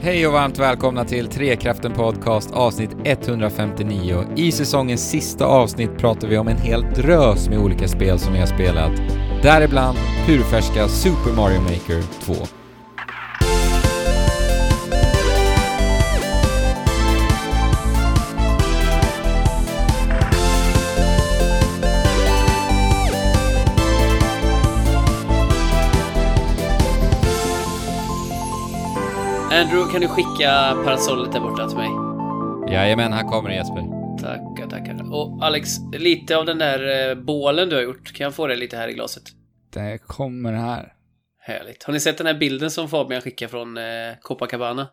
Hej och varmt välkomna till Trekraften Podcast avsnitt 159. I säsongens sista avsnitt pratar vi om en hel drös med olika spel som vi har spelat. Däribland purfärska Super Mario Maker 2. Andrew, kan du skicka parasollet där borta till mig? Jajamän, här kommer det Jesper. Tackar, tackar. Och Alex, lite av den där eh, bålen du har gjort, kan jag få det lite här i glaset? Det kommer här. Härligt. Har ni sett den här bilden som Fabian skickade från eh, Copacabana?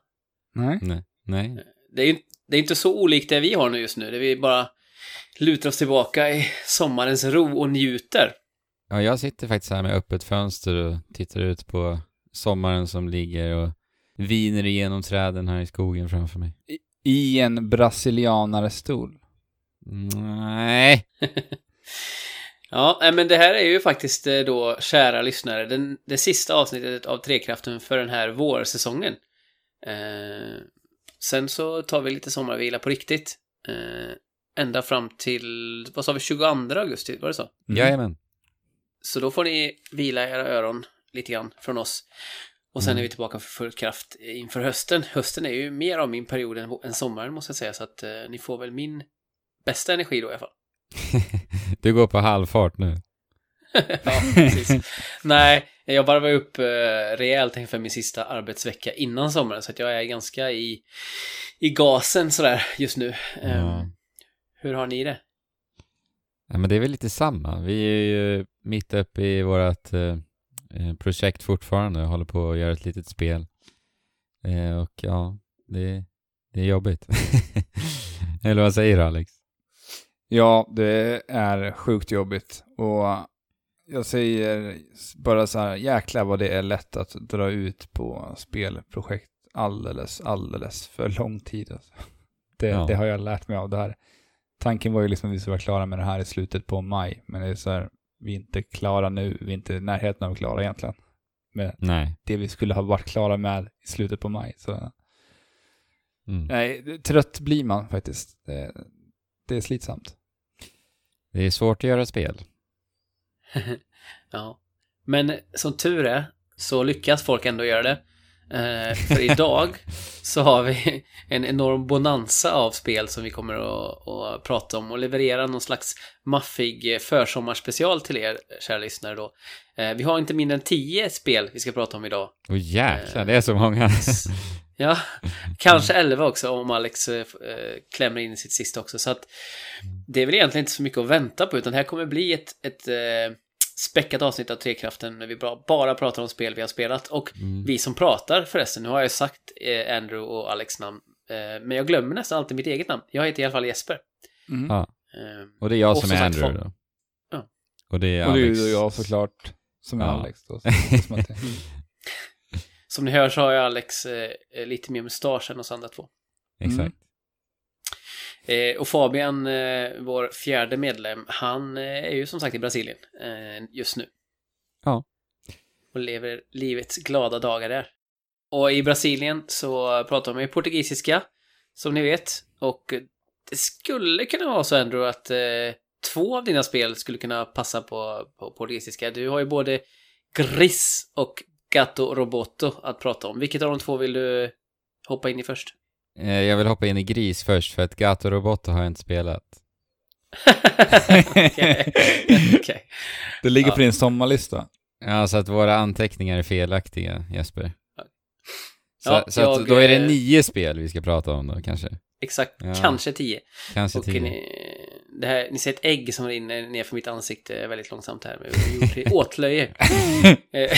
Nej? Nej. Nej. Det är ju det är inte så olikt det vi har nu just nu, där vi bara lutar oss tillbaka i sommarens ro och njuter. Ja, jag sitter faktiskt här med öppet fönster och tittar ut på sommaren som ligger och viner igenom träden här i skogen framför mig. I en brasilianarestol. Nej. Ja, men det här är ju faktiskt eh, då, kära lyssnare, den, det sista avsnittet av Trekraften för den här vårsäsongen. Eh, sen så tar vi lite sommarvila på riktigt. Eh, ända fram till, vad sa vi, 22 augusti, var det så? Mm. Jajamän. Så då får ni vila era öron lite grann från oss. Och sen Mm. är vi tillbaka för full kraft inför hösten. Hösten är ju mer av min period än, än sommaren måste jag säga, så att eh, ni får väl min bästa energi då i alla fall. du går på halvfart nu. ja, precis. Nej, jag varvar upp eh, rejält inför min sista arbetsvecka innan sommaren, så att jag är ganska i, i gasen sådär just nu. Ja. Eh, hur har ni det? Ja, men det är väl lite samma. Vi är ju mitt uppe i vårt eh, projekt fortfarande och håller på att göra ett litet spel. Eh, och ja, det, det är jobbigt. Eller vad säger du Alex? Ja, det är sjukt jobbigt. Och jag säger bara så här, jäklar vad det är lätt att dra ut på spelprojekt alldeles, alldeles för lång tid. Alltså. Det, Ja. det har jag lärt mig av det här. Tanken var ju liksom att vi skulle vara klara med det här i slutet på maj, men det är så här, vi är inte klara nu, vi är inte i närheten av klara egentligen. Med Nej. det vi skulle ha varit klara med i slutet på maj. Så Mm. Nej, trött blir man faktiskt. Det, det är slitsamt. Det är svårt att göra spel. Ja. Men som tur är så lyckas folk ändå göra det. Eh, för idag så har vi en enorm bonanza av spel som vi kommer att, att prata om och leverera någon slags maffig eh, försommarspecial till er, kära lyssnare då. Eh, vi har inte mindre än tio spel vi ska prata om idag. Och jäklar, det är så många. Ja, kanske elva också om Alex eh, eh, klämmer in sitt sista också. Så att det är väl egentligen inte så mycket att vänta på, utan det här kommer bli ett, ett eh, späckat avsnitt av Trekraften när vi bara, pratar om spel vi har spelat. Och Mm. vi som pratar förresten, nu har jag sagt eh, Andrew och Alex namn, eh, men jag glömmer nästan alltid mitt eget namn. Jag heter i alla fall Jesper. Mm. Ja. Eh, Och det är jag Och som som är Andrew folk- då. Ja. Och det är Och det är Alex. ju jag såklart som är Ja. Alex då. Som ni hör så har jag Alex eh, lite mer mustasch än oss andra två. Exakt. Eh, och Fabian, eh, vår fjärde medlem, han eh, är ju som sagt i Brasilien eh, just nu. Ja. Och lever livets glada dagar där. Och i Brasilien så pratar de ju portugisiska, som ni vet. Och det skulle kunna vara så ändå att eh, två av dina spel skulle kunna passa på, på portugisiska. Du har ju både Gris och Gato Roboto att prata om. Vilket av de två vill du hoppa in i först? Eh, Jag vill hoppa in i gris först för att Gato Roboto har jag inte spelat. Okej. Okej. det ligger Ja. på din sommarlista. Ja, så att våra anteckningar är felaktiga, Jesper. Så, Ja, så att jag, då är det eh, nio spel vi ska prata om då, kanske. Exakt, Ja. kanske tio. Kanske Och tio. ni, det här, ni ser ett ägg som rinner ner för mitt ansikte väldigt långsamt här. Det åtlöje. Eh,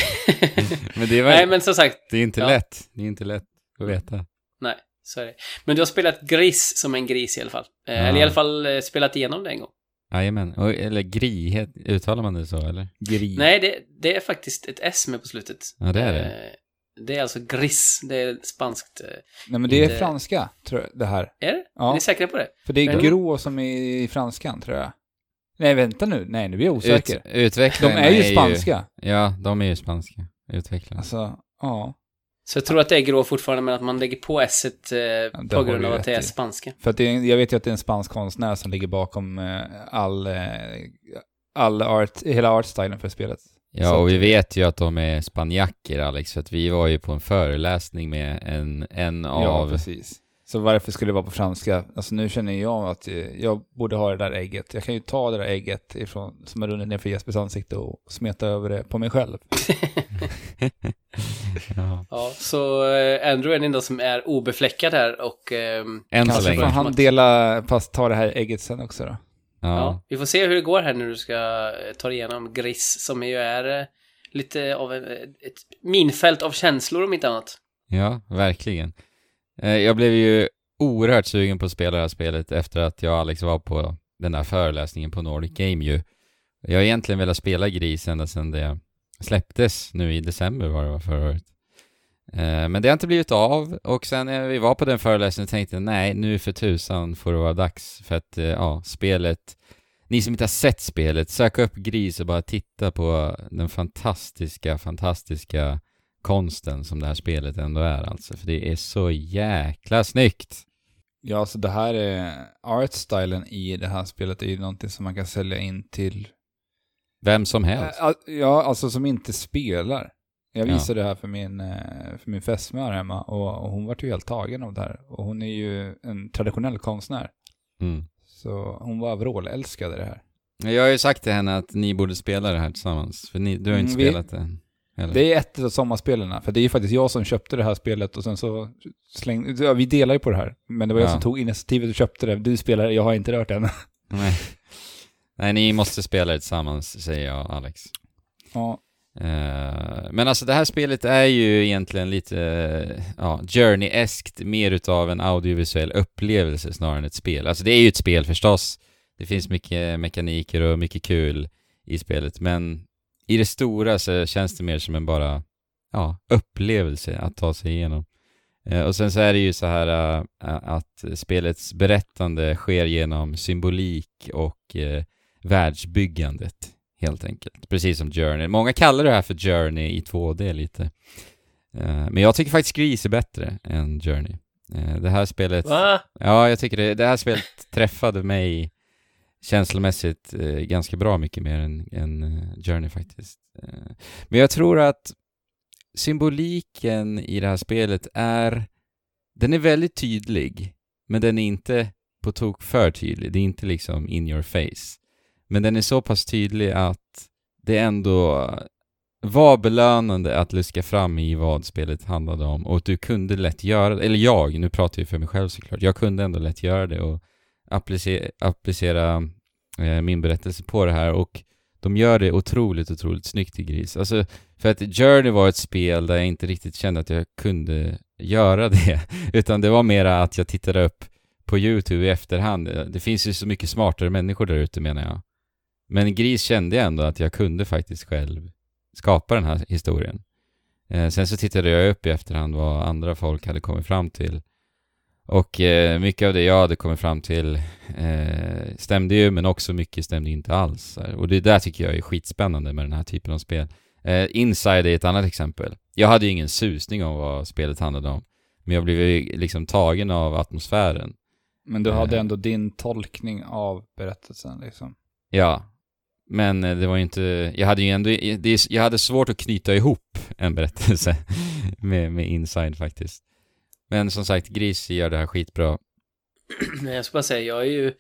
Men det, var, Nej, men som sagt, det är inte ja. lätt. Det är inte lätt att veta. nej, så är det. Men du har spelat Gris som en gris i alla fall. Eh, Ja. Eller i alla fall eh, spelat igenom det en gång. Jajamän. Eller gri, uttalar man det så eller? Gri. Nej, det, det är faktiskt ett S med på slutet. Ja, det är det. Eh, Det är alltså Gris, det är spanskt. Nej, men det är franska, tror jag, det här. Är det? Ja. Är ni säkra på det? För det är Men- grå som är i franskan, tror jag. Nej, vänta nu. Nej, nu blir jag Ut, osäker. utvecklarna De är ju spanska. ja, de är ju spanska. Utvecklarna. Alltså, ja. Så jag tror att det är grå fortfarande, men att man lägger på s eh, på grund av att det är i. spanska. För att det är, jag vet ju att det är en spansk konstnär som ligger bakom eh, all, eh, all art, hela artstylen för spelet. Ja, Så och vi vet ju att de är spanjacker Alex, för att vi var ju på en föreläsning med en, en Ja, av... precis. Så varför skulle det vara på franska? Alltså nu känner jag att eh, jag borde ha det där ägget. Jag kan ju ta det där ägget ifrån, som har runnit ner för Jespers ansikte och smeta över det på mig själv. ja. Ja, så eh, Andrew är den enda som är obefläckad här och... ehm, Än så Kanske får länge. han dela, fast ta det här ägget sen också då. ja. Ja. vi får se hur det går här när du ska eh, ta dig igenom Gris, som ju är eh, lite av en, ett minfält av känslor om inte annat. ja, verkligen. Jag blev ju oerhört sugen på att spela det här spelet efter att jag och Alex var på den där föreläsningen på Nordic Game ju. Jag har egentligen velat spela Gris ända sedan det släpptes nu i december var det var förra året. Eh, Men det har inte blivit av och sen när vi var på den föreläsningen tänkte jag nej, nu för tusan får det vara dags för att, eh, ja, spelet ni som inte har sett spelet, sök upp Gris och bara titta på den fantastiska, fantastiska konsten som det här spelet ändå är alltså. För det är så jäkla snyggt. Ja, alltså det här är artstylen i det här spelet är ju någonting som man kan sälja in till vem som helst. Ja, alltså som inte spelar. Jag Ja. visade det här för min, eh, för min fästmö här hemma och, och hon var ju helt tagen av det här. Och hon är ju en traditionell konstnär. Mm. Så hon var vrålälskade det här. Jag har ju sagt till henne att ni borde spela det här tillsammans. För ni, du har ju inte Mm, vi- spelat det än. Eller? Det är ett av sommarspelen, för det är ju faktiskt jag som köpte det här spelet och sen så slängde, ja, vi delar ju på det här. Men det var jag Ja. som tog initiativet och köpte det. Du spelar, jag har inte rört det än. Nej. Nej, ni måste spela det tillsammans, säger jag Alex. Ja, Eh, men alltså det här spelet är ju egentligen lite, eh, ja, Journey-eskt, mer utav en audiovisuell upplevelse snarare än ett spel. Alltså det är ju ett spel förstås. Det finns mycket mekaniker och mycket kul i spelet, men i det stora så känns det mer som en bara, ja, upplevelse att ta sig igenom. Eh, och sen så är det ju så här eh, att spelets berättande sker genom symbolik och världsbyggandet helt enkelt. Precis som Journey. Många kallar det här för Journey i 2D lite. Eh, Men jag tycker faktiskt Gris är bättre än Journey. Eh, Det här spelet... Va? Ja, jag tycker det. Det här spelet träffade mig känslomässigt eh, ganska bra mycket mer än, än Journey faktiskt. Men jag tror att symboliken i det här spelet är... Den är väldigt tydlig, men den är inte på tok för tydlig. Det är inte liksom in your face. Men den är så pass tydlig att det ändå var belönande att luska fram i vad spelet handlade om och att du kunde lätt göra det, eller jag, nu pratar jag för mig själv såklart, jag kunde ändå lätt göra det och applicera, applicera eh, min berättelse på det här och de gör det otroligt, otroligt snyggt i Gris. Alltså, för att Journey var ett spel där jag inte riktigt kände att jag kunde göra det, utan det var mera att jag tittade upp på YouTube i efterhand. Det finns ju så mycket smartare människor där ute menar jag. Men Gris kände jag ändå att jag kunde faktiskt själv skapa den här historien. Eh, sen så tittade jag upp i efterhand vad andra folk hade kommit fram till. Och eh, mycket av det jag hade kommit fram till eh, stämde ju, men också mycket stämde inte alls. Och det där tycker jag är skitspännande med den här typen av spel. Eh, Inside är ett annat exempel. Jag hade ju ingen susning om vad spelet handlade om. Men jag blev ju liksom tagen av atmosfären. men du hade Eh. ändå din tolkning av berättelsen liksom. Ja, men eh, det var ju inte, jag hade ju ändå, jag hade svårt att knyta ihop en berättelse med, med Inside faktiskt. Men som sagt, Gris gör det här skitbra. Jag ska bara säga, jag är ju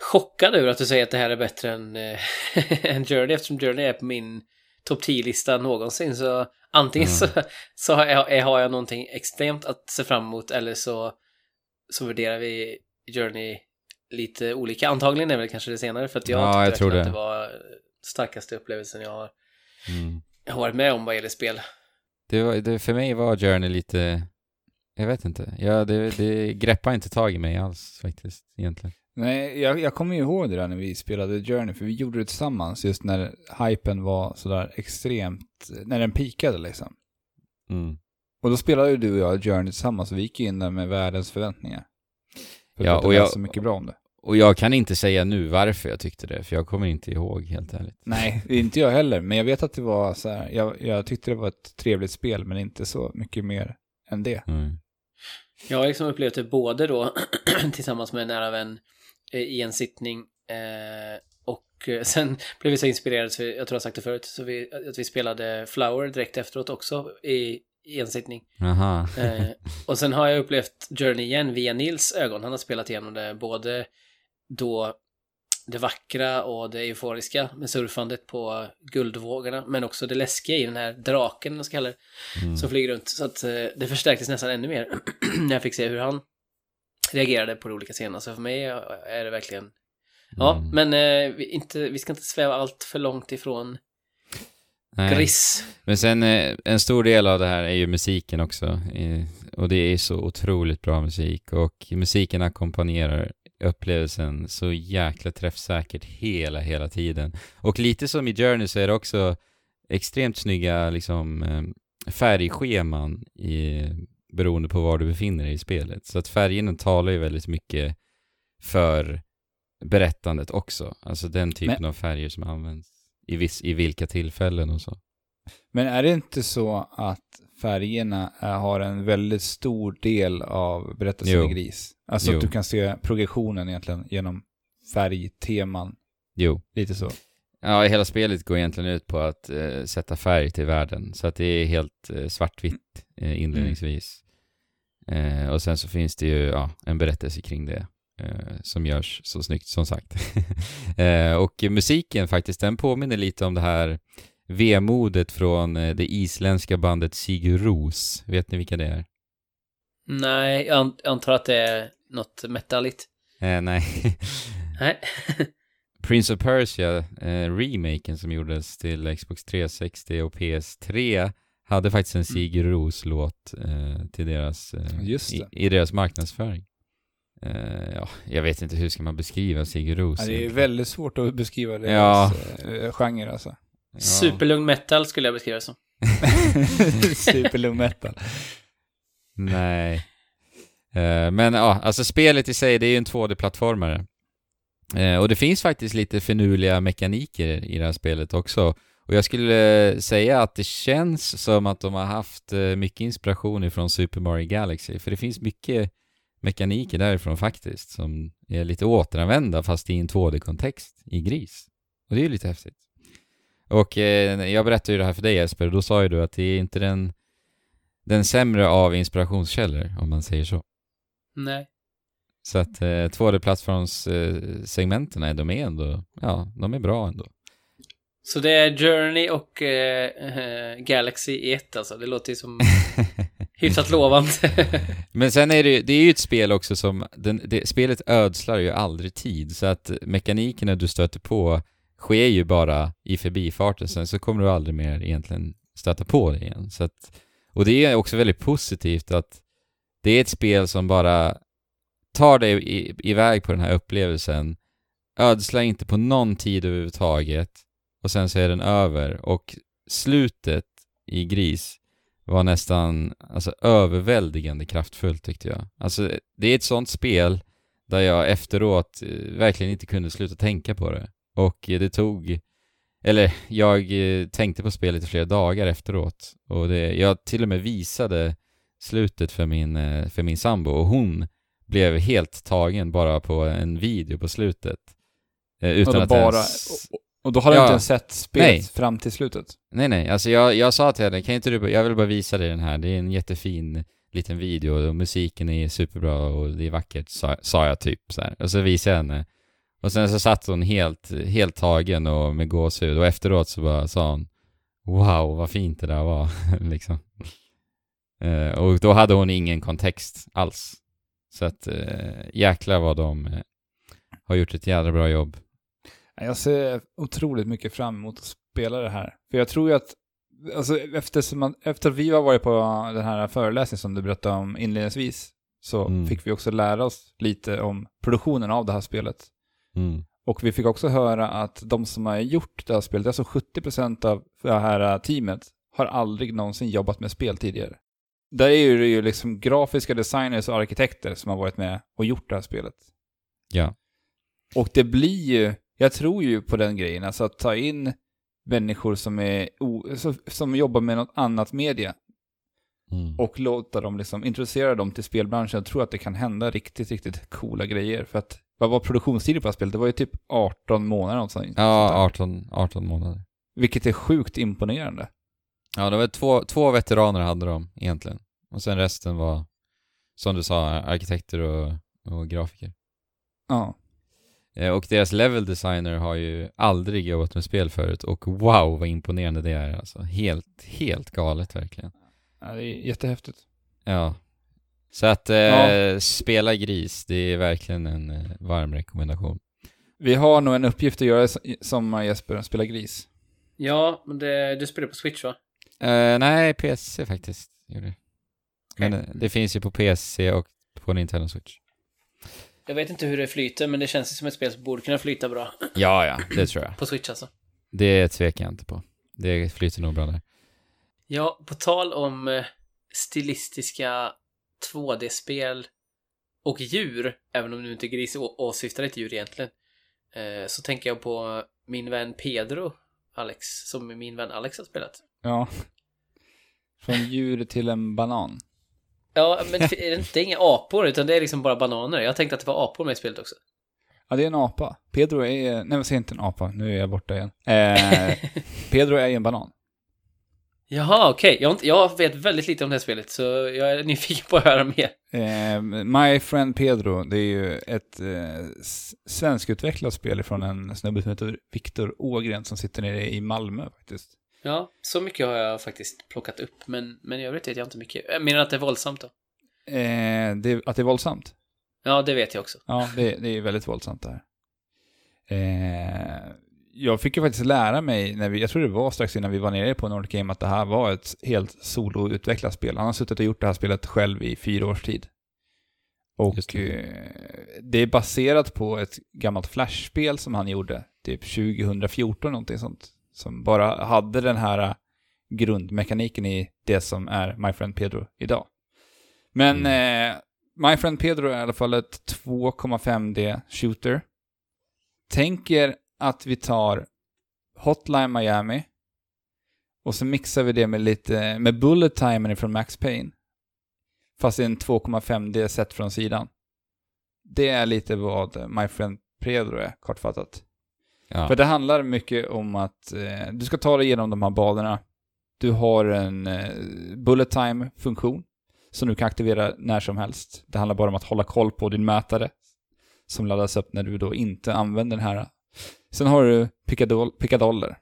chockad över att du säger att det här är bättre än, eh, än Journey, eftersom Journey är på min topp 10-lista någonsin. Så antingen Mm. så, så har, jag, har jag någonting extremt att se fram emot, eller så, så värderar vi Journey lite olika. Antagligen är väl kanske det senare, för att jag Ja, tyckte jag tror det. att det var starkaste upplevelsen jag har, Mm. jag har varit med om vad gäller spel. Det var, det, för mig var Journey lite, jag vet inte, ja, det, det greppar inte tag i mig alls faktiskt, egentligen. Nej, jag, jag kommer ju ihåg det där när vi spelade Journey, för vi gjorde det tillsammans just när hypen var sådär extremt, när den pikade liksom. Mm. Och då spelade ju du och jag Journey tillsammans och vi gick in där med världens förväntningar. För Ja, att och jag- så mycket bra om det. och jag kan inte säga nu varför jag tyckte det, för jag kommer inte ihåg helt ärligt. Nej, inte jag heller. Men jag vet att det var så här, jag, jag tyckte det var ett trevligt spel, men inte så mycket mer än det. Mm. Jag har liksom upplevt det både då tillsammans med en nära vän eh, i en sittning eh, och eh, sen blev vi så inspirerade, så vi, jag tror jag sagt det förut, så vi, att vi spelade Flower direkt efteråt också i, i en sittning. Eh, och sen har jag upplevt Journey igen via Nils ögon. Han har spelat igenom det både då det vackra och det euforiska med surfandet på guldvågorna, men också det läskiga i den här draken, man ska kalla det, Mm. som flyger runt. Så att eh, det förstärktes nästan ännu mer när jag fick se hur han reagerade på de olika scenerna. Så för mig är det verkligen... Ja, Mm. men eh, vi, inte, vi ska inte sväva allt för långt ifrån Nej. Gris. Men sen eh, en stor del av det här är ju musiken också. Och det är så otroligt bra musik. Och musiken ackompanjerar upplevelsen så jäkla träffsäkert hela, hela tiden. Och lite som i Journey så är det också extremt snygga liksom eh, färgscheman i, beroende på var du befinner dig i spelet. Så att färgerna talar ju väldigt mycket för berättandet också. Alltså den typen av färger som används i, viss, i vilka tillfällen och så. Men är det inte så att färgerna är, har en väldigt stor del av berättelsen Jo. i Gris? Alltså Jo. att du kan se progressionen egentligen genom färgteman, Jo. lite så. Ja, hela spelet går egentligen ut på att eh, sätta färg till världen. Så att det är helt eh, svartvitt eh, inledningsvis. Eh, och sen så finns det ju ja, en berättelse kring det. Eh, som görs så snyggt som sagt. eh, och musiken faktiskt, den påminner lite om det här vemodet från eh, det isländska bandet Sigur Ros. Vet ni vilka det är? Nej, jag an- jag antar att det är något metaligt. Eh, nej. Nej. Prince of Persia, eh, remaken som gjordes till Xbox 360 och PS3 hade faktiskt en Sigur Ros-låt eh, till deras, eh, Just i, i deras marknadsföring. Eh, ja, jag vet inte hur ska man beskriva Sigur Ros Ja, det är egentligen? väldigt svårt att beskriva deras ja. genre alltså. Ja. Superlugn metal skulle jag beskriva det som. Superlugn metal. Nej. Eh, men ja, alltså spelet i sig, det är ju en 2D-plattformare. Eh, och det finns faktiskt lite finurliga mekaniker i det här spelet också. Och jag skulle säga att det känns som att de har haft mycket inspiration ifrån Super Mario Galaxy. För det finns mycket mekaniker därifrån faktiskt, som är lite återanvända fast i en 2D-kontext i Gris. Och det är ju lite häftigt. Och eh, jag berättade ju det här för dig Jesper, och då sa ju du att det är inte den den sämre av inspirationskällor, om man säger så. Nej. Så att eh, 2D-plattformssegmenten, de är ändå, ja, de är bra ändå. Så det är Journey och eh, eh, Galaxy i ett alltså. Det låter ju som hyfsat lovande. Men sen är det ju, det är ju ett spel också som, den, det, spelet ödslar ju aldrig tid, så att mekanikerna du stöter på sker ju bara i förbifarten, sen så kommer du aldrig mer egentligen stöta på det igen. Så att, och det är också väldigt positivt att det är ett spel som bara tar dig i, iväg på den här upplevelsen, ödslar inte på någon tid överhuvudtaget och sen så är den över och slutet i Gris var nästan alltså, överväldigande kraftfullt tyckte jag. Alltså det är ett sånt spel där jag efteråt eh, verkligen inte kunde sluta tänka på det. Och eh, det tog, eller jag eh, tänkte på spelet i flera dagar efteråt. Och det, jag till och med visade slutet för min, för min sambo och hon blev helt tagen bara på en video på slutet. Eh, Utan att bara, ens... och, då har du Ja. inte ens sett spelet Nej. fram till slutet? Nej, nej, alltså jag, jag sa till henne, kan inte du, jag vill bara visa dig den här, det är en jättefin liten video och musiken är superbra och det är vackert, sa, sa jag typ så här. Och så visade jag henne. Och sen så satt hon helt, helt tagen och med gåshud och efteråt så bara sa hon Wow, vad fint det där var, liksom. Eh, och då hade hon ingen kontext alls. Så att eh, jäklar vad de eh, har gjort ett jävla bra jobb. Jag ser otroligt mycket fram emot att spela det här. För jag tror ju att, alltså eftersom man, efter att vi har varit på den här föreläsningen som du berättade om inledningsvis, så Mm. fick vi också lära oss lite om produktionen av det här spelet. Mm. Och vi fick också höra att de som har gjort det här spelet, alltså 70% av det här teamet, har aldrig någonsin jobbat med spel tidigare. Där är det ju liksom grafiska designers och arkitekter som har varit med och gjort det här spelet. Ja. Och det blir ju, jag tror ju på den grejen, alltså att ta in människor som, är o, så- som jobbar med något annat media Mm. och låta dem liksom, introducera dem till spelbranschen. Jag tror att det kan hända riktigt, riktigt coola grejer. För att, vad var produktionstiden på det här spelet? Det var ju typ 18 månader sånt. där. Ja, 18, 18 månader. Vilket är sjukt imponerande. Ja, det var två, två veteraner hade de egentligen. Och sen resten var, som du sa, arkitekter och, och grafiker. Ja. Eh, Och deras level designer har ju aldrig jobbat med spel förut och wow vad imponerande det är alltså. Helt, helt galet verkligen. ja det är jättehäftigt. Ja. Så att eh, Ja. spela gris, det är verkligen en eh, varm rekommendation. Vi har nog en uppgift att göra som Jesper, spela gris. Ja, men det, du spelar på Switch va? Eh, nej, PC faktiskt. Gjorde. Men eh, det finns ju på PC och på Nintendo Switch. Jag vet inte hur det flyter, men det känns som ett spel som borde kunna flyta bra. Ja, ja, det tror jag. På Switch alltså. Det tvekar jag inte på. Det flyter nog bra där. Ja, på tal om eh, stilistiska 2D-spel och djur, även om nu inte gris åsyftar ett djur egentligen, eh, så tänker jag på min vän Pedro, Alex, som min vän Alex har spelat. Ja. Från djur till en banan. Ja, men det är inte- inga apor, utan det är liksom bara bananer. Jag tänkte att det var apor med i spelet också. Ja, det är en apa. Pedro är, nej jag säger inte en apa, nu är jag borta igen. Eh, Pedro är ju en banan. Jaha, okej. Jag, har inte- jag vet väldigt lite om det här spelet, så jag är nyfiken på att höra mer. Eh, My Friend Pedro, det är ju ett eh, svenskutvecklat spel från en snubbe som heter Viktor Ågren som sitter nere i Malmö faktiskt. Ja, så mycket har jag faktiskt plockat upp, men, men i övrigt vet jag inte mycket. Jag menar att det är våldsamt då? Eh, det, att det är våldsamt? Ja, det vet jag också. Ja, det, det är väldigt våldsamt det här. Eh, jag fick ju faktiskt lära mig, när vi, jag tror det var strax innan vi var nere på Nordic Game, att det här var ett helt soloutvecklat spel. Han har suttit och gjort det här spelet själv i fyra års tid. Och det. Eh, det är baserat på ett gammalt Flash-spel som han gjorde, typ 2014 någonting sånt. Som bara hade den här grundmekaniken i det som är My Friend Pedro idag. Men eh, My Friend Pedro är i alla fall ett 2,5D shooter. Tänk er att vi tar Hotline Miami och så mixar vi det med lite, med Bullet Timer från Max Payne. Fast i en 2,5D sett från sidan. Det är lite vad My Friend Pedro är, kortfattat. Ja. För det handlar mycket om att eh, du ska ta dig igenom de här banorna. Du har en eh, bullet time-funktion som du kan aktivera när som helst. Det handlar bara om att hålla koll på din mätare som laddas upp när du då inte använder den här. Sen har du pickadoll, pickadoller.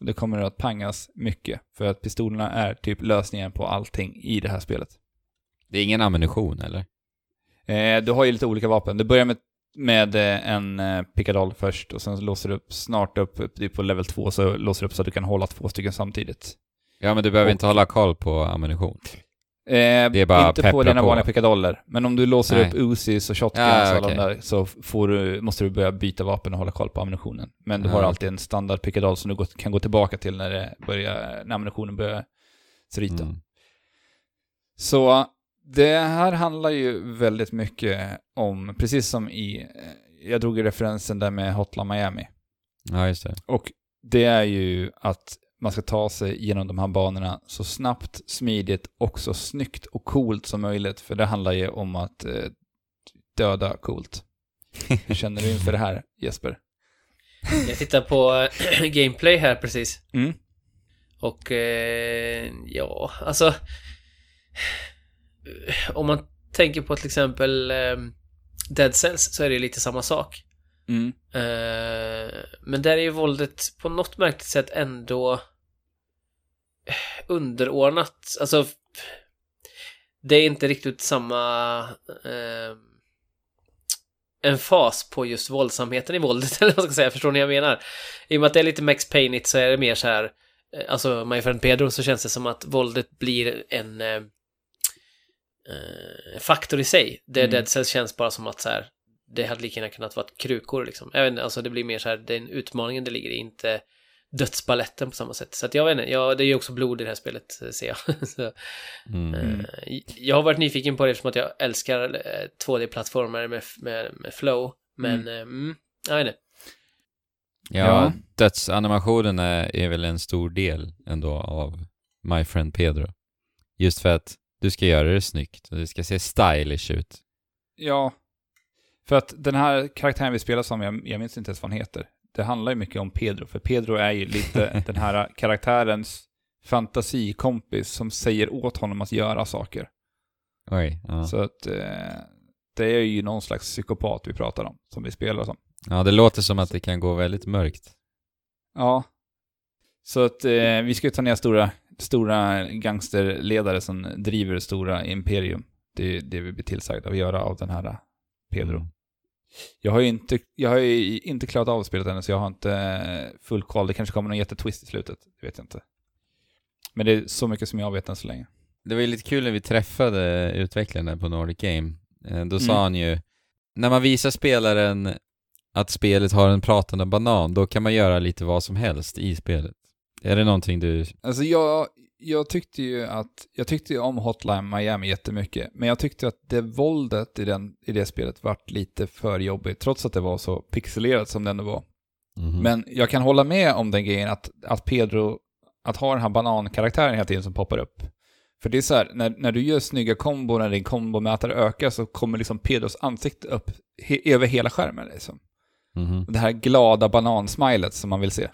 Det kommer att pangas mycket för att pistolerna är typ lösningen på allting i det här spelet. Det är ingen ammunition eller? Eh, du har ju lite olika vapen. Du börjar med, med eh, en eh, pickadoll först och sen låser du upp snart upp, är på level 2 så låser du upp så att du kan hålla två stycken samtidigt. Ja, men du behöver Och- inte hålla koll på ammunition. Eh, Det är bara inte på dina på. vanliga pickadoller. Men om du låser Nej. upp Uzis och shotguns Ja, och där så får du, måste du börja byta vapen och hålla koll på ammunitionen. Men du Ja. har alltid en standard pickadoll som du kan gå tillbaka till när, det börjar, när ammunitionen börjar tryta. Mm. Så det här handlar ju väldigt mycket om, precis som i, eh, jag drog ju referensen där med Hotline Miami. Ja, just det. Och det är ju att man ska ta sig genom de här banorna så snabbt, smidigt och så snyggt och coolt som möjligt. För det handlar ju om att eh, döda coolt. Hur känner du inför det här, Jesper? Jag tittar på eh, gameplay här precis. Mm. Och eh, ja, alltså... Om man tänker på till exempel eh, Dead Cells så är det lite samma sak. Mm. Eh, men där är ju våldet på något märkligt sätt ändå underordnat. Alltså, det är inte riktigt samma eh, en fas på just våldsamheten i våldet, eller vad ska jag säga, förstår ni vad jag menar? I och med att det är lite Max Payne så är det mer så här, eh, alltså My Friend Pedro så känns det som att våldet blir en eh, eh, faktor i sig. Det Mm. Dead Cells känns bara som att så här, det hade lika gärna kunnat vara krukor liksom. Jag vet inte, alltså det blir mer så här, den utmaningen det ligger i, inte dödsballetten på samma sätt. Så att jag vet inte, ja, det är ju också blod i det här spelet, eh, ser jag. så, Mm. Mm. eh, jag har varit nyfiken på det eftersom att jag älskar eh, 2D-plattformar med, med, med flow. Men mm. Mm, Jag vet inte. Ja, Ja. dödsanimationen är, är väl en stor del ändå av My Friend Pedro. Just för att du ska göra det snyggt och det ska se stylish ut. Ja. För att den här karaktären vi spelar som, jag, jag minns inte ens vad han heter. Det handlar ju mycket om Pedro, för Pedro är ju lite den här karaktärens fantasikompis som säger åt honom att göra saker. Oj, ja. Så att eh, det är ju någon slags psykopat vi pratar om, som vi spelar som. ja, det låter som att det kan gå väldigt mörkt. Ja. Så att eh, vi ska ju ta ner stora, stora gangsterledare som driver stora imperium. Det är det vi blir tillsagda att göra av den här eh, Pedro. Jag har ju inte, jag har inte klarat av spelet ännu, så jag har inte eh, full koll. Det kanske kommer någon jättetwist i slutet, det vet jag inte. Men det är så mycket som jag vet än så länge. Det var ju lite kul när vi träffade utvecklaren där på Nordic Game. Eh, Då sa Mm. han ju, när man visar spelaren att spelet har en pratande banan, då kan man göra lite vad som helst i spelet. Är det någonting du... Alltså jag, jag tyckte ju att, jag tyckte ju om Hotline Miami jättemycket, men jag tyckte att det våldet i, den, i det spelet vart lite för jobbigt, trots att det var så pixelerat som det ändå var. Mhm. Men jag kan hålla med om den grejen att, att Pedro, att ha den här banankaraktären hela tiden som poppar upp. För det är så här, när, när du gör snygga kombon, när din kombomätare ökar så kommer liksom Pedros ansikte upp he, över hela skärmen liksom. Mhm. Det här glada banansmilet som man vill se.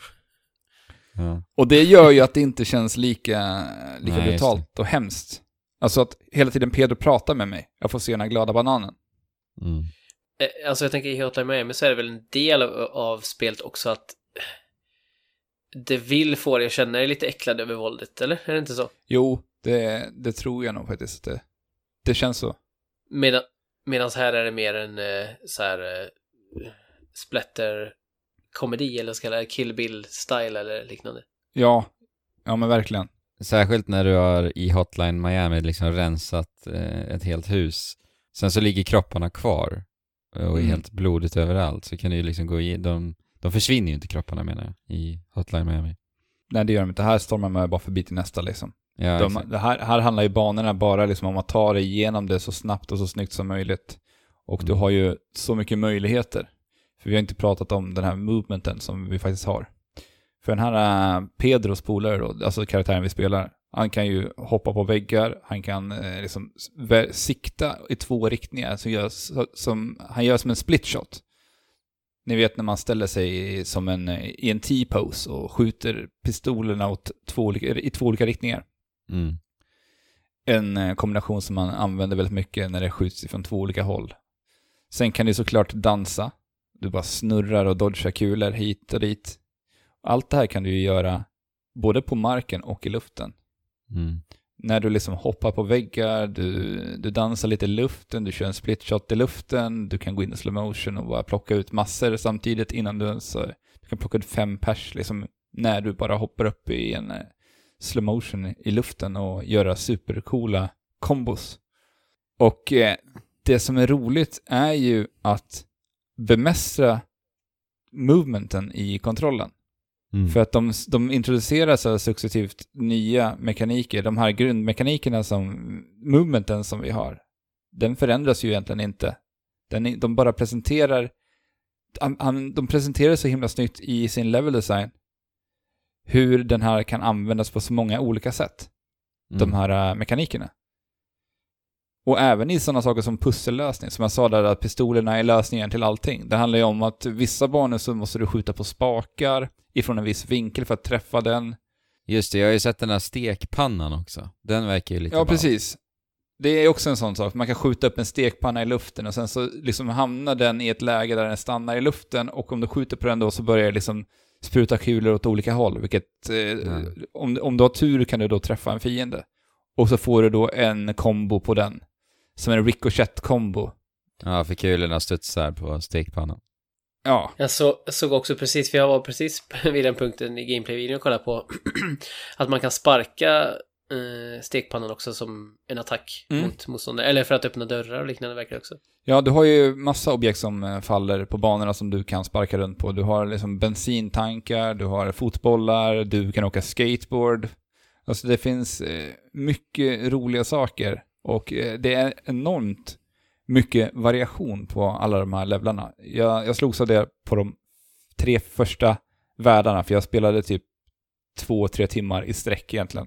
Ja. Och det gör ju att det inte känns lika, lika Nej, brutalt och hemskt. Alltså att hela tiden Pedro pratar med mig. Jag får se den här glada bananen. Mm. Eh, Alltså jag tänker i Hotline Miami så är det väl en del av, av spelet också att det vill få dig att känna dig lite äcklad över våldet, eller? Är det inte så? Jo, det, det tror jag nog faktiskt. Det, det känns så. Medan, medans här är det mer en eh, så här eh, splatter-komedi eller ska kalla det Kill Bill-style eller liknande. Ja, ja men verkligen. Särskilt när du har i Hotline Miami liksom rensat eh, ett helt hus. Sen så ligger kropparna kvar och är Mm. helt blodigt överallt. Så kan du ju liksom gå i, de, de försvinner ju inte kropparna menar jag, i Hotline Miami. Nej, det gör de inte. Här stormar man bara förbi till nästa liksom. Ja, De, det här, här handlar ju banorna bara liksom om att ta dig igenom det så snabbt och så snyggt som möjligt. Och du Mm. har ju så mycket möjligheter. För vi har inte pratat om den här movementen som vi faktiskt har. För den här äh, Pedros polare då, alltså karaktären vi spelar, han kan ju hoppa på väggar, han kan eh, liksom sikta i två riktningar, så gör, som, han gör som en split shot. Ni vet när man ställer sig som en, eh, i en T-pose och skjuter pistolerna åt två olika, i två olika riktningar. Mm. En eh, kombination som man använder väldigt mycket när det skjuts från två olika håll. Sen kan du såklart dansa. Du bara snurrar och dodgar kulor hit och dit. Allt det här kan du ju göra både på marken och i luften. Mm. När du liksom hoppar på väggar, du, du dansar lite i luften, du kör en split shot i luften, du kan gå in i slow motion och bara plocka ut massor samtidigt innan du ens... Du kan plocka ut fem pers liksom när du bara hoppar upp i en eh, slow motion i luften och göra supercoola kombos. Och eh, det som är roligt är ju att bemästra movementen i kontrollen. Mm. För att de, de introducerar så successivt nya mekaniker. De här grundmekanikerna som, movementen som vi har, den förändras ju egentligen inte. Den, de bara presenterar, de presenterar så himla snyggt i sin level design hur den här kan användas på så många olika sätt, de Mm. här äh, mekanikerna. Och även i sådana saker som pussellösning, som jag sa där att pistolerna är lösningen till allting. Det handlar ju om att vissa banor så måste du skjuta på spakar ifrån en viss vinkel för att träffa den. Just det, jag har ju sett den här stekpannan också. Den verkar ju lite Ja, ball. precis. Det är också en sån sak. Man kan skjuta upp en stekpanna i luften och sen så liksom hamnar den i ett läge där den stannar i luften och om du skjuter på den då så börjar det liksom spruta kulor åt olika håll, vilket... Eh, om, om du har tur kan du då träffa en fiende. Och så får du då en kombo på den. Som en ricochet-kombo. Ja, för kulorna studsar på stekpannan. Ja, Jag så, såg också precis, för jag var precis vid den punkten i gameplay-videon och kollade på, att man kan sparka eh, stekpannan också som en attack Mm. mot motståndare. Eller för att öppna dörrar och liknande verkar det också. Ja, du har ju massa objekt som eh, faller på banorna som du kan sparka runt på. Du har liksom bensintankar, du har fotbollar, du kan åka skateboard. Alltså det finns eh, mycket roliga saker och eh, det är enormt mycket variation på alla de här levlarna. Jag, jag slogs av det på de tre första världarna, för jag spelade typ två, tre timmar i sträck egentligen.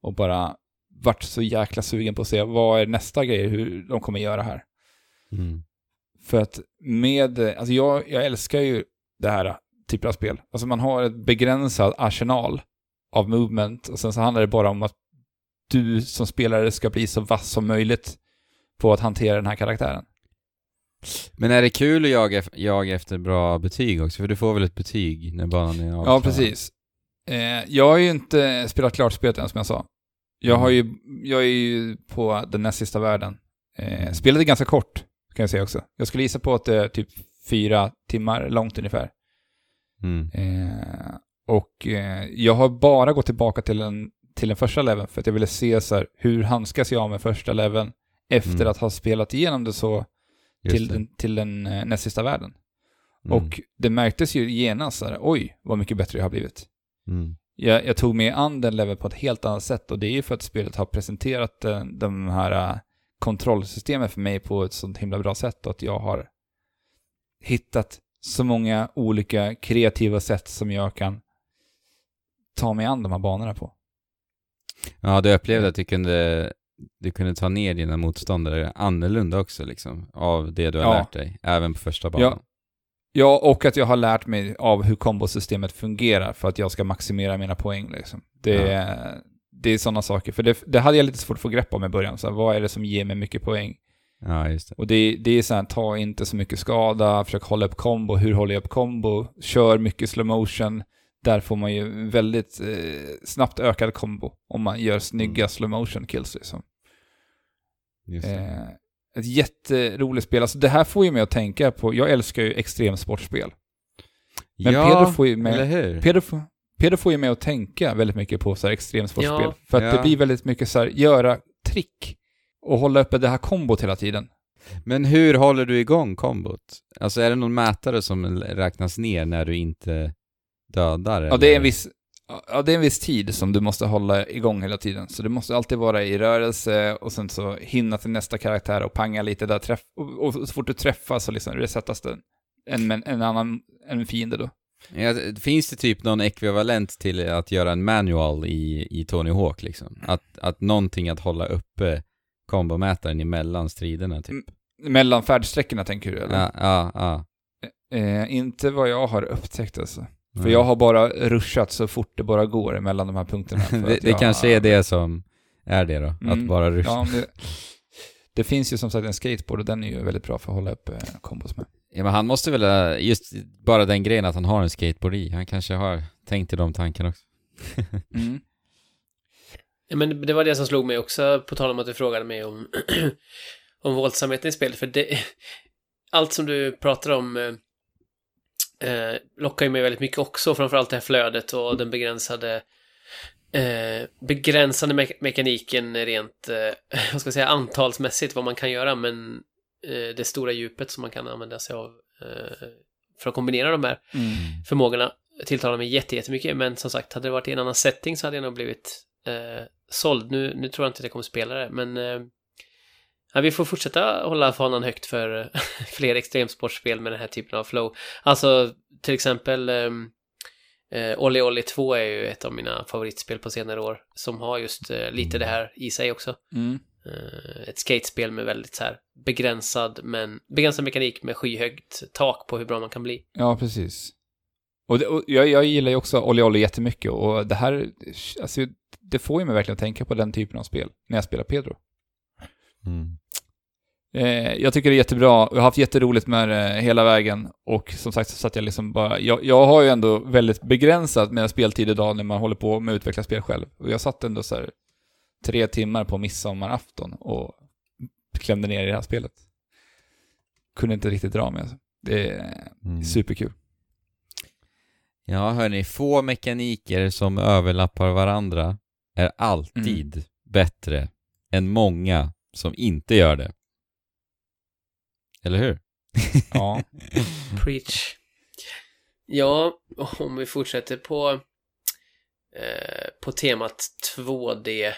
Och bara vart så jäkla sugen på att se vad är nästa grej, hur de kommer göra här. Mm. För att med, alltså jag, jag älskar ju det här typen av spel. Alltså man har ett begränsad arsenal av movement och sen så handlar det bara om att du som spelare ska bli så vass som möjligt på att hantera den här karaktären. Men är det kul att jaga, jaga efter bra betyg också? För du får väl ett betyg när banan är avklarad? Ja, precis. Eh, jag har ju inte spelat klart spelet än som jag sa. Jag, har ju, jag är ju på den näst sista världen. Eh, spelet är ganska kort, kan jag säga också. Jag skulle gissa på att det är typ fyra timmar långt ungefär. Mm. Eh, och eh, jag har bara gått tillbaka till den, till den första leveln för att jag ville se så här, hur handskas jag med första leveln efter Mm. att ha spelat igenom det så Just till det. den, till den eh, näst sista världen. Mm. Och det märktes ju genast så här, oj, vad mycket bättre jag har blivit. Mm. Jag, jag tog mig an den leveln på ett helt annat sätt och det är ju för att spelet har presenterat eh, de här eh, kontrollsystemen för mig på ett sånt himla bra sätt och att jag har hittat så många olika kreativa sätt som jag kan ta mig an de här banorna på. Ja, du upplevde att du kunde, du kunde ta ner dina motståndare annorlunda också liksom, av det du har Ja. lärt dig, även på första banan. Ja, och att jag har lärt mig av hur kombosystemet fungerar för att jag ska maximera mina poäng. Liksom. Det, är, det är sådana saker. För det, det hade jag lite svårt att få grepp om i början. Så här, vad är det som ger mig mycket poäng? Ja, just det. Och det, det är så här, ta inte så mycket skada, försök hålla upp kombo. Hur håller jag upp kombo? Kör mycket slow motion. Där får man ju väldigt eh, snabbt ökad kombo om man gör snygga Mm. slow motion kills. Liksom. Just det. Eh, ett jätteroligt spel. Alltså det här får ju mig att tänka på, jag älskar ju extremsportspel. Men ja, Pedro får ju med- eller hur? Pedro, får- Pedro får ju mig att tänka väldigt mycket på så här extremsportspel. Ja. För att Ja. det blir väldigt mycket så här, göra trick och hålla uppe det här kombot hela tiden. Men hur håller du igång kombot? Alltså är det någon mätare som räknas ner när du inte dödar? Ja, det är en viss, ja, det är en viss tid som du måste hålla igång hela tiden. Så du måste alltid vara i rörelse och sen så hinna till nästa karaktär och panga lite där. Träff, och, och så fort du träffar så liksom resetas den. En, en, en annan en fiende då. Ja, finns det typ någon ekvivalent till att göra en manual i, i Tony Hawk liksom? Att, att någonting att hålla uppe kombomätaren emellan striderna typ? Mellan färdsträckorna tänker du eller? Ja, ja, ja. Eh, inte vad jag har upptäckt alltså. För jag har bara ruschat så fort det bara går mellan de här punkterna. för det det jag- kanske är det som är det då, Mm. att bara ruscha. Ja, det, det finns ju som sagt en skateboard och den är ju väldigt bra för att hålla upp eh, kombos med. Ja, men han måste väl, eh, just bara den grejen att han har en skateboard i, han kanske har tänkt i de tankarna också. Mm. Ja, men det var det som slog mig också, på tal om att du frågade mig om, om våldsamheten i spelet. För det, allt som du pratar om eh, lockar ju mig väldigt mycket också. Framförallt det här flödet och den begränsade eh, begränsande me mekaniken rent, eh, vad ska jag säga, antalsmässigt vad man kan göra. Men eh, det stora djupet som man kan använda sig av eh, för att kombinera de här Mm. förmågorna tilltalar mig jätte- jättemycket. Men som sagt, hade det varit i en annan setting så hade jag nog blivit eh, såld. Nu, nu tror jag inte att jag kommer spela det, men eh, ja, vi får fortsätta hålla fanan högt för fler extremsportspel med den här typen av flow. Alltså, till exempel eh, Olli Olli 2 är ju ett av mina favoritspel på senare år, som har just eh, lite det här i sig också. Mm. Eh, ett skatespel med väldigt så här begränsad, men begränsad mekanik med skyhögt tak på hur bra man kan bli. Ja, precis. Och, det, och jag, jag gillar ju också Olli Olli jättemycket och det här, alltså, det får ju mig verkligen att tänka på den typen av spel när jag spelar Pedro. Mm. Eh, jag tycker det är jättebra. Jag har haft jätteroligt med det hela vägen. Och som sagt så satt jag liksom bara... Jag, jag har ju ändå väldigt begränsat med speltid idag när man håller på med att utveckla spel själv. Och jag satt ändå så här tre timmar på midsommarafton och klämde ner i det här spelet. Kunde inte riktigt dra mig alltså. Det är Mm. superkul. Ja, hörni, få mekaniker som överlappar varandra är alltid Mm. bättre än många som inte gör det. Eller hur? Ja. Preach. Ja, om vi fortsätter på, eh, på temat 2D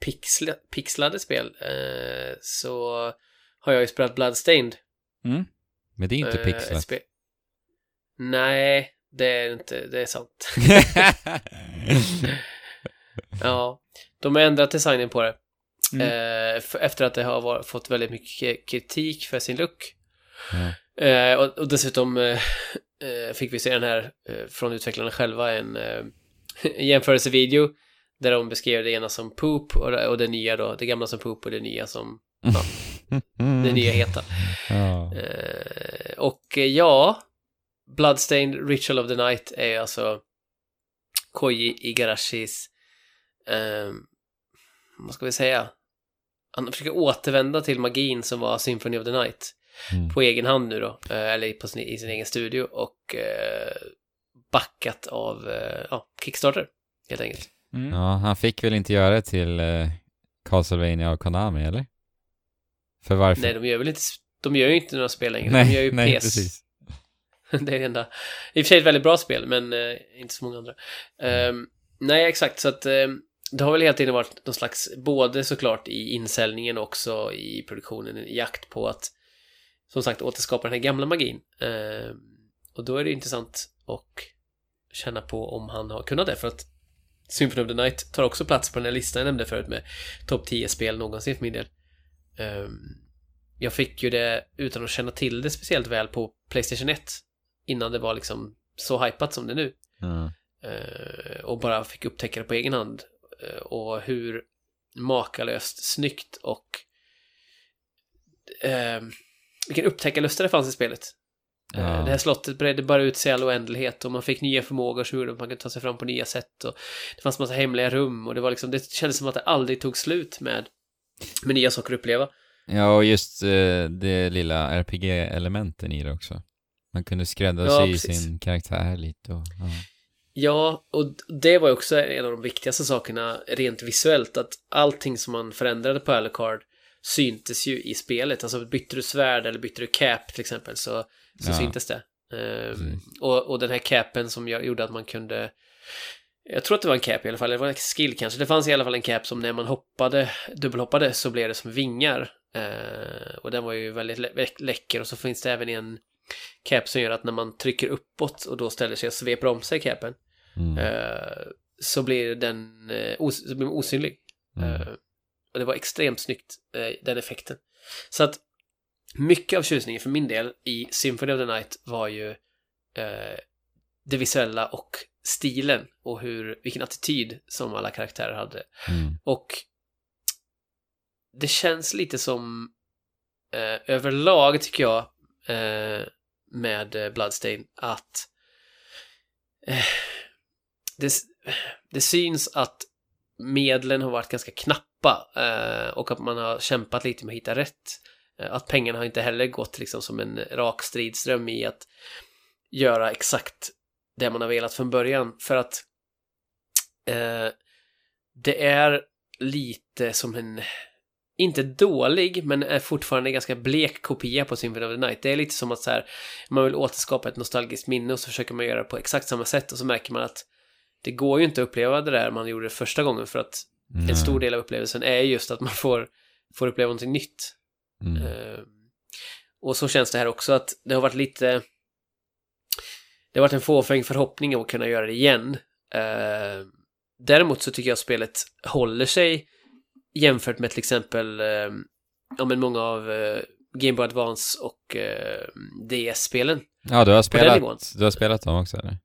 pixla, pixlade spel eh, så har jag ju spelat Bloodstained. Mm. Men det är inte Eh, pixlat. Nej, det är inte, det är sant. Ja, de har ändrat designen på det. Mm. Eh, efter att det har var, fått väldigt mycket kritik för sin look. Ja. Eh, och, och dessutom eh, eh, fick vi se den här eh, från utvecklarna själva en eh, jämförelsevideo där de beskrev det ena som poop och och det nya då, det gamla som poop och det nya som det nya heta. Ja. Och ja, Bloodstained Ritual of the Night är alltså Koji Igarashis, eh, vad ska vi säga? Han försöker återvända till magin som var Symphony of the Night Mm. på egen hand nu då, eh, eller på sin, i sin egen studio och eh, backat av eh, ja, Kickstarter helt enkelt. Mm. ja, han fick väl inte göra det till eh, Castlevania och Konami, eller? För varför? Nej, de gör väl inte, de gör ju inte några spel längre, nej, de gör ju nej, PS. precis. det är det enda. I och för sig ett väldigt bra spel, men eh, inte så många andra. Ehm, nej, exakt, så att ehm, det har väl hela tiden varit någon slags, både såklart i insäljningen och också i produktionen, en jakt på att som sagt återskapa den här gamla magin. Ehm, och då är det intressant att känna på om han har kunnat det, för att Symphony of the Night tar också plats på den här listan jag nämnde förut med topp 10 spel någonsin för min del. Ehm, jag fick ju det utan att känna till det speciellt väl på Playstation 1 innan det var liksom så hypat som det är nu. Eh, och bara fick upptäcka det på egen hand. Eh, och hur makalöst snyggt och eh, vilken upptäckarlust det fanns i spelet. Eh, Ja. Det här slottet bredde bara ut sig i all oändlighet och man fick nya förmågor som gjorde att man kunde ta sig fram på nya sätt och det fanns massa hemliga rum och det var liksom, det kändes som att det aldrig tog slut med, med nya saker att uppleva. Ja, och just eh, det lilla RPG-elementen i det också. Man kunde skräddarsy Ja, sin karaktär lite och, ja. Ja, och det var ju också en av de viktigaste sakerna rent visuellt, att allting som man förändrade på Alucard syntes ju i spelet. Alltså bytte du svärd eller bytte du cap till exempel så, så Ja. syntes det. Precis. och, och den här capen som jag, gjorde att man kunde jag tror att det var en cap i alla fall, det var en skill kanske. Det fanns i alla fall en cap som när man hoppade, dubbelhoppade så blev det som vingar. Eh, och den var ju väldigt lä läcker och så finns det även en cap som gör att när man trycker uppåt och då ställer sig och sveper om sig capen Mm. eh, så blir den eh, os så blir den osynlig. Mm. Eh, och det var extremt snyggt, eh, den effekten. Så att mycket av tjusningen för min del i Symphony of the Night var ju eh, det visuella och stilen och hur, vilken attityd som alla karaktärer hade. Mm. Och det känns lite som eh, överlag tycker jag eh, med Bloodstain att eh, det, det syns att medlen har varit ganska knappa eh, och att man har kämpat lite med att hitta rätt. Eh, att pengarna har inte heller gått liksom som en rak stridström i att göra exakt det man har velat från början. För att eh, det är lite som en, inte dålig, men är fortfarande en ganska blek kopia på Symphony of the Night. Det är lite som att så här, man vill återskapa ett nostalgiskt minne och så försöker man göra det på exakt samma sätt och så märker man att det går ju inte att uppleva det där man gjorde det första gången för att Mm. en stor del av upplevelsen är just att man får, får uppleva någonting nytt. Mm. Eh, och så känns det här också att det har varit lite... Det har varit en fåfäng förhoppning att kunna göra det igen. Eh, däremot så tycker jag spelet håller sig jämfört med till exempel eh, ja, men många av eh, Game Boy Advance och DS-spelen. Ja, du har, spelat, du har spelat dem också eller?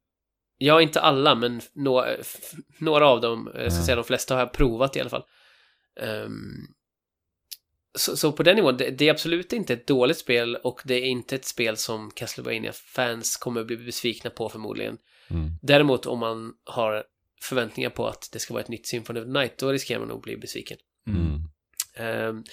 Ja, inte alla, men nå- f- några av dem, jag ska Ja. säga de flesta har jag provat i alla fall. Ehm, så, så på den nivån, det, det är absolut inte ett dåligt spel och det är inte ett spel som Castlevania-fans kommer att bli besvikna på förmodligen. Mm. Däremot om man har förväntningar på att det ska vara ett nytt Symphony of the Night, då riskerar man nog bli besviken. Mm. Ehm,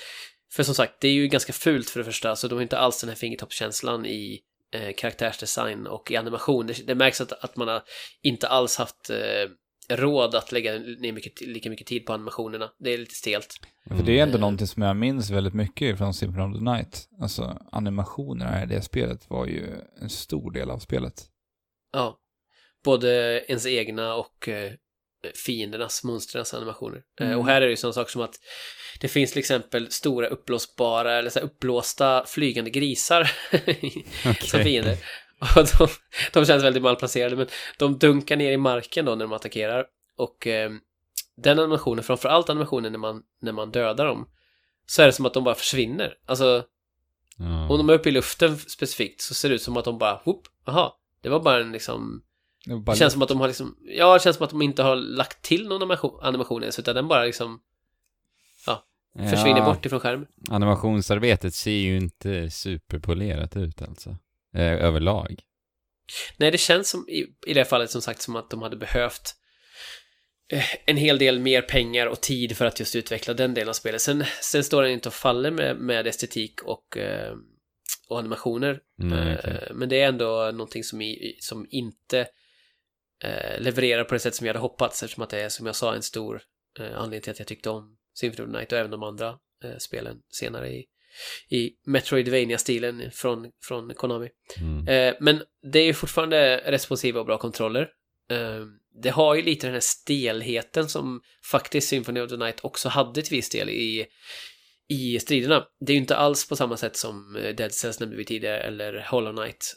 för som sagt, det är ju ganska fult för det första, så de har inte alls den här fingertoppskänslan i eh, karaktärsdesign och i animation. Det, det märks att, att man har inte alls haft eh, råd att lägga ner mycket, lika mycket tid på animationerna. Det är lite stelt. För det är ändå Mm. någonting som jag minns väldigt mycket från Symphony of the Night. Alltså animationerna i det spelet var ju en stor del av spelet. Ja. Både ens egna och eh, fiendernas, monstrens animationer. Eh, Mm. Och här är det ju sådana saker som att det finns till exempel stora uppblåsbara eller så här uppblåsta flygande grisar som Okej. fiender. Och de, de känns väldigt malplacerade men de dunkar ner i marken då när de attackerar. Och eh, den animationen, framförallt animationen när man, när man dödar dem, så är det som att de bara försvinner. Alltså, Ja. om de är uppe i luften specifikt så ser det ut som att de bara, whoop, aha, det var bara en liksom Det känns som att de har liksom, ja det känns som att de inte har lagt till någon animation, animation ens utan den bara liksom försvinner Ja, bort ifrån skärmen. Animationsarbetet ser ju inte superpolerat ut alltså. Eh, överlag. Nej, det känns som i, i det fallet som sagt som att de hade behövt eh, en hel del mer pengar och tid för att just utveckla den delen av spelet. Sen, sen står den inte och faller med, med estetik och, eh, och animationer. Eh, okej. Men det är ändå någonting som, i, som inte eh, levererar på det sätt som jag hade hoppats eftersom att det är som jag sa en stor eh, anledning till att jag tyckte om Symphony of the Night och även de andra eh, spelen senare i, i Metroidvania-stilen från, från Konami. Mm. Eh, men det är ju fortfarande responsiva och bra kontroller. Eh, det har ju lite den här stelheten som faktiskt Symphony of the Night också hade till viss del i, i striderna. Det är ju inte alls på samma sätt som eh, Dead Cells nämnde vi tidigare eller Hollow Knight.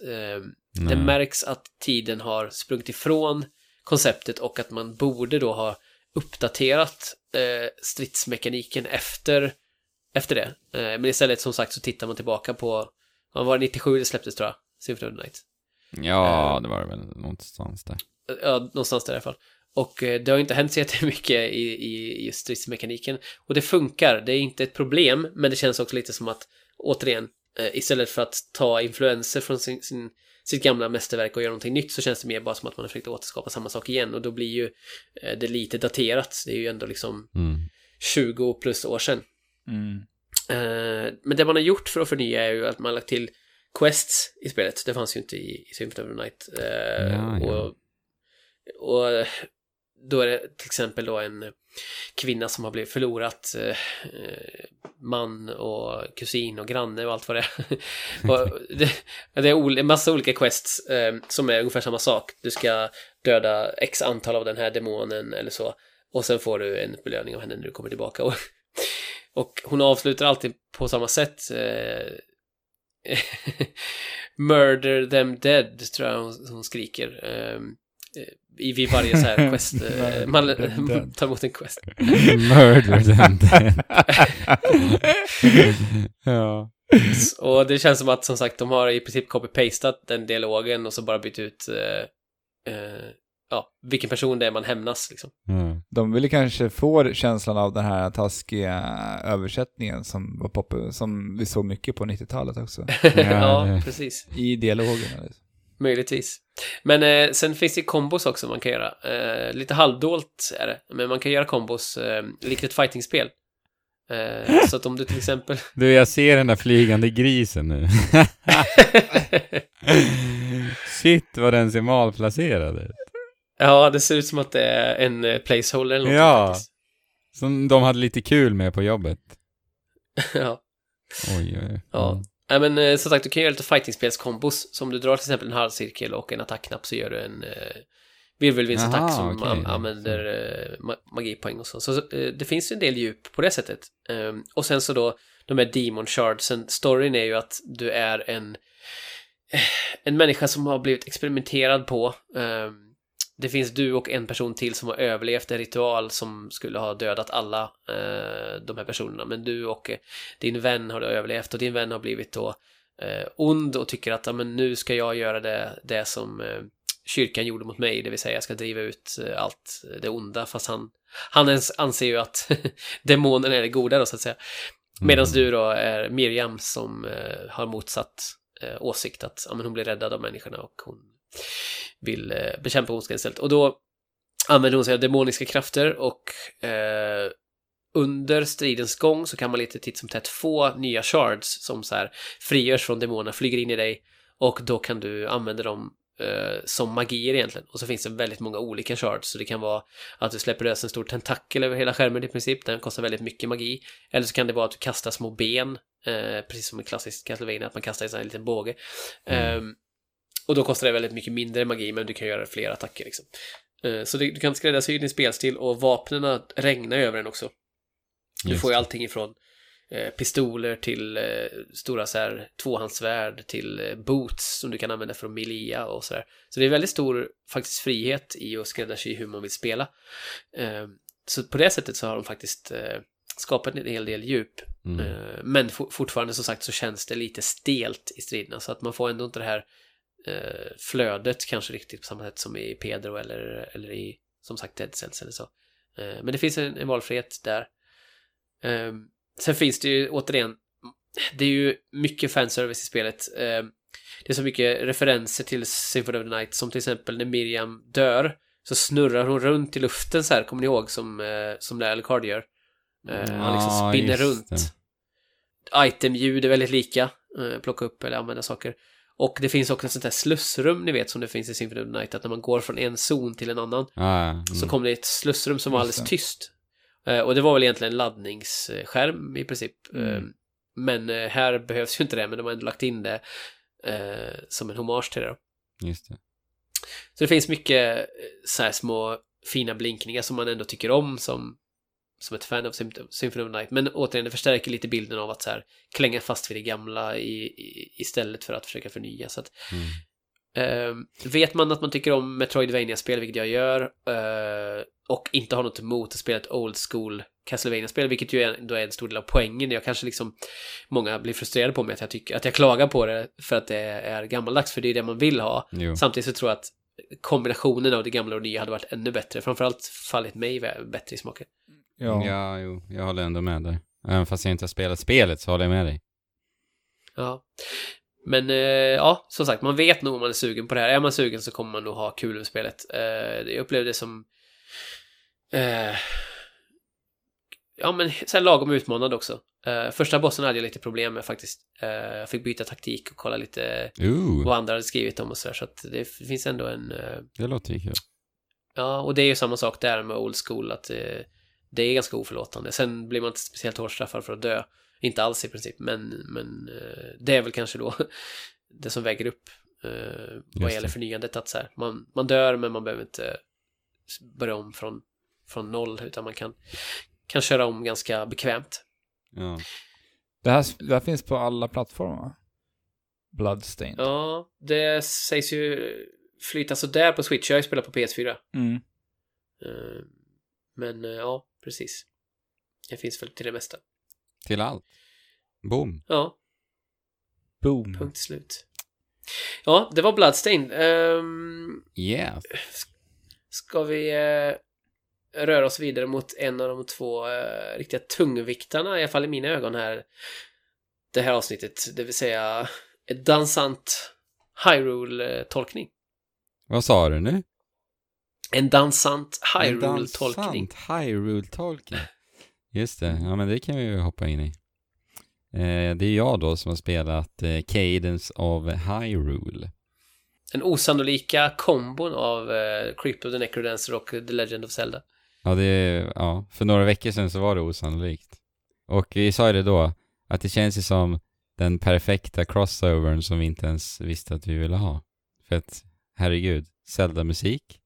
Eh, det Nej. märks att tiden har sprungit ifrån konceptet och att man borde då ha uppdaterat eh, stridsmekaniken efter, efter det. Eh, men istället som sagt så tittar man tillbaka på, vad var det 97 det släpptes tror jag, Symphony of the Night. Ja, Eh. det var det väl någonstans där. Ja, någonstans där i alla fall. Och eh, det har inte hänt så jättemycket i, i, i stridsmekaniken. Och det funkar, det är inte ett problem, men det känns också lite som att, återigen, eh, istället för att ta influenser från sin, sin, sitt gamla mästerverk och göra någonting nytt så känns det mer bara som att man har försökt återskapa samma sak igen och då blir ju eh, det lite daterat. Det är ju ändå liksom Mm. 20 plus år sedan. Mm. Eh, men det man har gjort för att förnya är ju att man har lagt till quests i spelet. Det fanns ju inte i, i Symphony of the Night. Eh, Ja, ja. Och, och då är det till exempel då en kvinna som har blivit förlorat eh, eh, man och kusin och granne och allt vad det är. det, det är en massa olika quests eh, som är ungefär samma sak. Du ska döda x antal av den här demonen eller så. Och sen får du en belöning av henne när du kommer tillbaka. Och, och hon avslutar alltid på samma sätt. Eh, Murder them dead, tror jag hon, hon skriker. I vid varje så här quest. Eh, man tar emot en quest. Murder them dead. ja. Och det känns som att som sagt de har i princip copy-pastat den dialogen och så bara bytt ut eh, eh, ja, vilken person det är man hämnas liksom. Ja. De ville kanske få känslan av den här taskiga översättningen som, var pop som vi såg mycket på 90-talet också. ja, det- precis. I dialogerna. Liksom. Möjligtvis. Men eh, sen finns det kombos också man kan göra. Eh, lite halvdolt är det, men man kan göra kombos eh, likt ett fightingspel. Eh, så att om du till exempel... Du, jag ser den där flygande grisen nu. Shit vad den ser malplacerad ut. ja, det ser ut som att det är en eh, placeholder eller något Ja. faktiskt. Som de hade lite kul med på jobbet. ja. Oj, oj, oj. Ja. Nej men eh, som sagt, du kan göra lite fightingspelskombos. Så om du drar till exempel en halvcirkel och en attackknapp så gör du en eh, virvelvindsattack som okej. an- använder eh, ma- magipoäng och så. Så eh, det finns ju en del djup på det sättet. Ehm, och sen så då, de här demon shardsen, storyn är ju att du är en eh, en människa som har blivit experimenterad på. Ehm, det finns du och en person till som har överlevt en ritual som skulle ha dödat alla eh, de här personerna. Men du och eh, din vän har överlevt och din vän har blivit då eh, ond och tycker att men nu ska jag göra det, det som eh, kyrkan gjorde mot mig, det vill säga jag ska driva ut eh, allt det onda, fast han, han anser ju att demonen är det goda då så att säga. Medan Mm. du då är Miriam som eh, har motsatt åsikt att ja, men hon blir räddad av människorna och hon vill eh, bekämpa ondskan istället. Och då använder hon sig av demoniska krafter och eh, under stridens gång så kan man lite titt som tätt få nya shards som så här frigörs från demonerna, flyger in i dig och då kan du använda dem eh, som magier egentligen. Och så finns det väldigt många olika shards, så det kan vara att du släpper lös en stor tentakel över hela skärmen i princip, den kostar väldigt mycket magi. Eller så kan det vara att du kastar små ben, eh, precis som en klassisk Castlevania, att man kastar en sån här liten båge. Mm. Och då kostar det väldigt mycket mindre magi, men du kan göra fler attacker liksom. Eh, så du, du kan skräddarsy din spelstil och vapnen regnar över den också. Du Just får ju allting ifrån eh, pistoler till eh, stora så här tvåhandsvärd till boots som du kan använda för att milia och sådär. Så det är väldigt stor faktiskt frihet i att skräddarsy hur man vill spela. Så på det sättet så har de faktiskt skapat en hel del djup. Mm. Men for, fortfarande som sagt så känns det lite stelt i striderna så att man får ändå inte det här eh, flödet kanske riktigt på samma sätt som i Pedro eller, eller i som sagt Dead Cells eller så. Eh, men det finns en, en valfrihet där. Eh, sen finns det ju återigen, det är ju mycket fanservice i spelet. Eh, det är så mycket referenser till Symphony of the Night som till exempel när Miriam dör så snurrar hon runt i luften så här, kommer ni ihåg som, eh, som Alucard gör? Eh, han liksom spinner runt. Itemljud är väldigt lika. Eh, plocka upp eller använda saker. Och det finns också ett sånt här slussrum, ni vet, som det finns i Symphony of the Night, att när man går från en zon till en annan Ah, mm. så kom det ett slussrum som var alldeles tyst. Eh, och det var väl egentligen en laddningsskärm i princip. Mm. Eh, men eh, här behövs ju inte det, men de har ändå lagt in det som en hommage till det. Då. Just det. Så det finns mycket så här små fina blinkningar som man ändå tycker om som, som ett fan av Sym- Symphony of the Night. Men återigen, det förstärker lite bilden av att så här klänga fast vid det gamla i, i, istället för att försöka förnya. Så att, Mm. eh, vet man att man tycker om Metroidvania-spel, vilket jag gör, eh, och inte har något emot att spela ett old school Castlevania-spel, vilket ju ändå är en stor del av poängen. Jag kanske liksom, många blir frustrerade på mig att jag tycker, att jag klagar på det för att det är gammaldags, för det är det man vill ha. Jo. Samtidigt så tror jag att kombinationen av det gamla och nya hade varit ännu bättre. Framförallt fallit mig bättre i smaken. Ja. Ja, jo, jag håller ändå med där. Även fast jag inte har spelat spelet så håller jag med dig. Ja. Men eh, ja, som sagt, man vet nog om man är sugen på det här. Är man sugen så kommer man nog ha kul med spelet. Eh, jag upplevde det som... Eh, ja, men här lagom utmanande också. Eh, första bossen hade jag lite problem med faktiskt. Eh, jag fick byta taktik och kolla lite Ooh, vad andra hade skrivit om och sådär. Så att det finns ändå en... Eh, det låter ju kul. Ja, och det är ju samma sak där med old school, att eh, det är ganska oförlåtande. Sen blir man inte speciellt hårt straffad för att dö. Inte alls i princip, men, men eh, det är väl kanske då det som väger upp eh, vad gäller det. förnyandet. Att så här, man, man dör, men man behöver inte börja om från, från noll, utan man kan, kan köra om ganska bekvämt. Ja. Det, här, det här finns på alla plattformar? Bloodstained. Ja, det sägs ju flyta sådär på Switch. Jag har ju spelat på PS4. Mm. Eh, men eh, ja, precis. Det finns väl till det mesta. Till allt. Boom. Ja, Boom. Punkt slut. Ja, det var Bloodstained. Um, Yes. ska vi eh, röra oss vidare mot en av de två eh, riktiga tungviktarna, i alla fall i mina ögon här, det här avsnittet, det vill säga ett dansant Hyrule-tolkning. Vad sa du nu? En dansant En Hyrule-tolkning. dansant Hyrule-tolkning. Just det, ja men det kan vi ju hoppa in i. Eh, det är jag då som har spelat eh, Cadence of Hyrule. Den osannolika kombon av eh, Crypt of the Necrodancer och The Legend of Zelda. Ja, det är, ja, för några veckor sedan så var det osannolikt. Och vi sa ju det då, att det känns ju som den perfekta crossovern som vi inte ens visste att vi ville ha. För att, herregud, Zelda-musik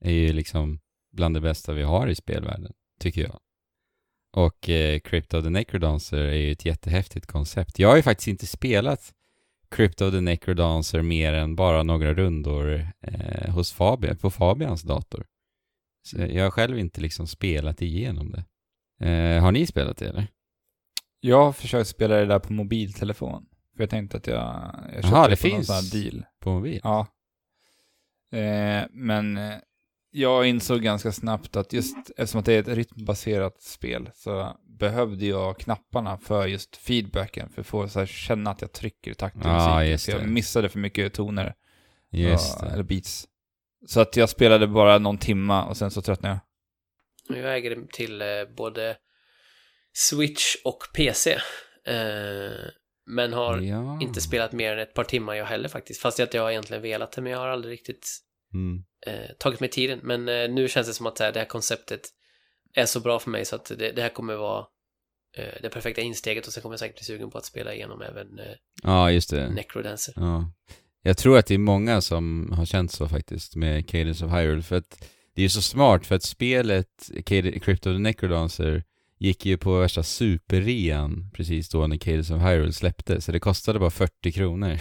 är ju liksom bland det bästa vi har i spelvärlden, tycker jag. Och eh, Crypt of the Necrodancer är ju ett jättehäftigt koncept. Jag har ju faktiskt inte spelat Crypt of the Necrodancer mer än bara några rundor eh, hos Fabian, på Fabians dator. Så jag har själv inte liksom spelat igenom det. Eh, har ni spelat det eller? Jag har försökt spela det där på mobiltelefon. För jag tänkte att jag, jag köpte Jaha, det på någon finns. sån här deal. På mobil? Ja. Eh, men eh, jag insåg ganska snabbt att just eftersom att det är ett rytmbaserat spel så behövde jag knapparna för just feedbacken för att få så här, känna att jag trycker i takt med Ja, musiken. just Så jag missade för mycket toner. Just det. Eller beats. Så att jag spelade bara någon timma och sen så tröttnade jag. Jag äger till eh, både Switch och PC. Eh, men har ja. inte spelat mer än ett par timmar jag heller faktiskt. Fast att jag egentligen velat det, men jag har aldrig riktigt Mm. Eh, tagit mig tiden. Men eh, nu känns det som att det här, det här konceptet är så bra för mig så att det, det här kommer vara eh, det perfekta insteget och sen kommer jag säkert bli sugen på att spela igenom även eh, Ja, just det. Necrodancer. Ja. Jag tror att det är många som har känt så faktiskt med Cadence of Hyrule, för att det är så smart för att spelet Cad- Crypto the Necrodancer gick ju på värsta superrean precis då när Cadence of Hyrule släpptes, så det kostade bara 40 kronor.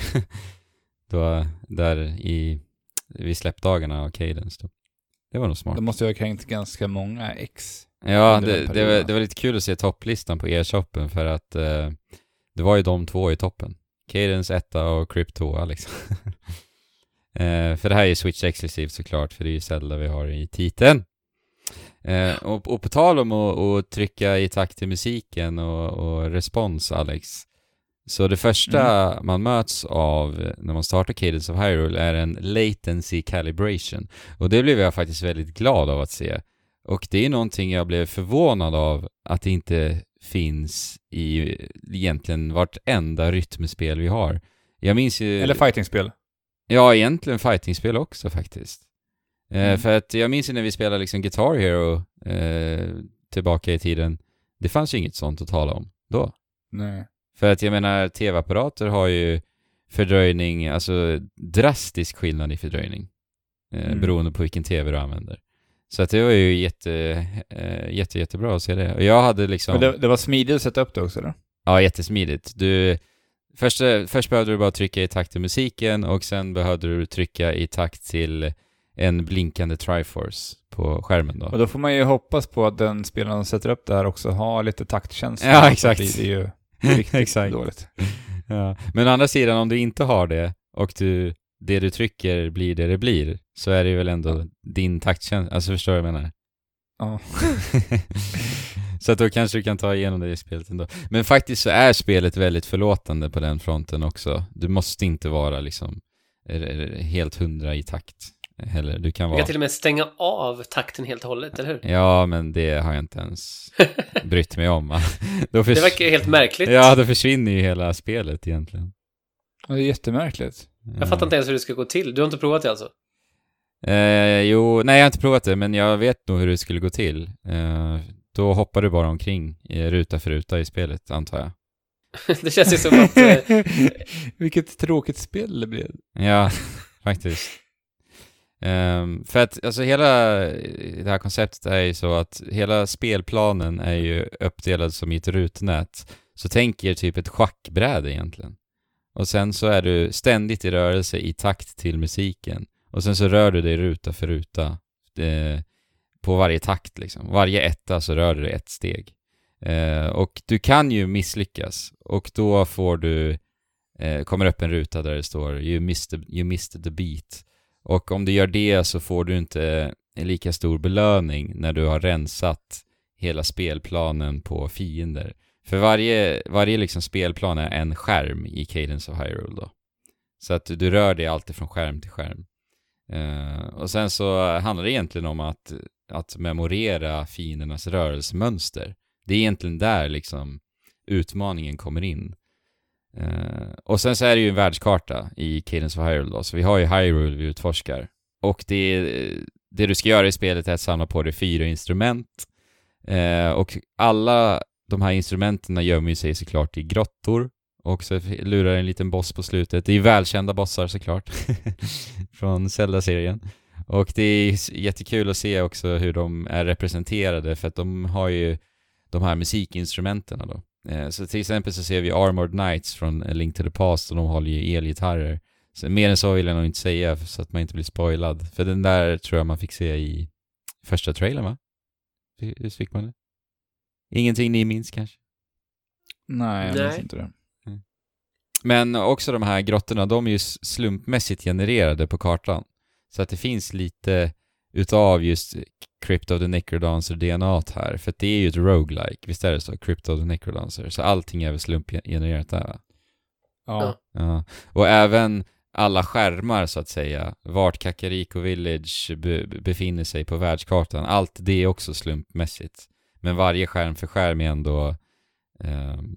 då, där i, vid släppdagarna av Cadence då. Det var nog smart. Det måste ju ha kränkt ganska många ex. Ja, det, det, var, det var lite kul att se topplistan på e-shoppen för att eh, det var ju de två i toppen. Cadence etta och Crypt 2 liksom. eh, för det här är ju Switch exklusivt såklart, för det är ju Zelda vi har i titeln. Eh, och, och på tal om att trycka i takt till musiken och, och respons, Alex. Så det första man möts av när man startar Cadence of Hyrule är en latency calibration. Och det blev jag faktiskt väldigt glad av att se. Och det är någonting jag blev förvånad av att det inte finns i egentligen vartenda rytmspel vi har. Jag minns ju... Eller fightingspel. Ja, egentligen fightingspel också faktiskt. Eh, Mm. För att jag minns ju när vi spelade liksom Guitar Hero eh, tillbaka i tiden. Det fanns ju inget sånt att tala om då. Nej. För att jag menar, tv-apparater har ju fördröjning, alltså drastisk skillnad i fördröjning. Eh, Mm. Beroende på vilken tv du använder. Så att det var ju jätte, eh, jätte, jättebra att se det. Och jag hade liksom... Men det, det var smidigt att sätta upp det också eller? Ja, jättesmidigt. Du, först, först behövde du bara trycka i takt till musiken och sen behövde du trycka i takt till en blinkande Triforce på skärmen då. Och då får man ju hoppas på att den spelaren som sätter upp det här också har lite taktkänsla. Ja, exakt. Det, det är ju riktigt Exakt. dåligt. Ja. Men å andra sidan, om du inte har det och du, det du trycker blir det det blir, så är det väl ändå din taktkänsla, alltså förstår du vad jag menar? Ja. så att då kanske du kan ta igenom det i spelet ändå. Men faktiskt så är spelet väldigt förlåtande på den fronten också. Du måste inte vara liksom helt hundra i takt heller. Du kan vara... kan till och med stänga av takten helt och hållet, eller hur? Ja, men det har jag inte ens brytt mig om. då förs... Det verkar ju helt märkligt. Ja, då försvinner ju hela spelet egentligen. Ja, Det är jättemärkligt. Jag fattar inte ens hur det ska gå till. Du har inte provat det alltså? Eh, jo, nej jag har inte provat det, men jag vet nog hur det skulle gå till. Eh, då hoppar du bara omkring i ruta för ruta i spelet, antar jag. det känns ju som att... Eh, Vilket tråkigt spel det blev. Ja, faktiskt. Um, för att alltså hela eh, det här konceptet är ju så att hela spelplanen är ju uppdelad som i ett rutnät. Så tänk er typ ett schackbräde egentligen. Och sen så är du ständigt i rörelse i takt till musiken. Och sen så rör du dig ruta för ruta eh, på varje takt liksom. Varje etta så rör du dig ett steg. Eh, och du kan ju misslyckas och då får du eh, kommer upp en ruta där det står you missed, the, you missed the beat. Och om du gör det så får du inte en lika stor belöning när du har rensat hela spelplanen på fiender. För varje, varje liksom spelplan är en skärm i Cadence of Hyrule då. Så att du rör dig alltid från skärm till skärm. Uh, och sen så handlar det egentligen om att, att memorera fiendernas rörelsemönster. Det är egentligen där liksom utmaningen kommer in. Uh, och sen så är det ju en världskarta i Cadence of Hyrule då, så vi har ju Hyrule vi utforskar. Och det, det du ska göra i spelet är att samla på dig fyra instrument. Uh, och alla de här instrumenten gömmer ju sig såklart i grottor. Och så lurar en liten boss på slutet. Det är välkända bossar såklart. Från Zelda-serien. Och det är jättekul att se också hur de är representerade för att de har ju de här musikinstrumenten då. Eh, Så till exempel så ser vi Armored Knights från A Link to the Past och de håller ju elgitarrer. Så mer än så vill jag nog inte säga så att man inte blir spoilad. För den där tror jag man fick se i första trailern va? Hur fick man det? Ingenting ni minns kanske? Nej, jag minns inte det. Men också de här grottorna, de är ju slumpmässigt genererade på kartan. Så att det finns lite utav just Crypt of the Necrodancer DNA här. För att det är ju ett roguelike, visst är det så? Crypt of the Necrodancer. Så allting är väl slumpgenererat där va? Ja. Ja. Och även alla skärmar så att säga, vart Kakariko Village be befinner sig på världskartan, allt det är också slumpmässigt. Men varje skärm för skärm är ändå ehm,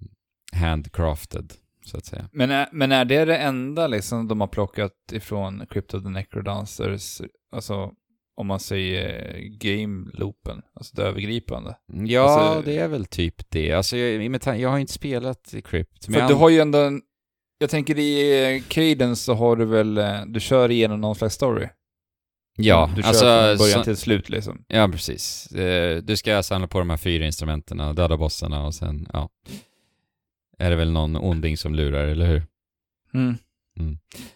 handcrafted, så att säga. Men, är, men är det det enda liksom de har plockat ifrån Crypt of the Necrodancers, alltså om man säger game-loopen, alltså det övergripande? Ja, Alltså- det är väl typ det. Alltså, jag, jag har inte spelat i Crypt, men För jag du har ju ändå en, Jag tänker i eh, Cadence så har du väl, eh, du kör igenom någon slags story? Ja, Du kör alltså... från början så- till slut liksom. Ja, precis. Eh, Du ska samla på de här fyra instrumenten och döda bossarna och sen, ja. Är det väl någon onding som lurar, eller hur? Mm.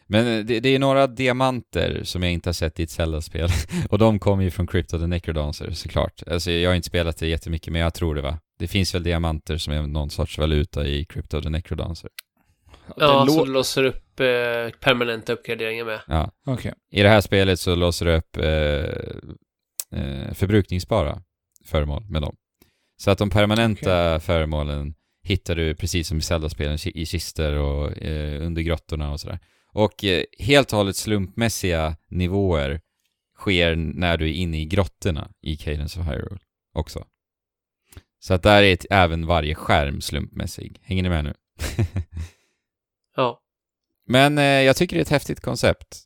Men eh, det, det är några diamanter som jag inte har sett i ett Zelda-spel. Och de kommer ju från Crypto the Necrodancer, såklart. Alltså jag har inte spelat det jättemycket, men jag tror det va? Det finns väl diamanter som är någon sorts valuta i Crypto the Necrodancer. Ja, det du låser upp eh, permanenta uppgraderingar med. Ja. Okej. I det här spelet så låser du upp eh, eh, förbrukningsbara föremål med dem. Så att de permanenta föremålen hittar du precis som i Zelda-spelen i kister och eh, under grottorna och sådär. Och eh, helt och hållet slumpmässiga nivåer sker när du är inne i grottorna i Cadence of Hyrule också. Så att där är ett, även varje skärm slumpmässig. Hänger ni med nu? Ja. Men eh, jag tycker det är ett häftigt koncept.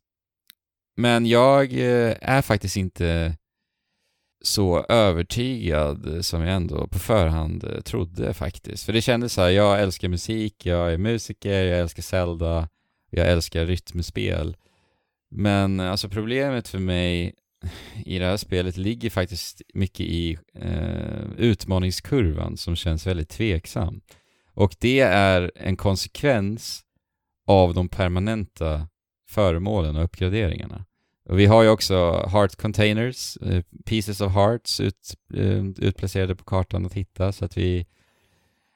Men jag eh, är faktiskt inte så övertygad som jag ändå på förhand eh, trodde faktiskt. För det kändes så här, jag älskar musik, jag är musiker, jag älskar Zelda, jag älskar rytmspel. Men eh, alltså problemet för mig i det här spelet ligger faktiskt mycket i eh, utmaningskurvan som känns väldigt tveksam. Och det är en konsekvens av de permanenta föremålen och uppgraderingarna. Och vi har ju också heart containers, eh, pieces of hearts ut, eh, utplacerade på kartan att hitta så att vi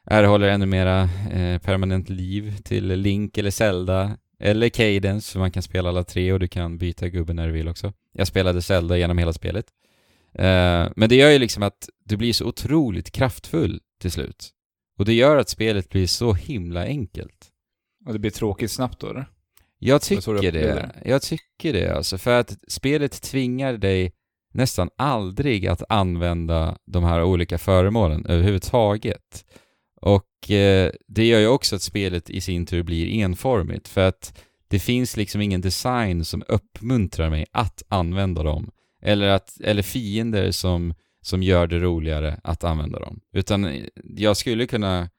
erhåller ännu mera eh, permanent liv till Link eller Zelda eller Cadence för man kan spela alla tre och du kan byta gubbe när du vill också. Jag spelade Zelda genom hela spelet. Eh, men det gör ju liksom att du blir så otroligt kraftfull till slut. Och det gör att spelet blir så himla enkelt. Och det blir tråkigt snabbt då eller? Jag tycker det. Jag tycker det alltså, för att spelet tvingar dig nästan aldrig att använda de här olika föremålen överhuvudtaget. Och eh, det gör ju också att spelet i sin tur blir enformigt, för att det finns liksom ingen design som uppmuntrar mig att använda dem. Eller, att, eller fiender som, som gör det roligare att använda dem. Utan eh, jag skulle kunna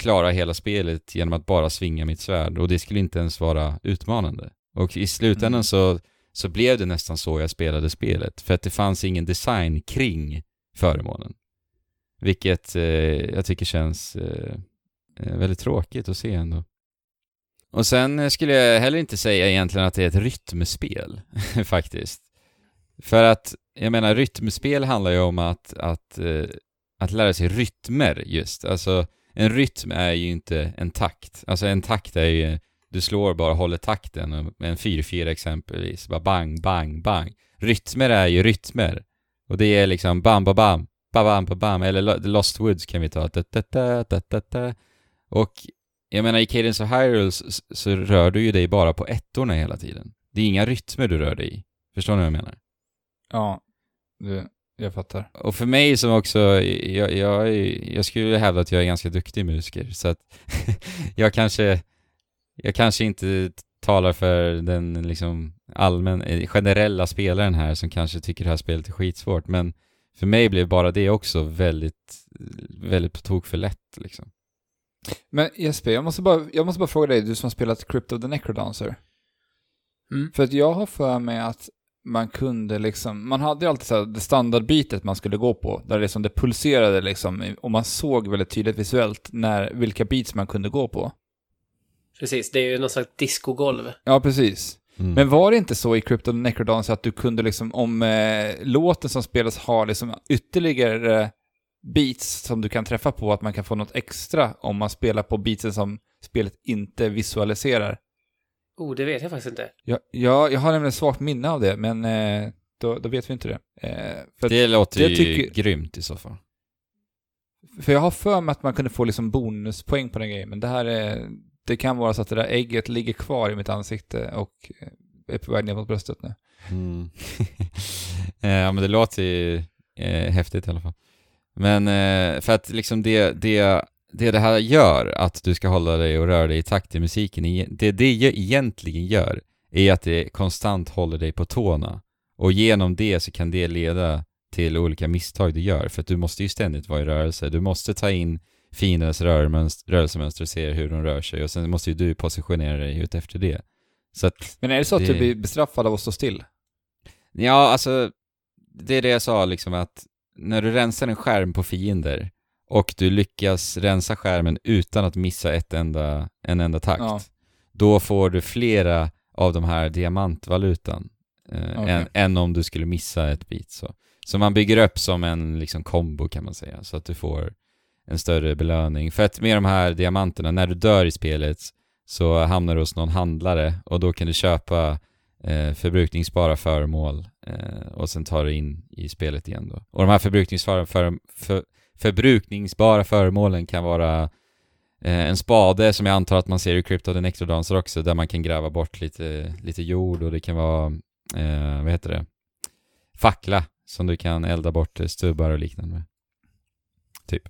klara hela spelet genom att bara svinga mitt svärd och det skulle inte ens vara utmanande. Och i slutändan Mm. så, så blev det nästan så jag spelade spelet, för att det fanns ingen design kring föremålen. Vilket eh, jag tycker känns eh, eh, väldigt tråkigt att se ändå. Och sen eh, skulle jag heller inte säga egentligen att det är ett rytmspel, faktiskt. För att, jag menar, rytmspel handlar ju om att, att, eh, att lära sig rytmer just. Alltså, en rytm är ju inte en takt. Alltså en takt är ju, du slår bara och håller takten. En 4-4 exempelvis, bara bang, bang, bang. Rytmer är ju rytmer. Och det är liksom bam, bam, bam, bam, bam, ba, bam. eller The Lost Woods kan vi ta. Da, da, da, da, da, da. Och jag menar i Cadence of Hyrule så, så rör du ju dig bara på ettorna hela tiden. Det är inga rytmer du rör dig i. Förstår ni vad jag menar? Ja, det, jag fattar. Och för mig som också, jag, jag, jag skulle hävda att jag är ganska duktig musiker, så att jag kanske, jag kanske inte talar för den liksom allmän, generella spelaren här som kanske tycker det här spelet är skitsvårt, men för mig blev bara det också väldigt, väldigt på tok för lätt liksom. Men Jesper, jag måste, bara, jag måste bara fråga dig, du som har spelat Crypt of the Necrodancer. Mm. För att jag har för mig att man kunde liksom, man hade ju alltid så här det standardbitet man skulle gå på, där liksom det pulserade liksom, och man såg väldigt tydligt visuellt när, vilka beats man kunde gå på. Precis, det är ju någon slags discogolv. Ja, precis. Mm. Men var det inte så i Crypt of the Necrodancer att du kunde liksom, om eh, låten som spelas har liksom ytterligare beats som du kan träffa på, att man kan få något extra om man spelar på beatsen som spelet inte visualiserar? Oh, det vet jag faktiskt inte. Ja, ja, jag har nämligen svagt minne av det, men eh, då, då vet vi inte det. Eh, för, det låter det ju tycker- grymt i så fall. för jag har för mig att man kunde få liksom bonuspoäng på den grejen, men det här är, det kan vara så att det där ägget ligger kvar i mitt ansikte och eh, är på väg ner mot bröstet nu. Mm. Eh, ja, men det låter ju eh, häftigt i alla fall. Men eh, för att liksom det, det, det det här gör, att du ska hålla dig och röra dig i takt i musiken, det det egentligen gör, är att det konstant håller dig på tårna. Och genom det så kan det leda till olika misstag du gör, för att du måste ju ständigt vara i rörelse. Du måste ta in fiendens rörelsemönster och ser hur de rör sig och sen måste ju du positionera dig ut efter det. Att, Men är det så att Det- du blir bestraffad av att stå still? ja alltså, det är det jag sa liksom att när du rensar en skärm på fiender och du lyckas rensa skärmen utan att missa ett enda, en enda takt, Ja. då får du flera av de här diamantvalutan eh, Okej. än, än om du skulle missa ett bit. Så. så man bygger upp som en liksom kombo kan man säga, så att du får en större belöning. För att med de här diamanterna, när du dör i spelet så hamnar du hos någon handlare och då kan du köpa eh, förbrukningsbara föremål eh, och sen ta det in i spelet igen då. Och de här förbrukningsbara, för, för, förbrukningsbara föremålen kan vara eh, en spade som jag antar att man ser i Crypt of the Necrodancer också, där man kan gräva bort lite, lite jord och det kan vara, eh, vad heter det, fackla som du kan elda bort eh, stubbar och liknande med. Typ.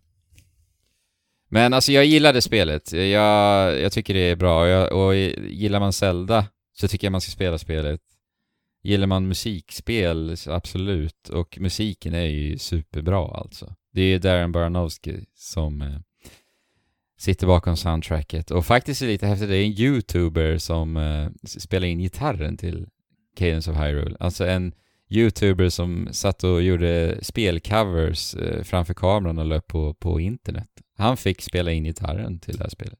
Men alltså jag gillar det spelet. Jag, jag tycker det är bra och, jag, och gillar man Zelda så tycker jag man ska spela spelet. Gillar man musikspel, absolut. Och musiken är ju superbra alltså. Det är ju Darren Baranowski som eh, sitter bakom soundtracket. Och faktiskt är lite häftigt, det är en YouTuber som eh, spelar in gitarren till Cadence of Hyrule. Alltså en YouTuber som satt och gjorde spelcovers eh, framför kameran och löp på, på internet. Han fick spela in gitarren till det här spelet.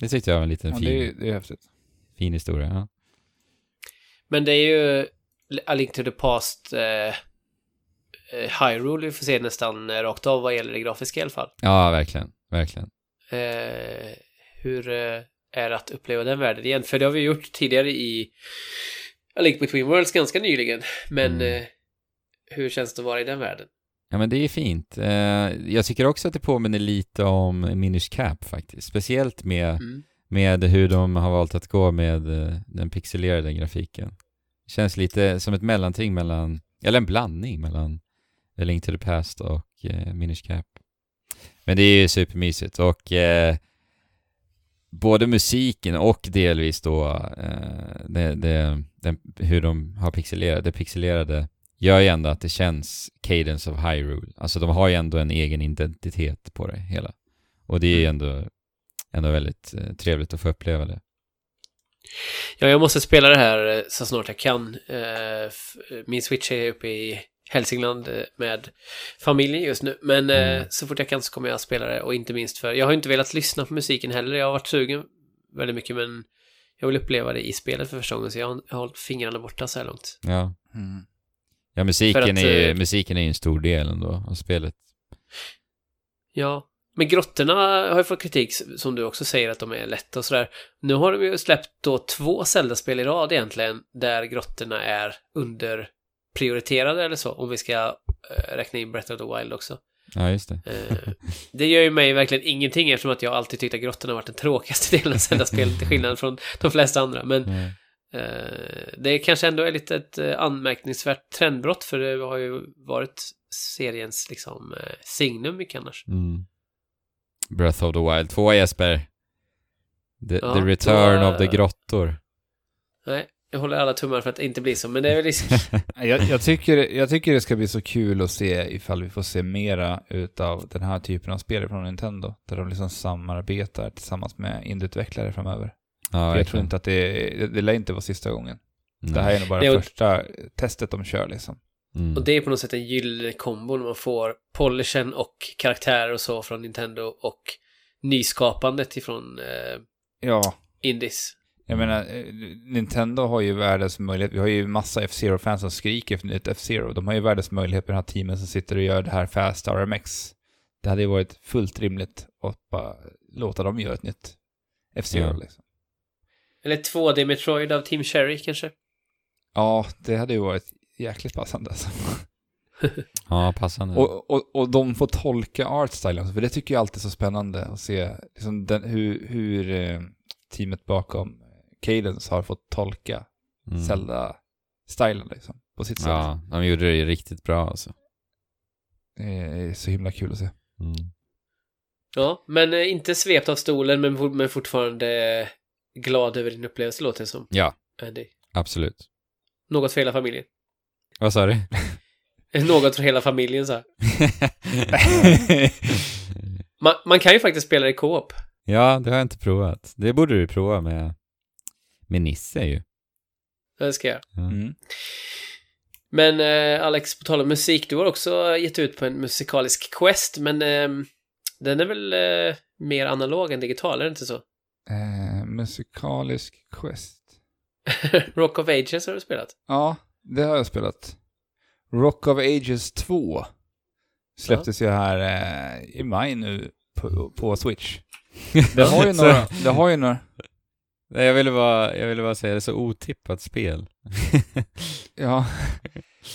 Det tyckte jag var en liten Ja, fin, det, är, det är häftigt. fin historia. Ja. Men det är ju A Link to the Past eh, Hyrule vi får se nästan eh, rakt av vad gäller det grafiska i alla fall. ja, verkligen. Verkligen. Eh, hur eh, är det att uppleva den världen igen? För det har vi gjort tidigare i A Link Between Worlds ganska nyligen. Men Mm. eh, hur känns det att vara i den världen? Ja men det är fint. Eh, jag tycker också att det påminner lite om Minish Cap faktiskt. Speciellt med, Mm. med hur de har valt att gå med eh, den pixelerade grafiken. Det känns lite som ett mellanting mellan, eller en blandning mellan A Link to the Past och eh, Minish Cap. Men det är ju supermysigt och eh, både musiken och delvis då eh, det, det, den, hur de har pixelerat, det pixelerade gör ju ändå att det känns Cadence of Hyrule. Alltså de har ju ändå en egen identitet på det hela. Och det är ju ändå, ändå väldigt eh, trevligt att få uppleva det. Ja, jag måste spela det här eh, så snart jag kan. Eh, Min Switch är uppe i Hälsingland eh, med familjen just nu. Men eh, Mm. så fort jag kan så kommer jag spela det. Och inte minst för, jag har inte velat lyssna på musiken heller. Jag har varit sugen väldigt mycket men jag vill uppleva det i spelet för första gången. Så jag har, jag har hållit fingrarna borta så här långt. Ja, Mm. ja musiken, att, är ju, eh, musiken är ju en stor del ändå av spelet. Ja, men grottorna har ju fått kritik som du också säger att de är lätta och sådär. Nu har de ju släppt då två Zelda-spel i rad egentligen där grottorna är underprioriterade eller så, om vi ska eh, räkna in Breath of the Wild också. Ja, just det. Eh, det gör ju mig verkligen ingenting eftersom att jag alltid tyckt att grottorna varit den tråkigaste delen av Zelda-spelet till skillnad från de flesta andra. Men eh, det kanske ändå är lite ett anmärkningsvärt trendbrott för det har ju varit seriens liksom signum mycket annars. Mm. Breath of the Wild 2 Jesper. The, Ja, the return då, of the grottor. Nej, jag håller alla tummar för att det inte blir så, men det är väl risk. Jag, jag, tycker, jag tycker det ska bli så kul att se ifall vi får se mera utav den här typen av spel från Nintendo. Där de liksom samarbetar tillsammans med indieutvecklare framöver. ja, För jag tror inte att det, det, det lär inte vara sista gången. Nej. Det här är nog bara Nej, och- första testet de kör liksom. Mm. Och det är på något sätt en gyllene kombo när man får polishen och karaktärer och så från Nintendo och nyskapandet ifrån eh, Ja, Indies. Jag Mm. menar, eh, Nintendo har ju världens möjlighet. Vi har ju massa F-Zero-fans som skriker efter nytt F-Zero. De har ju världens möjlighet med den här teamen som sitter och gör det här Fast RMX. Det hade ju varit fullt rimligt att bara låta dem göra ett nytt F-Zero Ja. liksom. Eller 2D Metroid av Team Cherry kanske. Ja, det hade ju varit jäkligt passande alltså. Ja, passande. Och, och, och de får tolka artstylen, för det tycker jag alltid är så spännande att se liksom den, hur, hur eh, teamet bakom Cadence har fått tolka Mm. Zelda-stylen liksom, på sitt sätt. Ja, de gjorde det ju riktigt bra alltså. Det är så himla kul att se. Mm. Ja, men eh, inte svept av stolen, men, men fortfarande eh, glad över din upplevelse låter det som. Ja, Andy. absolut. Något för hela familjen. Vad sa du? Något för hela familjen så här. Man, man kan ju faktiskt spela i co-op. Ja, det har jag inte provat. Det borde du prova med, med Nisse ju. Det ska jag. Ja. Mm. Men eh, Alex, på tal om musik, du har också gett ut på en musikalisk quest, men eh, den är väl eh, mer analog än digital, är det inte så? Eh, musikalisk quest. Rock of Ages har du spelat. Ja, det har jag spelat. Rock of Ages 2 släpptes ju här eh, i maj nu på, på Switch. Det har ju några, det har ju några, Nej, jag ville bara, jag ville bara säga det är så otippat spel. ja.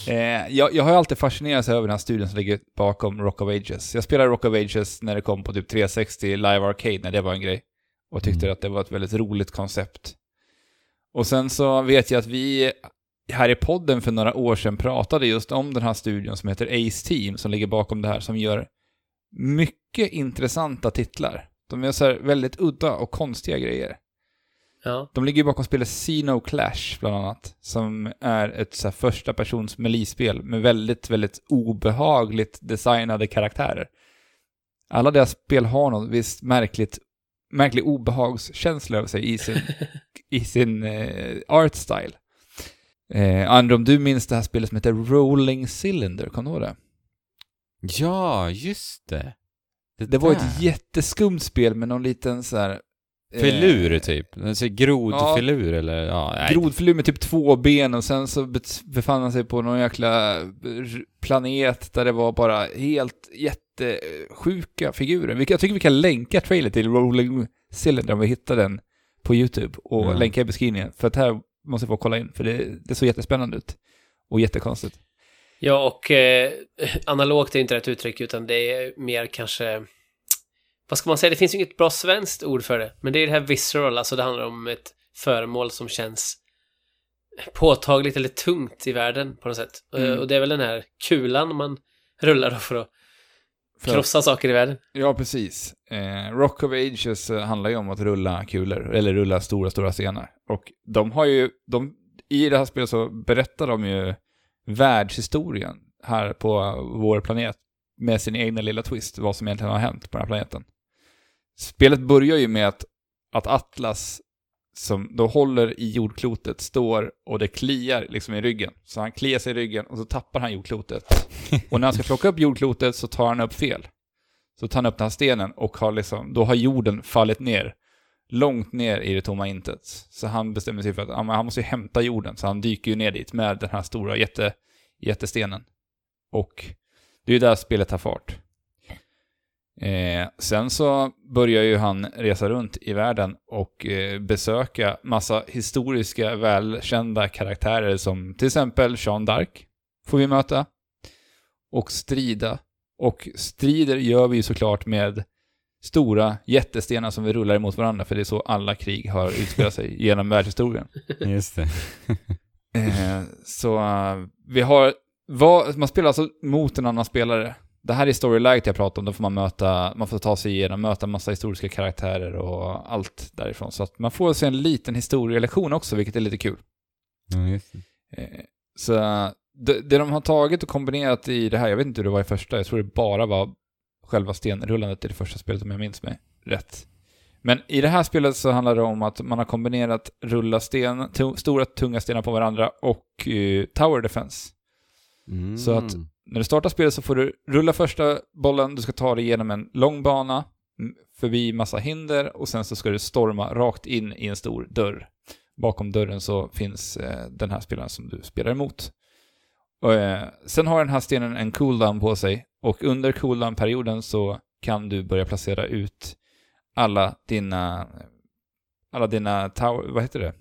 Eh, jag, jag har alltid fascinerats över den här studien som ligger bakom Rock of Ages. Jag spelade Rock of Ages när det kom på typ 360 Live Arcade, när det var en grej. Och tyckte Mm. att det var ett väldigt roligt koncept. Och sen så vet jag att vi här i podden för några år sedan pratade just om den här studion som heter Ace Team, som ligger bakom det här, som gör mycket intressanta titlar. De gör så här väldigt udda och konstiga grejer. Ja. De ligger ju bakom spelet Xeno Clash, bland annat, som är ett så här första persons melee-spel med väldigt, väldigt obehagligt designade karaktärer. Alla deras spel har något visst märkligt, märklig obehagskänsla över sig i sin, i sin eh, art style. Eh, Andra, om du minns det här spelet som heter Rolling Cylinder, kommer du ihåg det? Ja, just det. Det var där. ett jätteskumt spel med någon liten så här... eh, Filur typ. Grodfilur eller ja, nej. Grodfilur med typ två ben och sen så befann han sig på någon jäkla planet där det var bara helt jättesjuka figurer. Jag tycker vi kan länka trailer till Rolling Cylinder om vi hittar den på YouTube och Ja. länka i beskrivningen. För att här måste få kolla in, för det, det såg jättespännande ut. Och jättekonstigt. Ja, och eh, analogt är inte rätt uttryck, utan det är mer kanske... Vad ska man säga? Det finns ju inget bra svenskt ord för det. Men det är det här visceral, alltså det handlar om ett föremål som känns påtagligt eller tungt i världen på något sätt. Mm. Och det är väl den här kulan man rullar då för att För krossa saker i världen. Ja, precis. Eh, Rock of Ages eh, handlar ju om att rulla kulor, eller rulla stora, stora stenar. Och de har ju, de, i det här spelet så berättar de ju världshistorien här på vår planet med sin egna lilla twist, vad som egentligen har hänt på den här planeten. Spelet börjar ju med att, att Atlas, som då håller i jordklotet, står och det kliar liksom i ryggen. Så han kliar sig i ryggen och så tappar han jordklotet. Och när han ska plocka upp jordklotet så tar han upp fel. Så tar han upp den här stenen och har liksom, då har jorden fallit ner. Långt ner i det tomma intet. Så han bestämmer sig för att ja, han måste ju hämta jorden, så han dyker ju ner dit med den här stora jätte, jättestenen. Och det är ju där spelet tar fart. Eh, sen så börjar ju han resa runt i världen och eh, besöka massa historiska välkända karaktärer som till exempel Jean d'Arc får vi möta. Och strida. Och strider gör vi såklart med stora jättestenar som vi rullar emot varandra, för det är så alla krig har utspelat sig genom världshistorien. Just det. Eh, så eh, vi har, vad, man spelar alltså mot en annan spelare. Det här är storylight jag pratar om, då får man möta, man får ta sig igenom, möta massa historiska karaktärer och allt därifrån. Så att man får sig en liten historielektion också, vilket är lite kul. Eh, Så det, det de har tagit och kombinerat i det här, jag vet inte hur det var i första, jag tror det bara var själva stenrullandet i det första spelet om jag minns mig rätt. Men i det här spelet så handlar det om att man har kombinerat rulla sten, to- stora tunga stenar på varandra och eh, tower defense. Mm. Så att- När du startar spelet så får du rulla första bollen, du ska ta dig igenom en lång bana, förbi massa hinder och sen så ska du storma rakt in i en stor dörr. Bakom dörren så finns eh, den här spelaren som du spelar emot. Och, eh, sen har den här stenen en cooldown på sig och under cooldown-perioden så kan du börja placera ut alla dina, alla dina tower, vad heter det?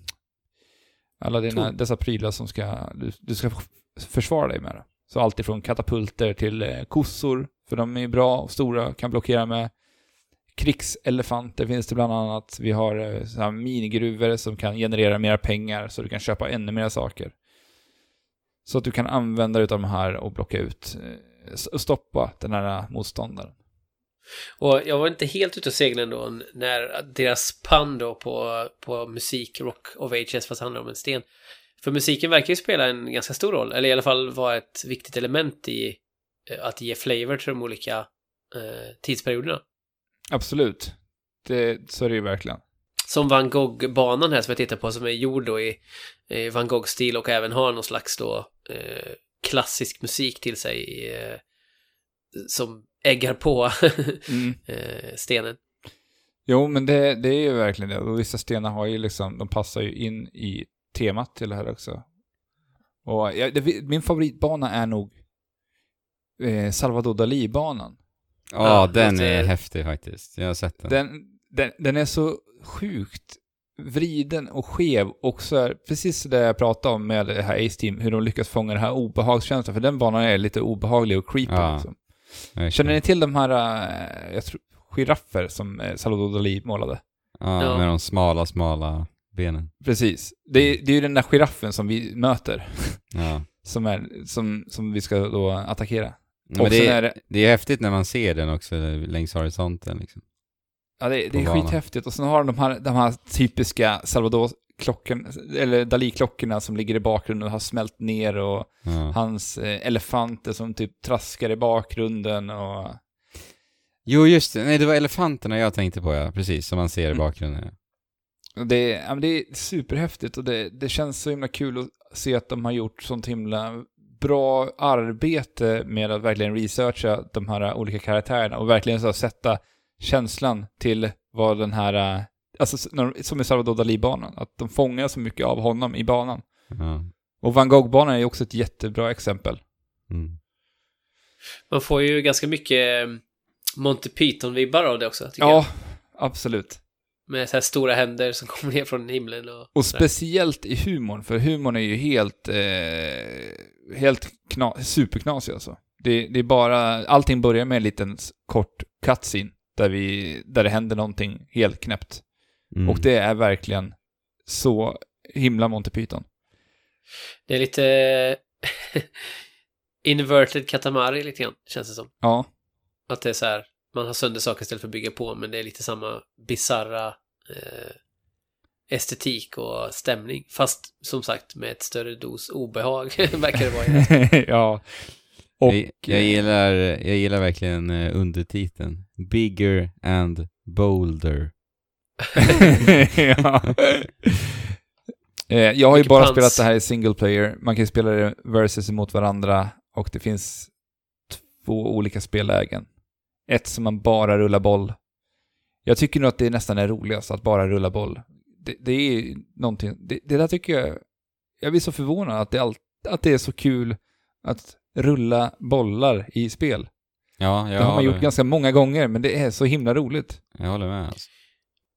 Alla dina, dessa prylar som ska, du, du ska försvara dig med. Så allt ifrån katapulter till eh, kossor, för de är bra och stora, kan blockera med. Krigselefanter finns det bland annat. Vi har eh, så här minigruvor som kan generera mer pengar så du kan köpa ännu mer saker. Så att du kan använda dig av de här och blocka ut eh, och stoppa den här motståndaren. Och jag var inte helt ute och seglade ändå när deras pann då på, på musik, Rock of Ages, fast handlar om en sten. För musiken verkar ju spela en ganska stor roll, eller i alla fall vara ett viktigt element i eh, att ge flavor till de olika eh, tidsperioderna. Absolut. Det, så är det ju verkligen. Som Van Gogh-banan här som jag tittar på som är gjord då i, i Van Gogh-stil och även har någon slags då eh, klassisk musik till sig eh, som äggar på Mm. eh, stenen. Jo, men det, det är ju verkligen det. Och vissa stenar har ju liksom, de passar ju in i temat till det här också. Och jag, det, min favoritbana är nog eh, Salvador Dalí-banan. Ja, Ja, den är häftig faktiskt. Jag har sett den. Den, den, den är så sjukt vriden och skev och så är precis det jag pratade om med det här Ace Team, hur de lyckas fånga den här obehagskänslan, för den banan är lite obehaglig och creepy. Ja. Liksom. Verkligen. Känner ni till de här, eh, jag tror, giraffer som eh, Salvador Dalí målade? Ja, Ja. med de smala, smala benen. Precis. Det, är- det är ju den där giraffen som vi möter, Ja. som, är, som, som vi ska då attackera. Och det, är, det, det är häftigt när man ser den också längs horisonten liksom. ja, det, det är banan. skithäftigt. Och sen har de de här, de här typiska Salvador-klockorna, eller Dalí-klockorna som ligger i bakgrunden och har smält ner och Ja. hans eh, elefanter som typ traskar i bakgrunden och... Jo, just det. Nej, det var elefanterna jag tänkte på, ja. Precis, som man ser i Mm. bakgrunden. Ja. Det, är- ja, det är superhäftigt och det, det känns så himla kul att se att de har gjort sånt himla bra arbete med att verkligen researcha de här olika karaktärerna och verkligen så sätta känslan till vad den här, eh, alltså som i Salvador Dalí-banan, att de fångar så mycket av honom i banan. Ja. Och Van Gogh-banan är ju också ett jättebra exempel. Mm. Man får ju ganska mycket eh, Monty Python-vibbar av det också, tycker Ja, jag. absolut. Med så här stora händer som kommer ner från himlen och... Och speciellt i humorn, för humorn är ju helt, eh, helt kna- superknasig alltså. Det, det är bara, allting börjar med en liten kort cutscene där, vi, där det händer någonting helt knäppt. Mm. Och det är verkligen så himla Monty Python. Det är lite... inverted katamari lite grann, känns det som. Ja, Att det är så här, man har sönder saker istället för att bygga på, men det är lite samma bizarra estetik och stämning. Fast som sagt med ett större dos obehag, verkar det vara. ja. Och, jag, jag, gillar, jag gillar verkligen eh, undertiteln. Bigger and bolder. ja. Eh, Jag har ju bara pans. spelat det här i single player. Man kan ju spela det versus emot varandra och det finns två olika spellägen. Ett som man bara rullar boll. Jag tycker nog att det nästan är roligast att bara rulla boll. Det, det är någonting, det, det där tycker jag, jag blir så förvånad att det, all, att det är så kul att rulla bollar i spel. Ja, Det jag, har man gjort ganska många gånger, men det är så himla roligt. jag håller med. Alltså.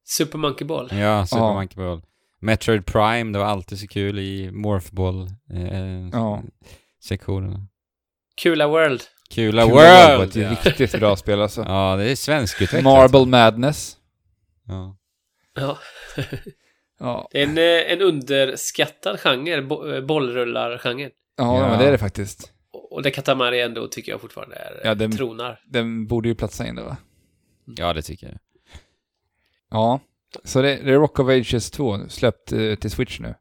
Super Monkey Ball. Ja, Super Ja. Monkey Ball. Metroid Prime, det var alltid så kul i Morphball eh, Ja. sektionerna. Kula World. Kula Kul World! var ett ja. riktigt bra spel alltså. ja, det är svenskutvecklat. Marble Madness. Ja. Ja. Ja, Det är en, eh, en underskattad genre, bo, eh, bollrullar-genren. ja, Ja. men det är det faktiskt. Och det Katamari ändå tycker jag fortfarande är, Ja, den- tronar. Den borde ju platsa in det va? ja, det tycker jag. Ja. Så det, det är Rock of Ages 2, släppt eh, till Switch nu.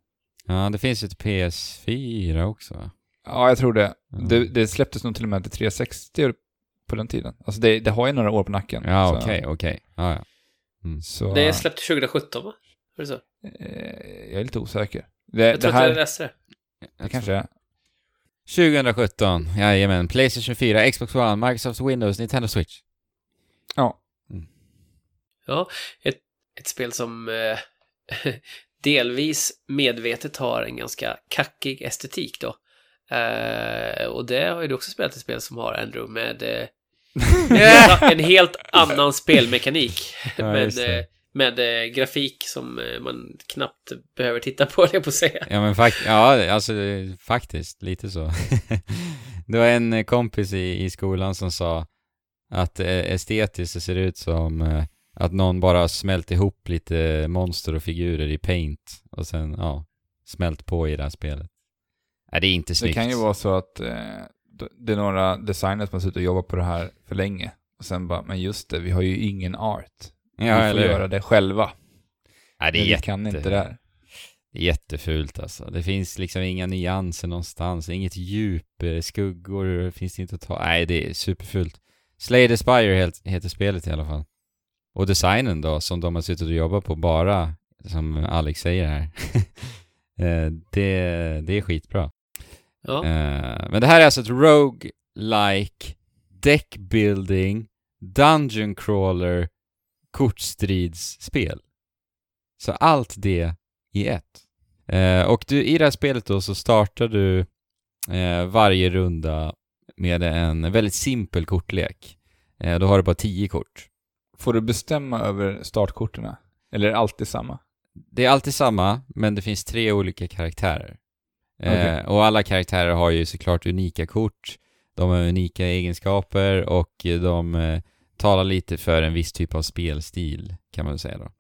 Ja, det finns ju ett PS4 också? Ja, jag tror det. Ja. Det, det släpptes nog till och med till 360 på den tiden. Alltså det, det har ju några år på nacken. Ja, okej, okej. Ja, ja. Så, Det är släppt 2017 va? Är det så? eh, jag är lite osäker. Det, Jag det tror att här, jag läste det. det kanske är... 2017, jajamän. Playstation 4, Xbox One, Microsoft Windows, Nintendo Switch. Ja. Ja, ett, ett spel som eh, delvis medvetet har en ganska kackig estetik då. Eh, och det har ju du också spelat ett spel som har, Andrew, med eh, en helt annan spelmekanik. Ja, det. eh, med eh, grafik som man knappt behöver titta på, jag på att säga. Ja, men fakt ja, alltså det- faktiskt, lite så. det var en kompis i, i skolan som sa att estetiskt det ser ut som att någon bara smält ihop lite monster och figurer i paint och sen, ja, smält på i det här spelet. Nej, det är inte Det snyggt. kan ju vara så att eh, det är några designers som har suttit och jobbat på det här för länge. Och sen bara, men just det, vi har ju ingen art. Ja, vi får eller göra det själva. Nej, det är men vi jätte... kan inte det här. Det är jättefult alltså. Det finns liksom inga nyanser någonstans, inget djup, eh, skuggor finns det inte att ta. Nej, det är superfult. Slay the Spire heter spelet i alla fall. Och designen då, som de har suttit och jobbat på bara, som Alex säger här. Eh, det, det är skitbra. Ja. Eh, men det här är alltså ett rogue-like deck building, dungeon crawler, kortstridsspel. Så allt det i ett. Eh, och du, i det här spelet då så startar du eh, varje runda med en väldigt simpel kortlek. Eh, då har du bara tio kort. Får du bestämma över startkorten? Eller är det alltid samma? Det är alltid samma, men det finns tre olika karaktärer. Eh, och alla karaktärer har ju såklart unika kort, de har unika egenskaper och de eh, talar lite för en viss typ av spelstil, kan man väl säga då.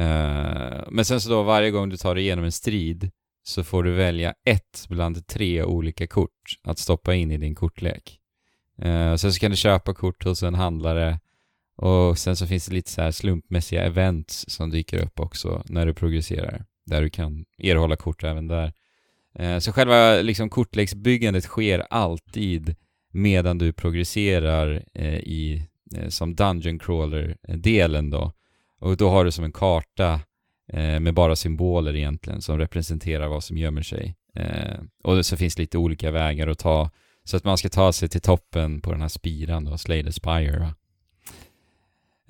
Eh, men sen så då varje gång du tar dig igenom en strid så får du välja ett bland tre olika kort att stoppa in i din kortlek. Eh, sen så kan du köpa kort hos en handlare och sen så finns det lite så här slumpmässiga events som dyker upp också när du progresserar. Där du kan erhålla kort även där. Eh, så själva liksom kortleksbyggandet sker alltid medan du progresserar eh, i, eh, som Dungeon Crawler-delen då. Och då har du som en karta med bara symboler egentligen som representerar vad som gömmer sig. Och så finns lite olika vägar att ta så att man ska ta sig till toppen på den här spiran då, Slay Spire.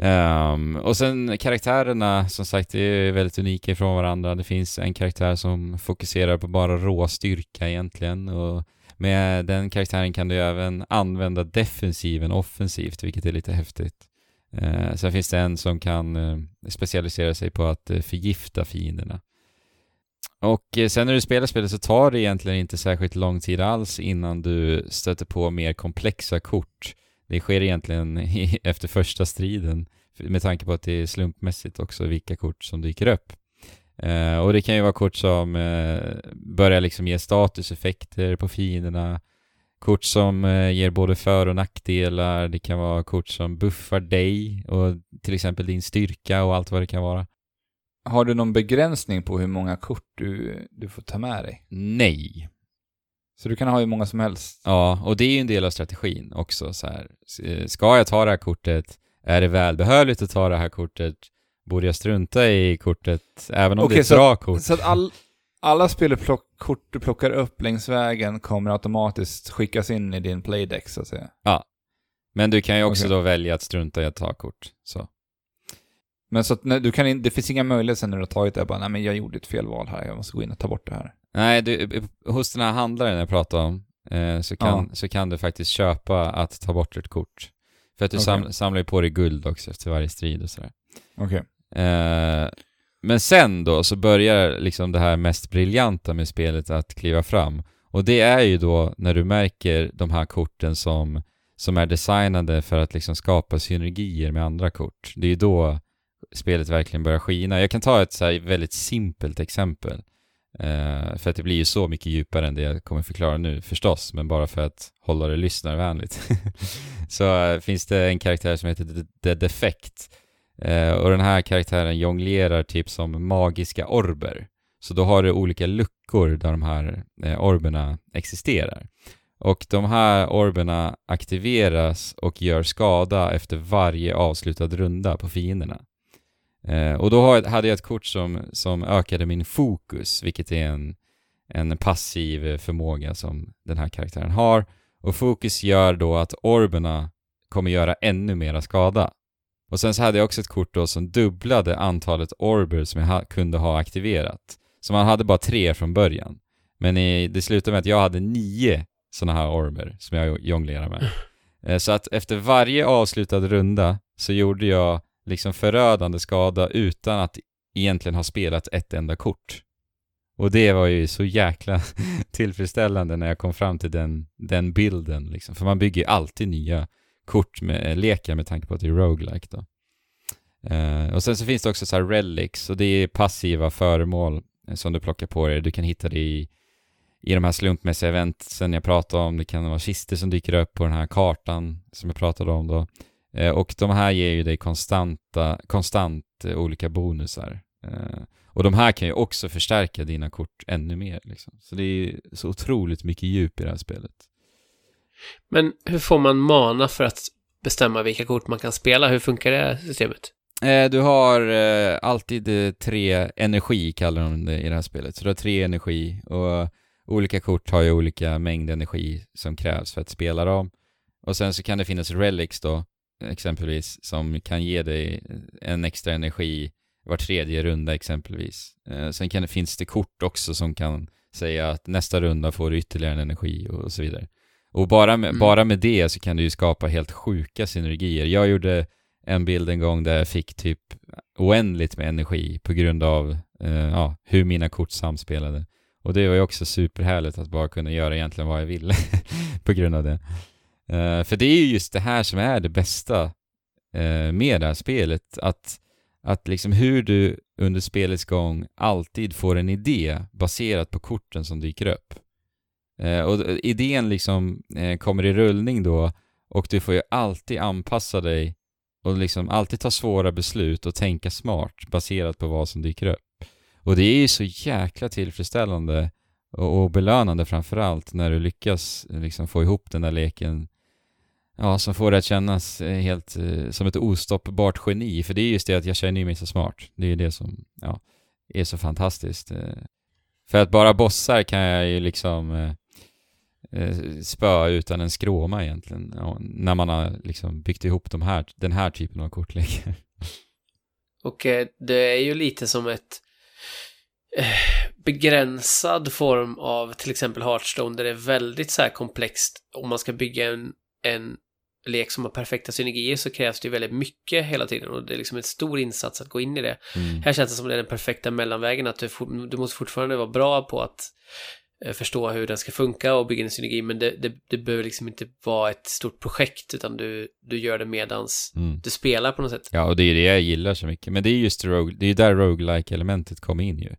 Um, och sen karaktärerna, som sagt, är väldigt unika ifrån varandra. Det finns en karaktär som fokuserar på bara rå styrka egentligen. Och med den karaktären kan du även använda defensiven offensivt, vilket är lite häftigt. Uh, sen finns det en som kan uh, specialisera sig på att uh, förgifta fienderna. Och eh, sen när du spelar spelet så tar det egentligen inte särskilt lång tid alls innan du stöter på mer komplexa kort. Det sker egentligen i, efter första striden med tanke på att det är slumpmässigt också vilka kort som dyker upp. Eh, och det kan ju vara kort som eh, börjar liksom ge statuseffekter på fienderna, kort som eh, ger både för och nackdelar, det kan vara kort som buffar dig och till exempel din styrka och allt vad det kan vara. Har du någon begränsning på hur många kort du, du får ta med dig? Nej. Så du kan ha hur många som helst? Ja, och det är ju en del av strategin också så här. S- Ska jag ta det här kortet? Är det välbehövligt att ta det här kortet? Borde jag strunta i kortet även om det är ett bra kort? Så att all, alla spelkort du plockar upp längs vägen kommer automatiskt skickas in i din playdeck så att säga? Men du kan ju också Okej. då välja att strunta i att ta kort. Så. Men så att när, du kan in, det finns inga möjligheter sen när du har tagit det, bara nej men jag gjorde ett fel val här, jag måste gå in och ta bort det här. Nej, du, hos den här handlaren jag pratade om eh, så, kan, så kan du faktiskt köpa att ta bort ett kort. För att du Okej. sam, samlar ju på dig guld också efter varje strid och sådär. Okej. Eh, men sen då så börjar liksom det här mest briljanta med spelet att kliva fram. Och det är ju då när du märker de här korten som, som är designade för att liksom skapa synergier med andra kort. Det är ju då spelet verkligen börjar skina. Jag kan ta ett så här väldigt simpelt exempel. Eh, för att det blir ju så mycket djupare än det jag kommer förklara nu förstås, men bara för att hålla det lyssnarvänligt. så eh, finns det en karaktär som heter The- Defect. Eh, och den här karaktären jonglerar typ som magiska orber. Så då har du olika luckor där de här eh, orberna existerar. Och de här orberna aktiveras och gör skada efter varje avslutad runda på fienderna. Eh, och då hade jag ett kort som, som ökade min fokus, vilket är en, en passiv förmåga som den här karaktären har. Och fokus gör då att orberna kommer göra ännu mera skada. Och sen så hade jag också ett kort då som dubblade antalet orber som jag ha, kunde ha aktiverat. Så man hade bara tre från början. Men i, det slutade med att jag hade nio sådana här orber som jag jonglerar med. Eh, Så att efter varje avslutad runda så gjorde jag liksom förödande skada utan att egentligen ha spelat ett enda kort. Och det var ju så jäkla tillfredsställande när jag kom fram till den, den bilden liksom. För man bygger ju alltid nya kort med eh, lekar med tanke på att det är roguelike då. Uh, och sen så finns det också så här relics och det är passiva föremål eh, som du plockar på dig. Du kan hitta det i, i de här slumpmässiga eventsen jag pratade om. Det kan vara kister som dyker upp på den här kartan som jag pratade om då. Eh, och de här ger ju dig konstanta, konstant eh, olika bonusar. Eh, och de här kan ju också förstärka dina kort ännu mer liksom. Så det är så otroligt mycket djup i det här spelet. Men hur får man mana för att bestämma vilka kort man kan spela? Hur funkar det systemet? Du har alltid tre energi, kallar de det i det här spelet. Så du har tre energi och olika kort har ju olika mängd energi som krävs för att spela dem. Och sen så kan det finnas relics då, exempelvis, som kan ge dig en extra energi var tredje runda exempelvis. Eh, sen kan finns det kort också som kan säga att nästa runda får du ytterligare en energi och så vidare. Och bara med, Mm. bara med det så kan du ju skapa helt sjuka synergier. Jag gjorde en bild en gång där jag fick typ oändligt med energi på grund av eh, ja, hur mina kort samspelade. Och det var ju också superhärligt att bara kunna göra egentligen vad jag ville på grund av det. Uh, för det är ju just det här som är det bästa uh, med det här spelet. Att, att liksom hur du under spelets gång alltid får en idé baserat på korten som dyker upp. Uh, och idén liksom kommer i rullning då och du får ju alltid anpassa dig och liksom alltid ta svåra beslut och tänka smart baserat på vad som dyker upp. Och det är ju så jäkla tillfredsställande och, och belönande framförallt när du lyckas liksom få ihop den där leken Ja, som får det att kännas eh, helt eh, som ett ostoppbart geni. För det är just det att jag känner mig så smart. Det är ju det som, ja, är så fantastiskt. Eh. För att bara bossar kan jag ju liksom eh, eh spöa utan en skråma egentligen. Ja, när man har liksom byggt ihop de här, den här typen av kortlekar. Och eh, det är ju lite som ett eh, begränsad form av till exempel Hearthstone där det är väldigt så här komplext. Om man ska bygga en, en lek som har perfekta synergier så krävs det ju väldigt mycket hela tiden och det är liksom en stor insats att gå in i det. Mm. Här känns det som det är den perfekta mellanvägen att du, for, du måste fortfarande vara bra på att eh, förstå hur den ska funka och bygga en synergi men det, det, det behöver liksom inte vara ett stort projekt utan du, du gör det medans Mm. du spelar på något sätt. Ja, och det är det jag gillar så mycket. Men det är just rogue, det är där roguelike elementet kommer in ju.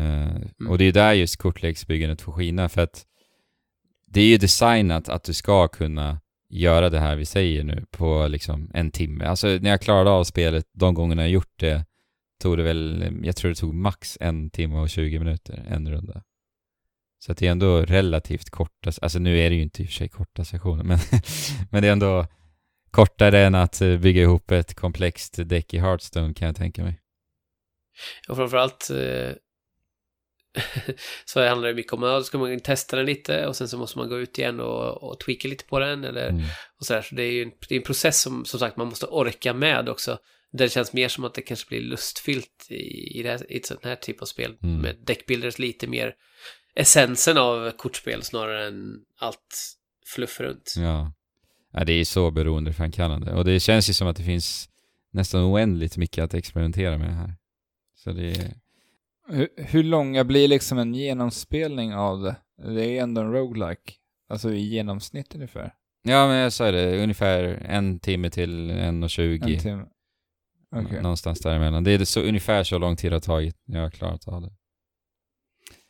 Eh, Och det är där just kortleksbyggandet får skina för att det är ju designat att du ska kunna göra det här vi säger nu på liksom en timme. Alltså när jag klarade av spelet de gångerna jag gjort det tog det väl, jag tror det tog max en timme och 20 minuter, en runda. Så att det är ändå relativt korta, alltså nu är det ju inte i och för sig korta sessioner, men, men det är ändå kortare än att bygga ihop ett komplext däck i Hearthstone kan jag tänka mig. Och framförallt eh, så handlar det mycket om att då ska man testa den lite och sen så måste man gå ut igen och, och tweaka lite på den eller Mm. och sådär. Så det är ju en, det är en process som som sagt man måste orka med också. Där det känns mer som att det kanske blir lustfyllt i, i, det här, i ett sånt här typ av spel. Mm. Med deckbuilders lite mer essensen av kortspel snarare än allt fluff runt. Ja. ja, det är så beroendeframkallande. Och det känns ju som att det finns nästan oändligt mycket att experimentera med här. Så det är... Hur, hur långa blir liksom en genomspelning av det? Det är ändå en roguelike. Alltså i genomsnitt ungefär. Ja, men jag sa det, ungefär en timme till en och tjugo. En timme. Okej. Någonstans däremellan. Det är så, ungefär så lång tid det har tagit när jag har klarat av det.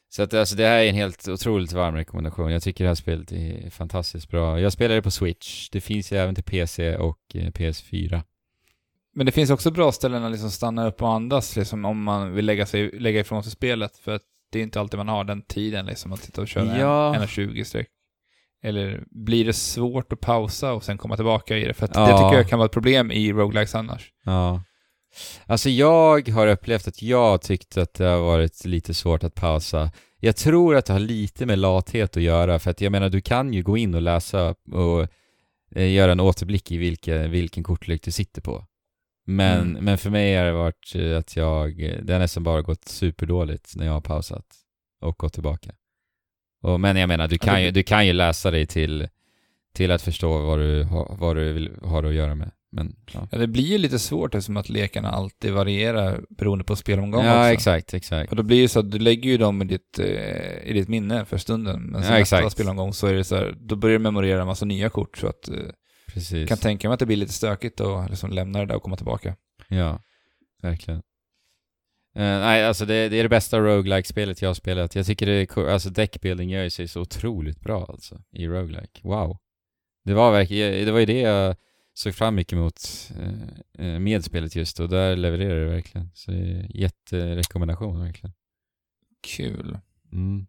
Så att alltså det här är en helt otroligt varm rekommendation. Jag tycker det här spelet är fantastiskt bra. Jag spelar det på Switch. Det finns ju även till PC och eh, PS4. Men det finns också bra ställen att liksom stanna upp och andas liksom, om man vill lägga, sig, lägga ifrån sig spelet. För att det är inte alltid man har den tiden liksom, att sitta och köra Ja. en 1.20 streck. Eller blir det svårt att pausa och sen komma tillbaka i det? För att det Ja. tycker jag kan vara ett problem i roguelikes annars. Ja. Alltså jag har upplevt att jag tyckt att det har varit lite svårt att pausa. Jag tror att det har lite med lathet att göra, för att jag menar du kan ju gå in och läsa och eh, göra en återblick i vilka, vilken kortlek du sitter på. Men, Mm. men för mig har det varit eh, att jag, det har nästan bara gått superdåligt när jag har pausat och gått tillbaka. Och, men jag menar, du kan, ju, du kan ju läsa dig till, till att förstå vad du, vad du vill, har att göra med. Men, ja. Ja, det blir ju lite svårt eftersom att lekarna alltid varierar beroende på spelomgång Ja, också. exakt, exakt. Och då blir det så att du lägger ju dem i ditt, eh, i ditt minne för stunden. Men sen Ja, nästa exakt. spelomgång så är det så här, då börjar du memorera en massa nya kort så att eh, Precis. kan tänka mig att det blir lite stökigt att liksom lämna det där och komma tillbaka. Ja, verkligen. Eh, nej, alltså det, det är det bästa roguelike-spelet jag har spelat. Jag tycker det är cool. alltså deckbuilding gör sig så otroligt bra alltså, i roguelike. Wow. Det var verkligen, det var ju det jag såg fram mycket emot eh, eh, med spelet just och där levererar det verkligen. Så det är jätterekommendation verkligen. Kul. Mm.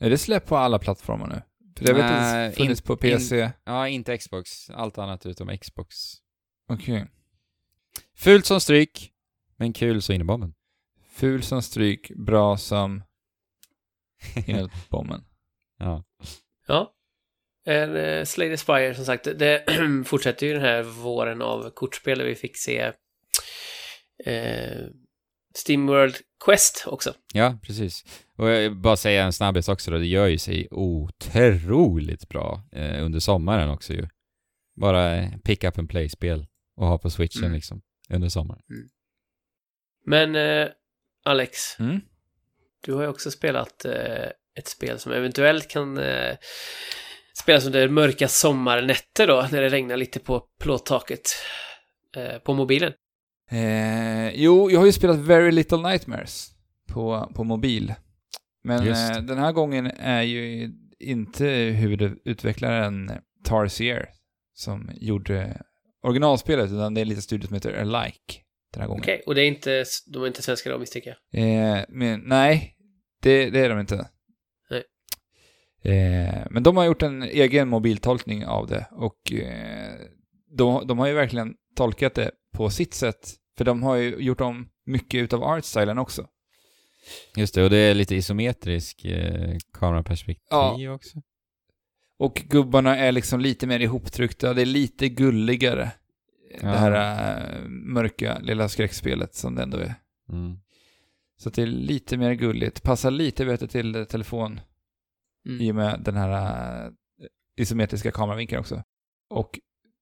Är det släppt på alla plattformar nu? För det har väl funnits in- på PC? Ja, inte Xbox. Allt annat utom Xbox. Okej. Fult som stryk, men kul så in i bomben. Ful som stryk, bra som bomben. Ja. Ja. En uh, Slay the Spire, som sagt, det fortsätter ju den här våren av kortspel där vi fick se eh, Steamworld Quest också. ja, precis. Och jag vill bara säga en snabbis också då, det gör ju sig otroligt bra eh, under sommaren också ju. Bara pick up and play-spel och ha på switchen Mm. liksom, under sommaren. Men eh, Alex, Mm. du har ju också spelat eh, ett spel som eventuellt kan eh, spelas under mörka sommarnätter då, när det regnar lite på plåttaket eh, på mobilen. Eh, jo, jag har ju spelat Very Little Nightmares på, på mobil. Men eh, den här gången är ju inte huvudutvecklaren Tarsier som gjorde originalspelet, utan det är lite studio som heter Alike den här gången. Okej, och det är inte, de är inte svenska då misstänker jag. Eh, men nej, det, det är de inte. Nej. Eh, men de har gjort en egen mobiltolkning av det och eh, de, de har ju verkligen tolkat det på sitt sätt. För de har ju gjort om mycket utav artstylen också. Just det, och det är lite isometrisk eh, kameraperspektiv Ja. också. Och gubbarna är liksom lite mer ihoptryckta, det är lite gulligare. Ja. Det här äh, mörka lilla skräckspelet som det ändå är. Mm. Så att det är lite mer gulligt, passar lite bättre till eh, telefon Mm. i och med den här äh, isometriska kameravinkeln också. Och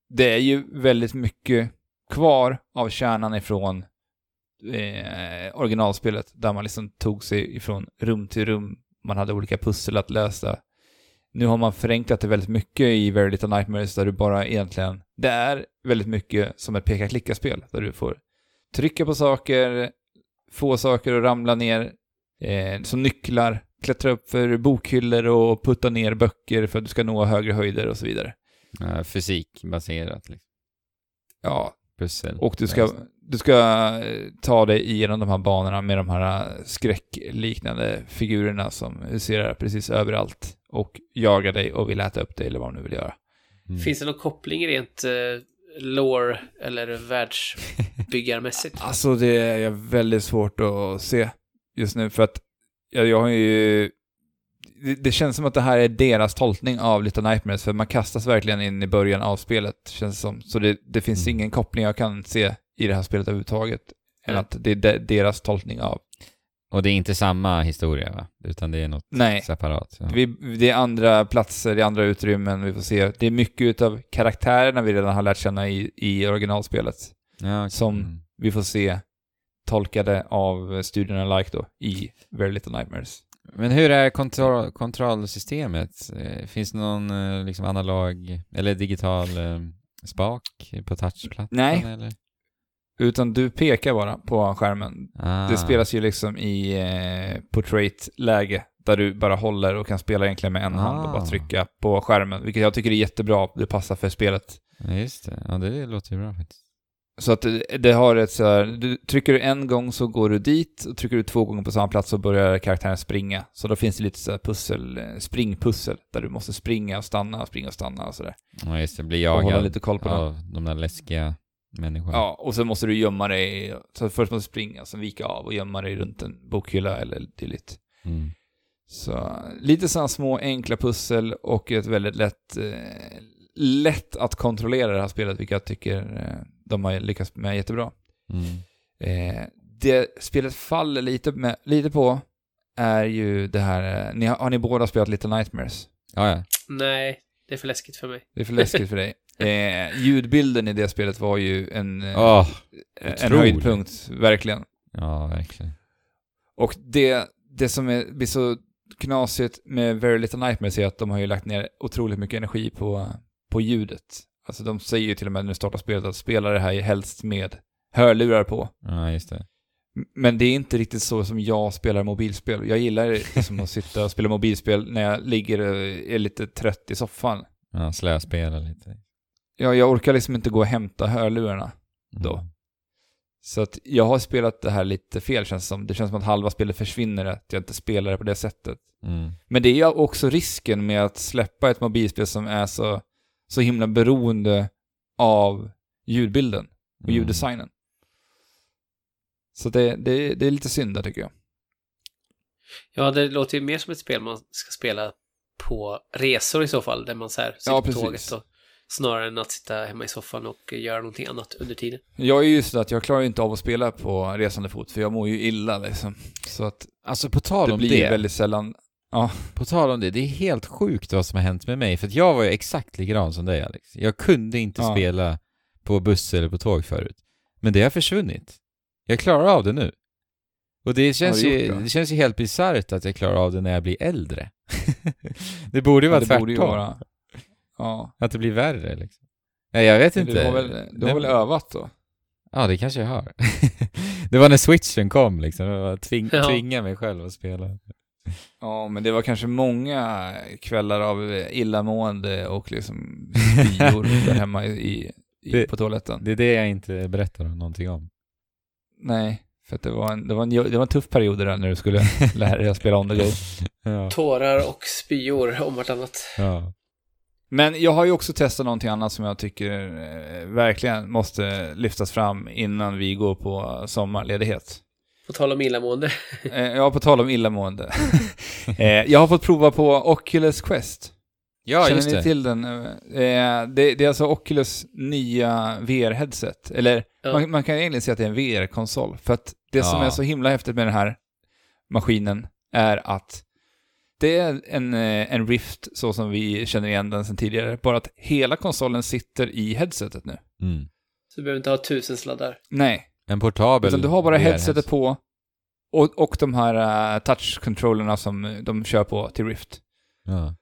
det är ju väldigt mycket kvar av kärnan ifrån eh, originalspelet, där man liksom tog sig ifrån rum till rum, man hade olika pussel att lösa. Nu har man förenklat det väldigt mycket i Very Little Nightmares, där du bara egentligen, det är väldigt mycket som ett peka-klicka-spel, där du får trycka på saker, få saker att ramla ner, eh, som nycklar, klättra upp för bokhyllor och putta ner böcker för att du ska nå högre höjder och så vidare. Ja, fysikbaserat liksom. Ja, Pussel. och du ska, du ska eh, ta dig igenom de här banorna med de här eh, skräckliknande figurerna som huserar precis överallt och jagar dig och vill äta upp dig eller vad de nu vill göra. Mm. Finns det någon koppling rent eh, lore eller världsbyggarmässigt? Alltså det är väldigt svårt att se just nu för att jag, jag har ju... Det, det känns som att det här är deras tolkning av Little Nightmares för man kastas verkligen in i början av spelet känns det som. Så det, det finns Mm. ingen koppling jag kan se i det här spelet överhuvudtaget. Än Nej. att det är de, deras tolkning av. Och det är inte samma historia va? Utan det är något Nej. separat. Ja. Vi, det är andra platser, det är andra utrymmen vi får se. Det är mycket utav karaktärerna vi redan har lärt känna i, i originalspelet. Ja, okej. som- Mm. Vi får se tolkade av studierna like då i Very Little Nightmares. Men hur är kontroll, kontrollsystemet? Eh, Finns det någon eh, liksom analog eller digital eh, spak på touchplattan? Nej. Eller? Utan du pekar bara på skärmen. Ah. Det spelas ju liksom i eh, portrait-läge, där du bara håller och kan spela egentligen med en hand och bara Ah. trycka på skärmen, vilket jag tycker är jättebra, det passar för spelet. Ja, just det. Ja, det låter ju bra faktiskt. Så att det, har ett så här, du, trycker du en gång så går du dit, och trycker du två gånger på samma plats så börjar karaktären springa. Så då finns det lite så här pussel, eh, springpussel, där du måste springa och stanna, springa och stanna och sådär. Ja, just det. Och hålla jagad lite koll på av de där läskiga människorna. Ja, och sen måste du gömma dig, så först måste du springa, sen vika av och gömma dig runt en bokhylla eller dylikt. Mm. Så lite sådana små enkla pussel och ett väldigt lätt, eh, lätt att kontrollera det här spelet, vilket jag tycker eh, de har lyckats med jättebra. Mm. Eh, det spelet faller lite, med, lite på är ju det här, eh, ni har, ni båda spelat Little Nightmares? Ja, ja. Nej, det är för läskigt för mig. Det är för läskigt för dig. Eh, ljudbilden i det spelet var ju en, Åh, en höjdpunkt, verkligen. ja, verkligen. Och det, det som är, blir så knasigt med Very Little Nightmares är att de har ju lagt ner otroligt mycket energi på, på ljudet. Alltså de säger ju till och med när du startar spelet att spela det här helst med hörlurar på. Ja, just det. Men det är inte riktigt så som jag spelar mobilspel. Jag gillar liksom att sitta och spela mobilspel när jag ligger och är lite trött i soffan. Ja, slöspela lite. Jag, jag orkar liksom inte gå och hämta hörlurarna. Mm. Då. Så att jag har spelat det här lite fel känns det som. Det känns som att halva spelet försvinner, att jag inte spelar det på det sättet. Mm. Men det är ju också risken med att släppa ett mobilspel som är så, så himla beroende av ljudbilden och Mm. ljuddesignen. Så det, det, det är lite synd där tycker jag. Ja, det låter ju mer som ett spel man ska spela på resor i så fall, där man så här sitter Ja, på tåget och snarare än att sitta hemma i soffan och göra någonting annat under tiden. Jag är ju så att jag klarar ju inte av att spela på resande fot, för jag mår ju illa liksom. Så att Alltså på tal det om blir det, väldigt sällan... på tal om det, det är helt sjukt vad som har hänt med mig. För att jag var ju exakt likadan som dig Alex. Jag kunde inte Ja. spela på buss eller på tåg förut. Men det har försvunnit. Jag klarar av det nu. Och det känns, ju, det? det känns ju helt bisarrt att jag klarar av det när jag blir äldre. det borde ju vara det tvärtom. ju vara... Ja. Att det blir värre liksom. Nej, jag vet inte. Du har väl, du har väl övat då? Ja, det kanske jag har. det var när switchen kom liksom. Jag tving, Ja. tvinga mig själv att spela. Ja, men det var kanske många kvällar av illamående och liksom spyor där hemma i, i, Det- på toaletten. Det är det jag inte berättar någonting om. Nej, för att det var en, det var en, det var en tuff period där när du skulle lära dig att spela on the go. Ja. Tårar och spyor om vartannat. ja. Men jag har ju också testat någonting annat som jag tycker eh, verkligen måste lyftas fram innan vi går på sommarledighet. På tal om illamående. Eh, ja, på tal om illamående. eh, jag har fått prova på Oculus Quest. Ja, Känner just ni det. till den? Eh, det, det är alltså Oculus nya VR-headset. Eller Ja. man, man kan egentligen säga att det är en VR-konsol. För att det som Ja. är så himla häftigt med den här maskinen är att det är en, en Rift så som vi känner igen den sedan tidigare. Bara att hela konsolen sitter i headsetet nu. Mm. Så du behöver inte ha tusen sladdar. Nej, En portabel utan du har bara headsetet på och, och de här uh, touch-controllerna som de kör på till Rift. Ja.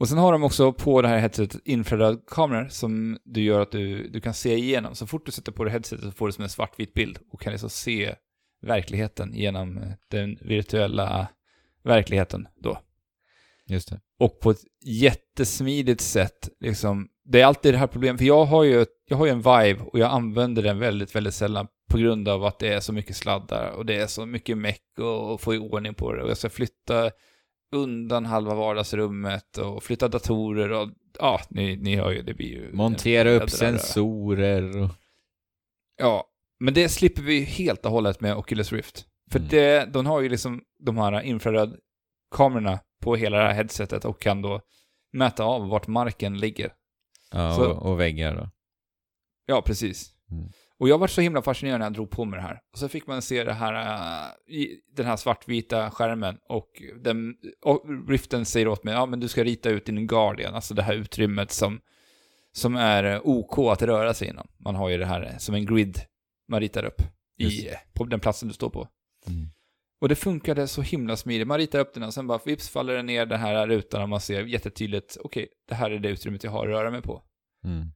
Och sen har de också på det här headsetet infrarödkameror som du gör att du, du kan se igenom. Så fort du sätter på det headsetet så får du som en svartvit bild och kan liksom se verkligheten genom eh, den virtuella verkligheten då. Just det. Och på ett jättesmidigt sätt liksom. Det är alltid det här problemet, för jag har ju, jag har ju en Vive och jag använder den väldigt, väldigt sällan på grund av att det är så mycket sladdar och det är så mycket meck och, och få i ordning på det. Och jag ska flytta undan halva vardagsrummet och flytta datorer och ja, ni, ni hör ju, det blir ju... Montera upp sensorer och... Ja, men det slipper vi helt och hållet med Oculus Rift. För Mm. det, de har ju liksom de här infrarödkamerorna på hela det här headsetet och kan då mäta av vart marken ligger. Ja, Så- och, och väggar då. Ja, precis. Mm. Och jag var så himla fascinerad när jag drog på mig det här. Och så fick man se det här, äh, den här svartvita skärmen och, den, och Riften säger åt mig, ja men du ska rita ut din Guardian, alltså det här utrymmet som, som är eh, OK att röra sig inom. Man har ju det här eh, som en grid man ritar upp Just i, på den platsen du står på. Mm. Och det funkade så himla smidigt. Man ritar upp den och sen bara vips faller den ner den här rutan och man ser jättetydligt, okej, det här är det utrymmet jag har att röra mig på. Mm.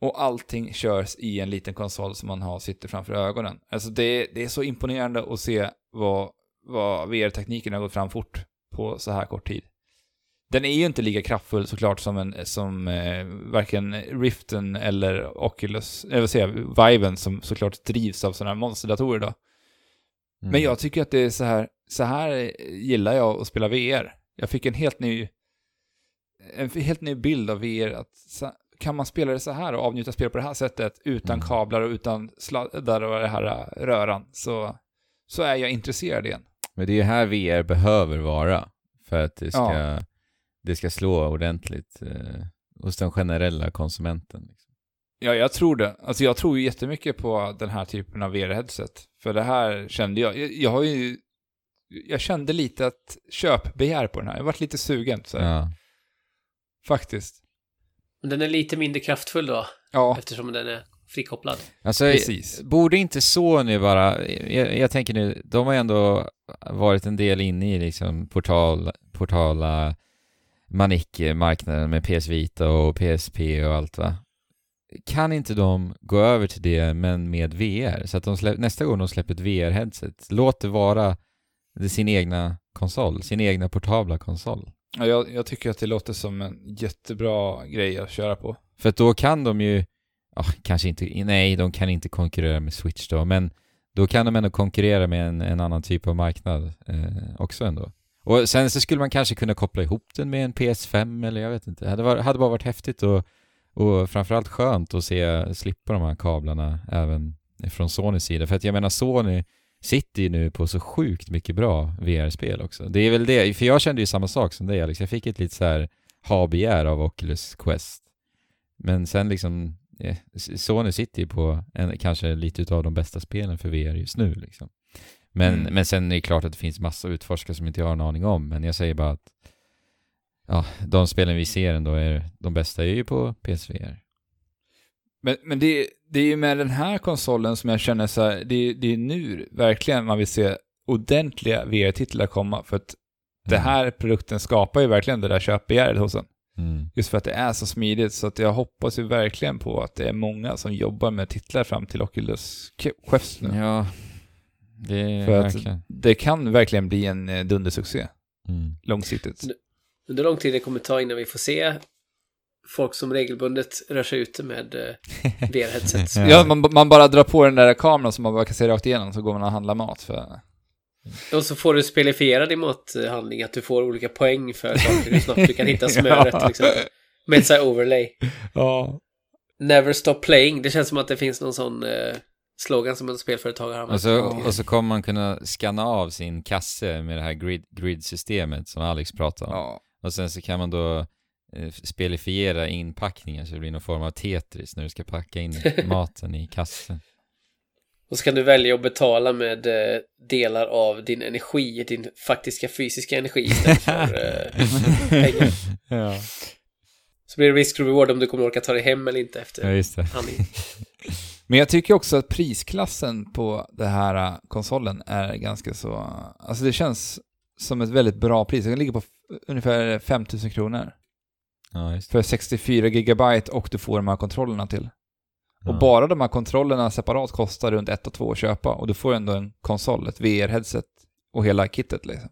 Och allting körs i en liten konsol som man har sitter framför ögonen. Alltså det, det är så imponerande att se vad, vad VR-tekniken har gått fram fort på så här kort tid. Den är ju inte lika kraftfull såklart som, en, som eh, varken Riften eller Oculus, eller vad säger jag, Viven som såklart drivs av sådana här monsterdatorer då. Mm. Men jag tycker att det är så här, så här gillar jag att spela VR. Jag fick en helt ny, en helt ny bild av VR. Att, kan man spela det så här och avnjuta spel på det här sättet utan Mm. kablar och utan sladdar och det här äh, röran så, så är jag intresserad igen. Men det är ju här VR behöver vara. För att det ska, Ja. det ska slå ordentligt eh, hos den generella konsumenten. Liksom. Ja, jag tror det. Alltså jag tror ju jättemycket på den här typen av VR-headset. För det här kände jag, jag, jag har ju, jag kände lite att köpbegär på den här. Jag varit lite sugen så Ja. faktiskt. Men den är lite mindre kraftfull då, Ja, eftersom den är frikopplad. Alltså, precis. borde inte Sony bara, jag, jag tänker nu, de har ju ändå varit en del inne i liksom portal, portala Manic-marknaden med PS Vita och PSP och allt va? Kan inte de gå över till det men med VR? Så att de släpp, nästa gång de släpper ett VR-headset, låt det vara det sin egna konsol, sin egna portabla konsol. Ja, jag, jag tycker att det låter som en jättebra grej att köra på. För att då kan de ju, ja, kanske inte, nej, de kan inte konkurrera med Switch då, men då kan de ändå konkurrera med en, en annan typ av marknad eh, också ändå. Och sen så skulle man kanske kunna koppla ihop den med en PS5 eller jag vet inte. Det hade, var, hade bara varit häftigt och, och framförallt skönt att se, slippa de här kablarna även från Sonys sida. För att jag menar Sony sitter ju nu på så sjukt mycket bra VR-spel också. Det är väl det, för jag kände ju samma sak som dig Alex. Jag fick ett lite så här ha-begär av Oculus Quest. Men sen liksom, eh, Sony sitter ju på en, kanske lite av de bästa spelen för VR just nu liksom. Men, Mm. men sen är det klart att det finns massa utforskare som inte jag har en aning om, men jag säger bara att ja, de spelen vi ser ändå är, de bästa är ju på PSVR. Men, men det, det är ju med den här konsolen som jag känner så här, det, det är nu verkligen man vill se ordentliga VR-titlar komma. För att det här produkten skapar ju verkligen det där köpbegäret hos en. Mm. Just för att det är så smidigt. Så att jag hoppas ju verkligen på att det är många som jobbar med titlar fram till Oculus Quest nu. Ja, det är För att- verkligen. Det kan verkligen bli en eh, dundersuccé Mm. långsiktigt. Under lång tid det kommer ta innan vi får se folk som regelbundet rör sig ute med eh, VR-headsets. Ja. Ja, man, man bara drar på den där kameran som man bara kan se rakt igenom så går man och handlar mat för... Och så får du spelifiera din mathandling, att du får olika poäng för saker hur snabbt du kan hitta smöret till exempel. Med ett så här overlay. Ja. Never stop playing. Det känns som att det finns någon sån eh, slogan som en spelföretag har. Och så, och så kommer man kunna scanna av sin kasse med det här grid, grid-systemet som Alex pratade om. ja. Och sen så kan man då eh, spelifiera inpackningen så det blir någon form av Tetris när du ska packa in maten i kassen. Och så kan du välja att betala med eh, delar av din energi, din faktiska fysiska energi istället för eh, pengar. ja. Så blir det risk reward om du kommer orka ta dig hem eller inte ja, efter just det. handlingen. Men jag tycker också att prisklassen på den här konsolen är ganska så... Alltså det känns som ett väldigt bra pris. Den ligger på ungefär 5000 kronor. Ja, just det. För 64 gigabyte och du får de här kontrollerna till. Och Ja. bara de här kontrollerna separat kostar runt 1 och 2 att köpa. Och du får ändå en konsol, ett VR-headset och hela kittet liksom.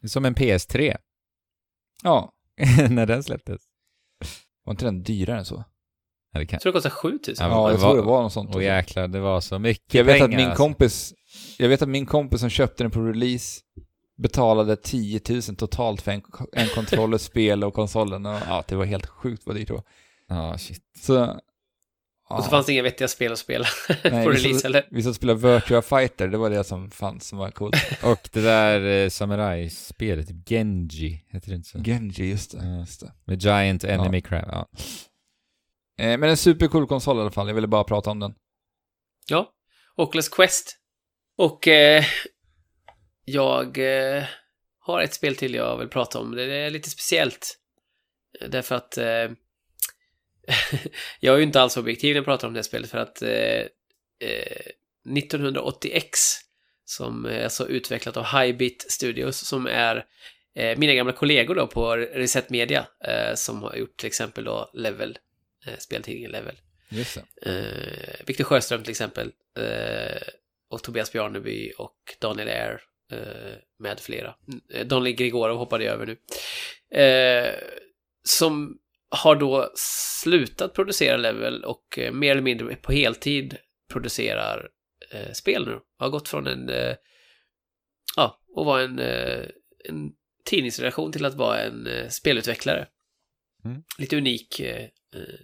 Det är Som en PS3, Ja, när den släpptes. var inte den dyrare än så? Ja, det kan... Jag tror det kostar 7000. Ja, Ja, jag det tror var- det var något sånt. Och jäklar, det var så mycket Jag vet pengar. att min alltså. kompis, jag vet att min kompis som köpte den på release betalade 10 000 totalt för en, en kontroller, spel och konsolen. Och, ja, det var helt sjukt vad dyrt det var. Ja, shit. Så... Ja, Och så fanns det inga vettiga spel att spela nej, på vi release satt- eller? Vi satt och spelade Virtua Fighter, det var det som fanns som var coolt. Och det där eh, samurai-spelet, typ Genji, heter det inte så? Genji, just det. Ja. Just det. Med Giant Enemy Crab, ja. Eh, men en supercool konsol i alla fall, jag ville bara prata om den. Ja, Oculus Quest. Och eh, jag eh, har ett spel till jag vill prata om. Det är lite speciellt. Eh, Därför att eh, jag är ju inte alls objektiv när jag pratar om det spelet för att eh, eh, 1980X som är alltså utvecklat av Highbit Studios som är eh, mina gamla kollegor då på Reset Media eh, som har gjort till exempel då Level, eh, speltidningen Level. Just. Eh, Victor Sjöström till exempel. Eh, och Tobias Bjarneby och Daniel Air eh, med flera. Eh, Daniel Grigorov hoppade jag över nu. Eh, som har då slutat producera Level och eh, mer eller mindre på heltid producerar eh, spel nu. Har gått från en, eh, ja, och vara en, eh, en tidningsredaktion till att vara en eh, spelutvecklare. Mm. Lite unik eh, eh,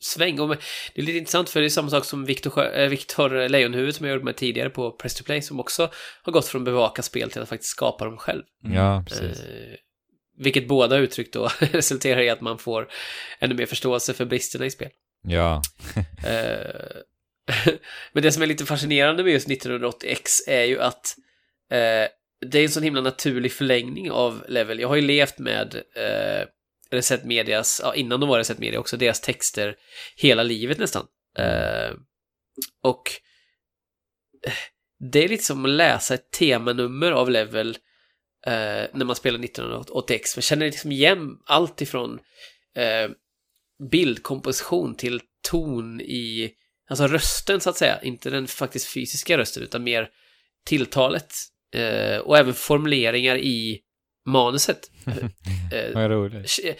sväng. Och det är lite intressant för det är samma sak som Victor, Sjö- eh, Victor Lejonhuvud som jag gjorde med tidigare på Press to Play som också har gått från bevaka spel till att faktiskt skapa dem själv. Ja, precis. Eh, vilket båda uttryck då resulterar i att man får ännu mer förståelse för bristerna i spel. Ja. Eh, Men det som är lite fascinerande med just 1980X är ju att eh, det är en sån himla naturlig förlängning av Level. Jag har ju levt med eh, Reset Medias, ja, innan de var Reset Media också, deras texter hela livet nästan. Eh, och eh, det är lite som att läsa ett temanummer av Level eh, när man spelar 1980X. Man känner liksom igen allt ifrån eh, bildkomposition till ton i, alltså rösten så att säga, inte den faktiskt fysiska rösten utan mer tilltalet eh, och även formuleringar i manuset. Eh, Vad roligt. jag,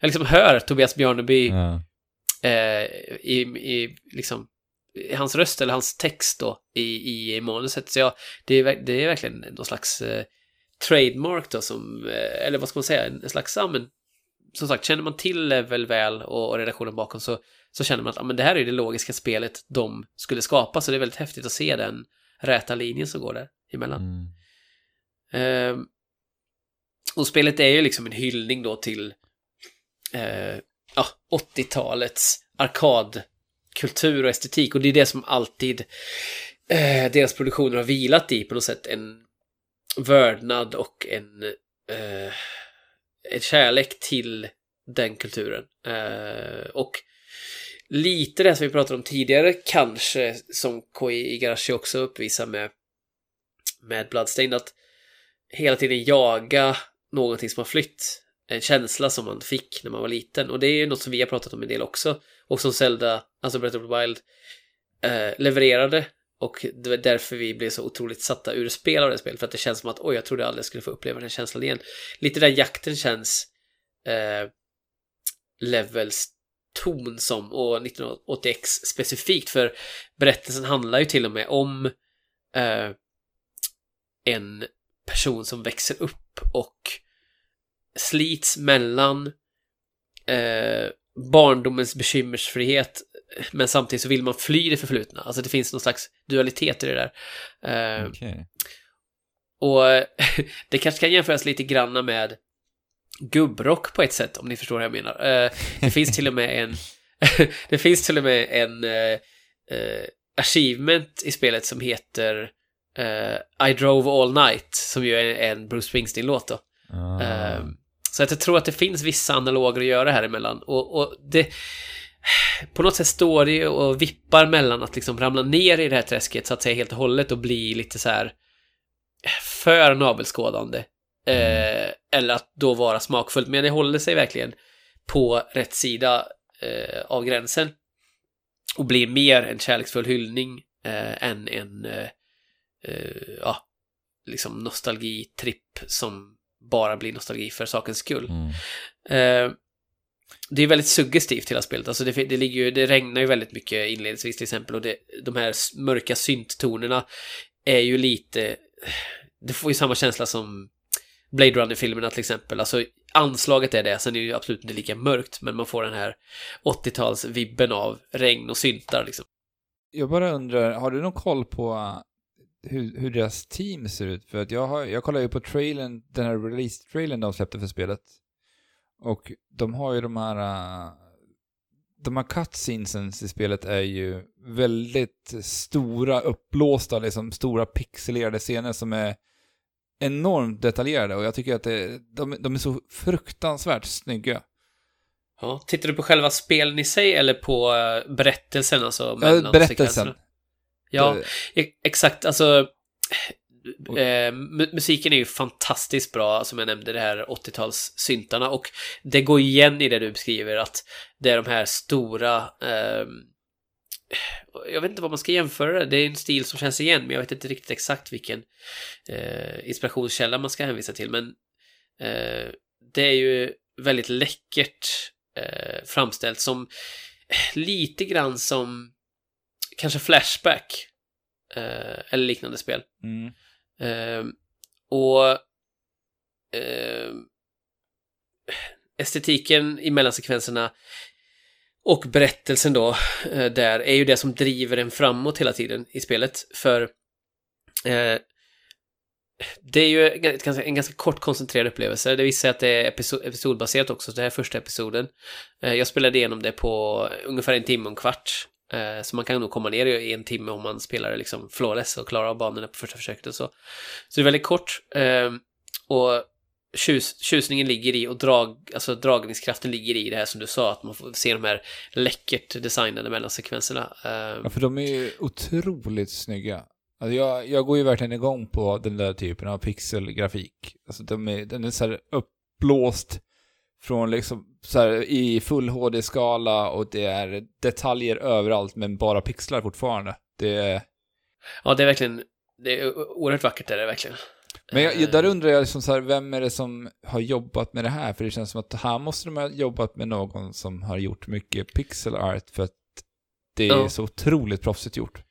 jag liksom hör Tobias Bjarneby Ja. eh, i, i liksom i hans röst eller hans text då i, i manuset. Så ja, det är, det är verkligen någon slags eh, trademark då som, eh, eller vad ska man säga, en slags, ja men som sagt, känner man till Level väl och, och redaktionen bakom så, så känner man att ja, men det här är det logiska spelet de skulle skapa, så det är väldigt häftigt att se den räta linjen som går där emellan. Mm. Ehm, och spelet är ju liksom en hyllning då till eh, ja, 80-talets arkadkultur och estetik och det är det som alltid eh, deras produktioner har vilat i på något sätt. En vördnad och en, eh, en kärlek till den kulturen. Eh, och lite det som vi pratade om tidigare kanske som Koi Igarashi också uppvisar med, med Bloodstained att hela tiden jaga någonting som har flytt. En känsla som man fick när man var liten. Och det är ju något som vi har pratat om en del också. Och som Zelda, alltså Breath of the Wild, eh, levererade. Och det var därför vi blev så otroligt satta ur spel av det spelet. För att det känns som att oj, jag trodde aldrig jag skulle få uppleva den känslan igen. Lite där jakten känns eh, Levels ton som, och 1980X specifikt. För berättelsen handlar ju till och med om eh, en person som växer upp och slits mellan eh, barndomens bekymmersfrihet men samtidigt så vill man fly det förflutna. Alltså det finns någon slags dualitet i det där. Eh, Okej. och det kanske kan jämföras lite granna med gubbrock på ett sätt, om ni förstår vad jag menar. Eh, det finns till och med en det finns till och med en eh, eh, achievement i spelet som heter eh, I drove all night, som ju är en Bruce Springsteen-låt då. Ah. Ehm, så att jag tror att det finns vissa analoger att göra här emellan. Och, och det... På något sätt står det och vippar mellan att liksom ramla ner i det här träsket så att säga helt och hållet och bli lite så här för navelskådande. Eh, eller att då vara smakfullt. Men det håller sig verkligen på rätt sida eh, av gränsen. Och blir mer en kärleksfull hyllning eh, än en eh, eh, ja, liksom nostalgitripp som bara blir nostalgi för sakens skull. Mm. Eh, det är väldigt suggestivt hela spelet. Alltså det, det, ligger ju, det regnar ju väldigt mycket inledningsvis till exempel och det, de här mörka synttonerna är ju lite... Det får ju samma känsla som Blade Runner-filmerna till exempel. Alltså anslaget är det, sen är det ju absolut inte lika mörkt men man får den här 80-talsvibben av regn och syntar liksom. Jag bara undrar, har du någon koll på hur, hur deras team ser ut? För att jag, har, jag kollar ju på trailern, den här release-trailern de släppte för spelet. Och de har ju de här... uh, De här cutscenesen i spelet är ju väldigt stora, uppblåsta, liksom stora pixelerade scener som är enormt detaljerade och jag tycker att det, de, de är så fruktansvärt snygga. Ja, tittar du på själva spelen i sig eller på eh, berättelsen alltså? Ja, berättelsen. Ja, Det- E- Exakt, alltså eh, mu- musiken är ju fantastiskt bra, som jag nämnde, det här 80-tals-syntarna och det går igen i det du beskriver att det är de här stora ehm, jag vet inte vad man ska jämföra det. Det är en stil som känns igen, men jag vet inte riktigt exakt vilken eh, inspirationskälla man ska hänvisa till. Men eh, det är ju väldigt läckert eh, framställt som lite grann som kanske Flashback eh, eller liknande spel. Mm. Eh, och eh, estetiken i mellansekvenserna och berättelsen då eh, där är ju det som driver en framåt hela tiden i spelet. För eh, det är ju en ganska, kort koncentrerad upplevelse. Det visar sig att det är episo- episodbaserat också, så det här är första episoden. Eh, jag spelade igenom det på ungefär en timme och en kvart. Eh, så man kan nog komma ner i en timme om man spelar liksom flawless och klarar av banorna på första försöket och så. Så det är väldigt kort. Ehm, och tjus, tjusningen ligger i och drag, alltså dragningskraften ligger i det här som du sa, att man får se de här läckert designade mellansekvenserna. Ehm. Ja, för de är ju otroligt snygga. Alltså jag, jag går ju verkligen igång på den där typen av pixelgrafik. Alltså de är, den är så här uppblåst från liksom så här i full HD-skala och det är detaljer överallt men bara pixlar fortfarande. Det är, Ja, det är verkligen, det är oerhört vackert är det verkligen. Men jag, Eh, där undrar jag liksom så här, vem är det som har jobbat med det här? För det känns som att här måste de ha jobbat med någon som har gjort mycket pixel art för att det är Ja. så otroligt proffsigt gjort.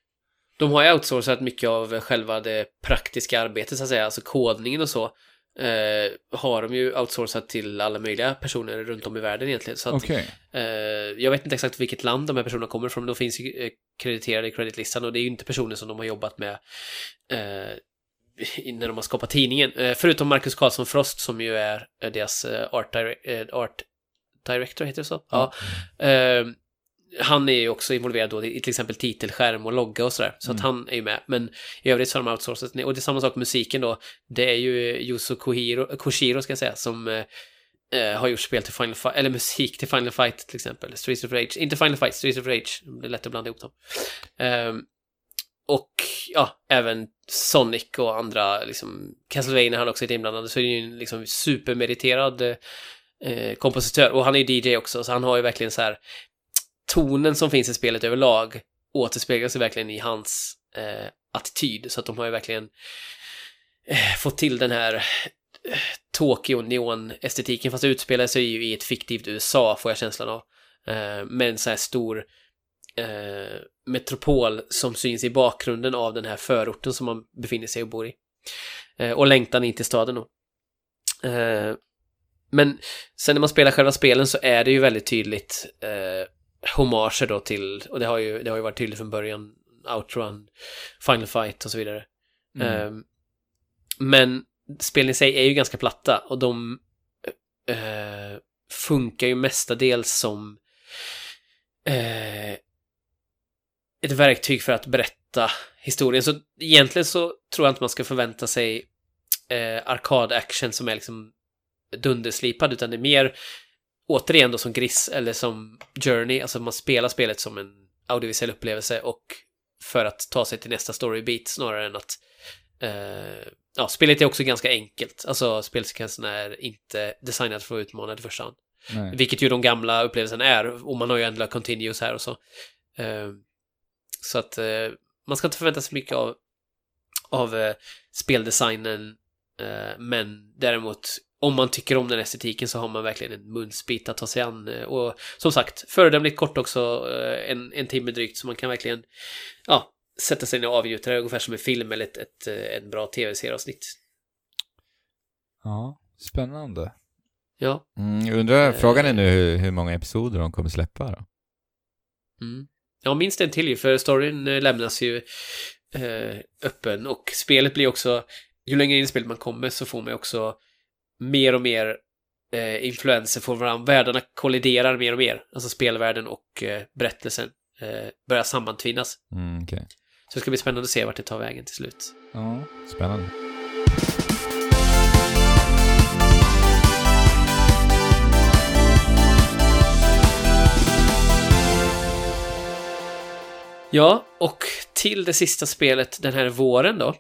De har ju outsourcat mycket av själva det praktiska arbetet så att säga, alltså kodningen och så. Eh, har de ju outsourcat till alla möjliga personer runt om i världen egentligen. Så att, Okej. eh, jag vet inte exakt vilket land de här personerna kommer ifrån, men de finns ju eh, krediterade i creditlistan och det är ju inte personer som de har jobbat med eh, när de har skapat tidningen. Eh, förutom Marcus Karlsson Frost som ju är eh, deras art, dire- art director, heter det så? Ja. Eh, han är ju också involverad då i till exempel titelskärm och logga och sådär. Så att han är ju med. Men i övrigt så har de outsourcat. Och det är samma sak med musiken då. Det är ju Yuzo Koshiro, Koshiro ska jag säga, som eh, eh, har gjort spel till Final Fight, eller musik till Final Fight till exempel. Streets of Rage. Inte Final Fight, Streets of Rage. Det är lätt att blanda ihop dem. Ehm, och ja, även Sonic och andra, liksom, Castlevania har han också varit inblandad, så är det ju en liksom supermeriterad eh, kompositör. Och han är ju DJ också, så han har ju verkligen så här tonen som finns i spelet överlag återspeglas ju verkligen i hans eh, attityd. Så att de har ju verkligen eh, fått till den här eh, Tokyo neon-estetiken, fast det utspelar sig ju i ett fiktivt USA, får jag känslan av. Eh, med en så här stor eh, metropol som syns i bakgrunden av den här förorten som man befinner sig och bor i. Eh, och längtan in till staden då. Eh, men sen när man spelar själva spelen så är det ju väldigt tydligt eh, homager då till, och det har ju, det har ju varit tydligt från början, Outrun, Final Fight och så vidare. Mm. Eh, men spelen i sig är ju ganska platta och de eh, funkar ju mestadels som eh, ett verktyg för att berätta historien. Så egentligen så tror jag inte man ska förvänta sig eh, arkad-action som är liksom dunderslipad, utan det är mer återigen då som Gris eller som Journey, alltså man spelar spelet som en audiovisuell upplevelse och för att ta sig till nästa storybit snarare än att eh, ja, spelet är också ganska enkelt. Alltså spelsekvenserna är inte designade för att utmana i första hand. Nej. Vilket ju de gamla upplevelserna är, och man har ju ändå continuous här och så. Eh, så att eh, man ska inte förvänta sig mycket av, av eh, speldesignen, eh, men däremot om man tycker om den estetiken så har man verkligen en munsbit att ta sig an. eh, Och som sagt, föredömligt kort också, eh, en, en timme drygt, så man kan verkligen ja, sätta sig ner och avgjuta det ungefär som en film eller ett, ett, eh, en bra tv-serieavsnitt. Ja, spännande. Ja. Mm, undrar, frågan är nu hur, hur många episoder de kommer släppa då? Mm. Ja, minst en till ju, för storyn lämnas ju eh, öppen och spelet blir också, ju längre in i spelet man kommer så får man också mer och mer eh, influenser från varandra. Världarna kolliderar mer och mer, alltså spelvärlden och eh, berättelsen eh, börjar sammantvinnas. Mm, okej. Så det ska bli spännande att se vart det tar vägen till slut. Ja. Spännande. Ja, och till det sista spelet den här våren då,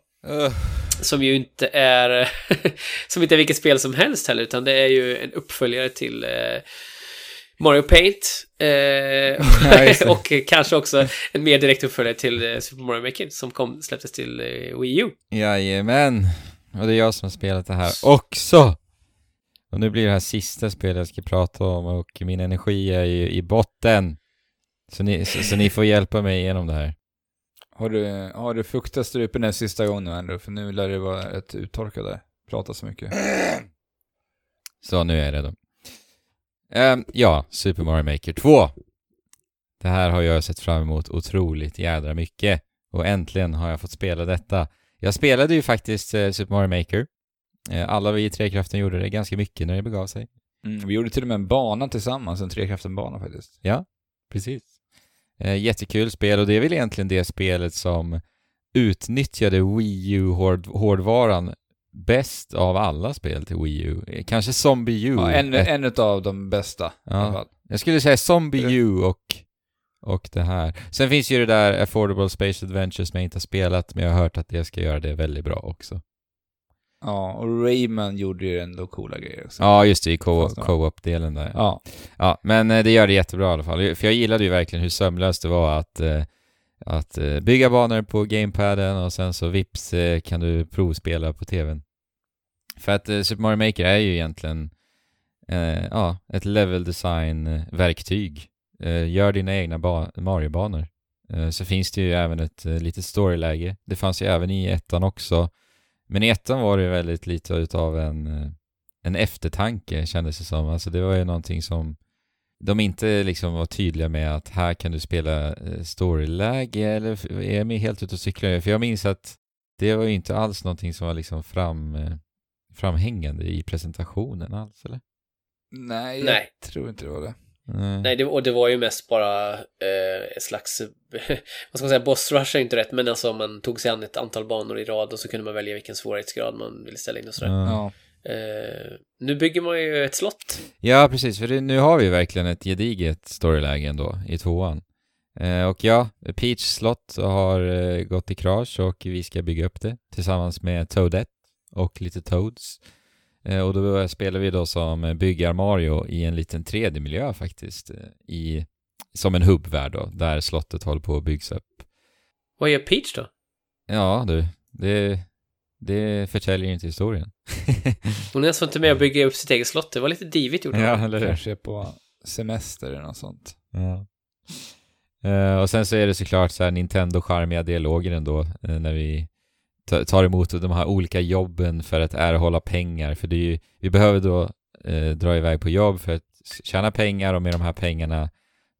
som ju inte är som inte är vilket spel som helst heller, utan det är ju en uppföljare till eh, Mario Paint eh, och kanske också en mer direkt uppföljare till eh, Super Mario Maker som kom, släpptes till eh, Wii U. Jajamän. Och det är jag som har spelat det här också. Och nu blir det här sista spelet jag ska prata om och min energi är ju i botten. Så ni, så, så ni får hjälpa mig igenom det här. Har du, har du fuktat strupen den sista gången nu, Andrew? För nu lär det vara ett uttorkad där. Prata så mycket. Så nu är jag redo. Ehm, ja, Super Mario Maker 2. Det här har jag sett fram emot otroligt jädra mycket. Och äntligen har jag fått spela detta. Jag spelade ju faktiskt eh, Super Mario Maker. Eh, alla vi i Trekraften gjorde det ganska mycket när det begav sig. Mm, vi gjorde till och med en bana tillsammans, en trekraften-bana faktiskt. Precis. Eh, jättekul spel och det är väl egentligen det spelet som utnyttjade Wii U-hårdvaran bäst av alla spel till Wii U. Eh, Kanske Zombie U. Ja, en, Ett- en av de bästa. Ja. Jag skulle säga Zombie U och, och det här. Sen finns ju det där Affordable Space Adventure som jag inte har spelat, men jag har hört att det ska göra det väldigt bra också. Ja, och Rayman gjorde ju ändå coola grejer också. Ja, just det, i co-op-delen där. Ja. Ja, men eh, det gör det jättebra i alla fall. För jag gillade ju verkligen hur sömlöst det var att, eh, att eh, bygga banor på gamepaden och sen så vips kan du provspela på tvn. För att Super Mario Maker är ju egentligen ja, ett level design-verktyg. Gör dina egna ba- Mario-banor. Så finns det ju även ett litet storyläge. Det fanns ju även i ettan också. Men i ettan var det ju väldigt lite utav en, eh, en eftertanke kändes det som. Alltså det var ju någonting som de inte liksom var tydliga med att här kan du spela eh, storyläge eller är jag med helt ute och cyklar? För jag minns att det var ju inte alls någonting som var liksom fram, eh, framhängande i presentationen alls, eller? Nej, jag Nej. tror inte det var det. Nej. Nej, det, och det var ju mest bara eh, ett slags, vad ska man säga, boss rush är inte rätt, men alltså man tog sig an ett antal banor i rad och så kunde man välja vilken svårighetsgrad man ville ställa in och sådär. Ja. Eh, nu bygger man ju ett slott. Ja, precis. För det, nu har vi verkligen ett gediget storyläge ändå i tvåan. Eh, och ja, Peach slott har eh, gått i krasch och vi ska bygga upp det tillsammans med Toadette och lite Toads. Eh, och då spelar vi då som byggar Mario i en liten 3D-miljö faktiskt. eh, I, som en hubbvärld då, där slottet håller på att byggas upp. Vad gör Peach då? Ja, du. Det, det förtäljer inte historien. Hon är alltså inte med och bygger upp sitt eget slott. Det var lite divigt gjort. ja, eller hur? Kanske på semester eller något sånt. Ja. Eh, och sen så är det såklart så här Nintendo-charmiga dialoger ändå eh, när vi tar emot de här olika jobben för att erhålla pengar. För det är ju, vi behöver då eh, dra iväg på jobb för att tjäna pengar och med de här pengarna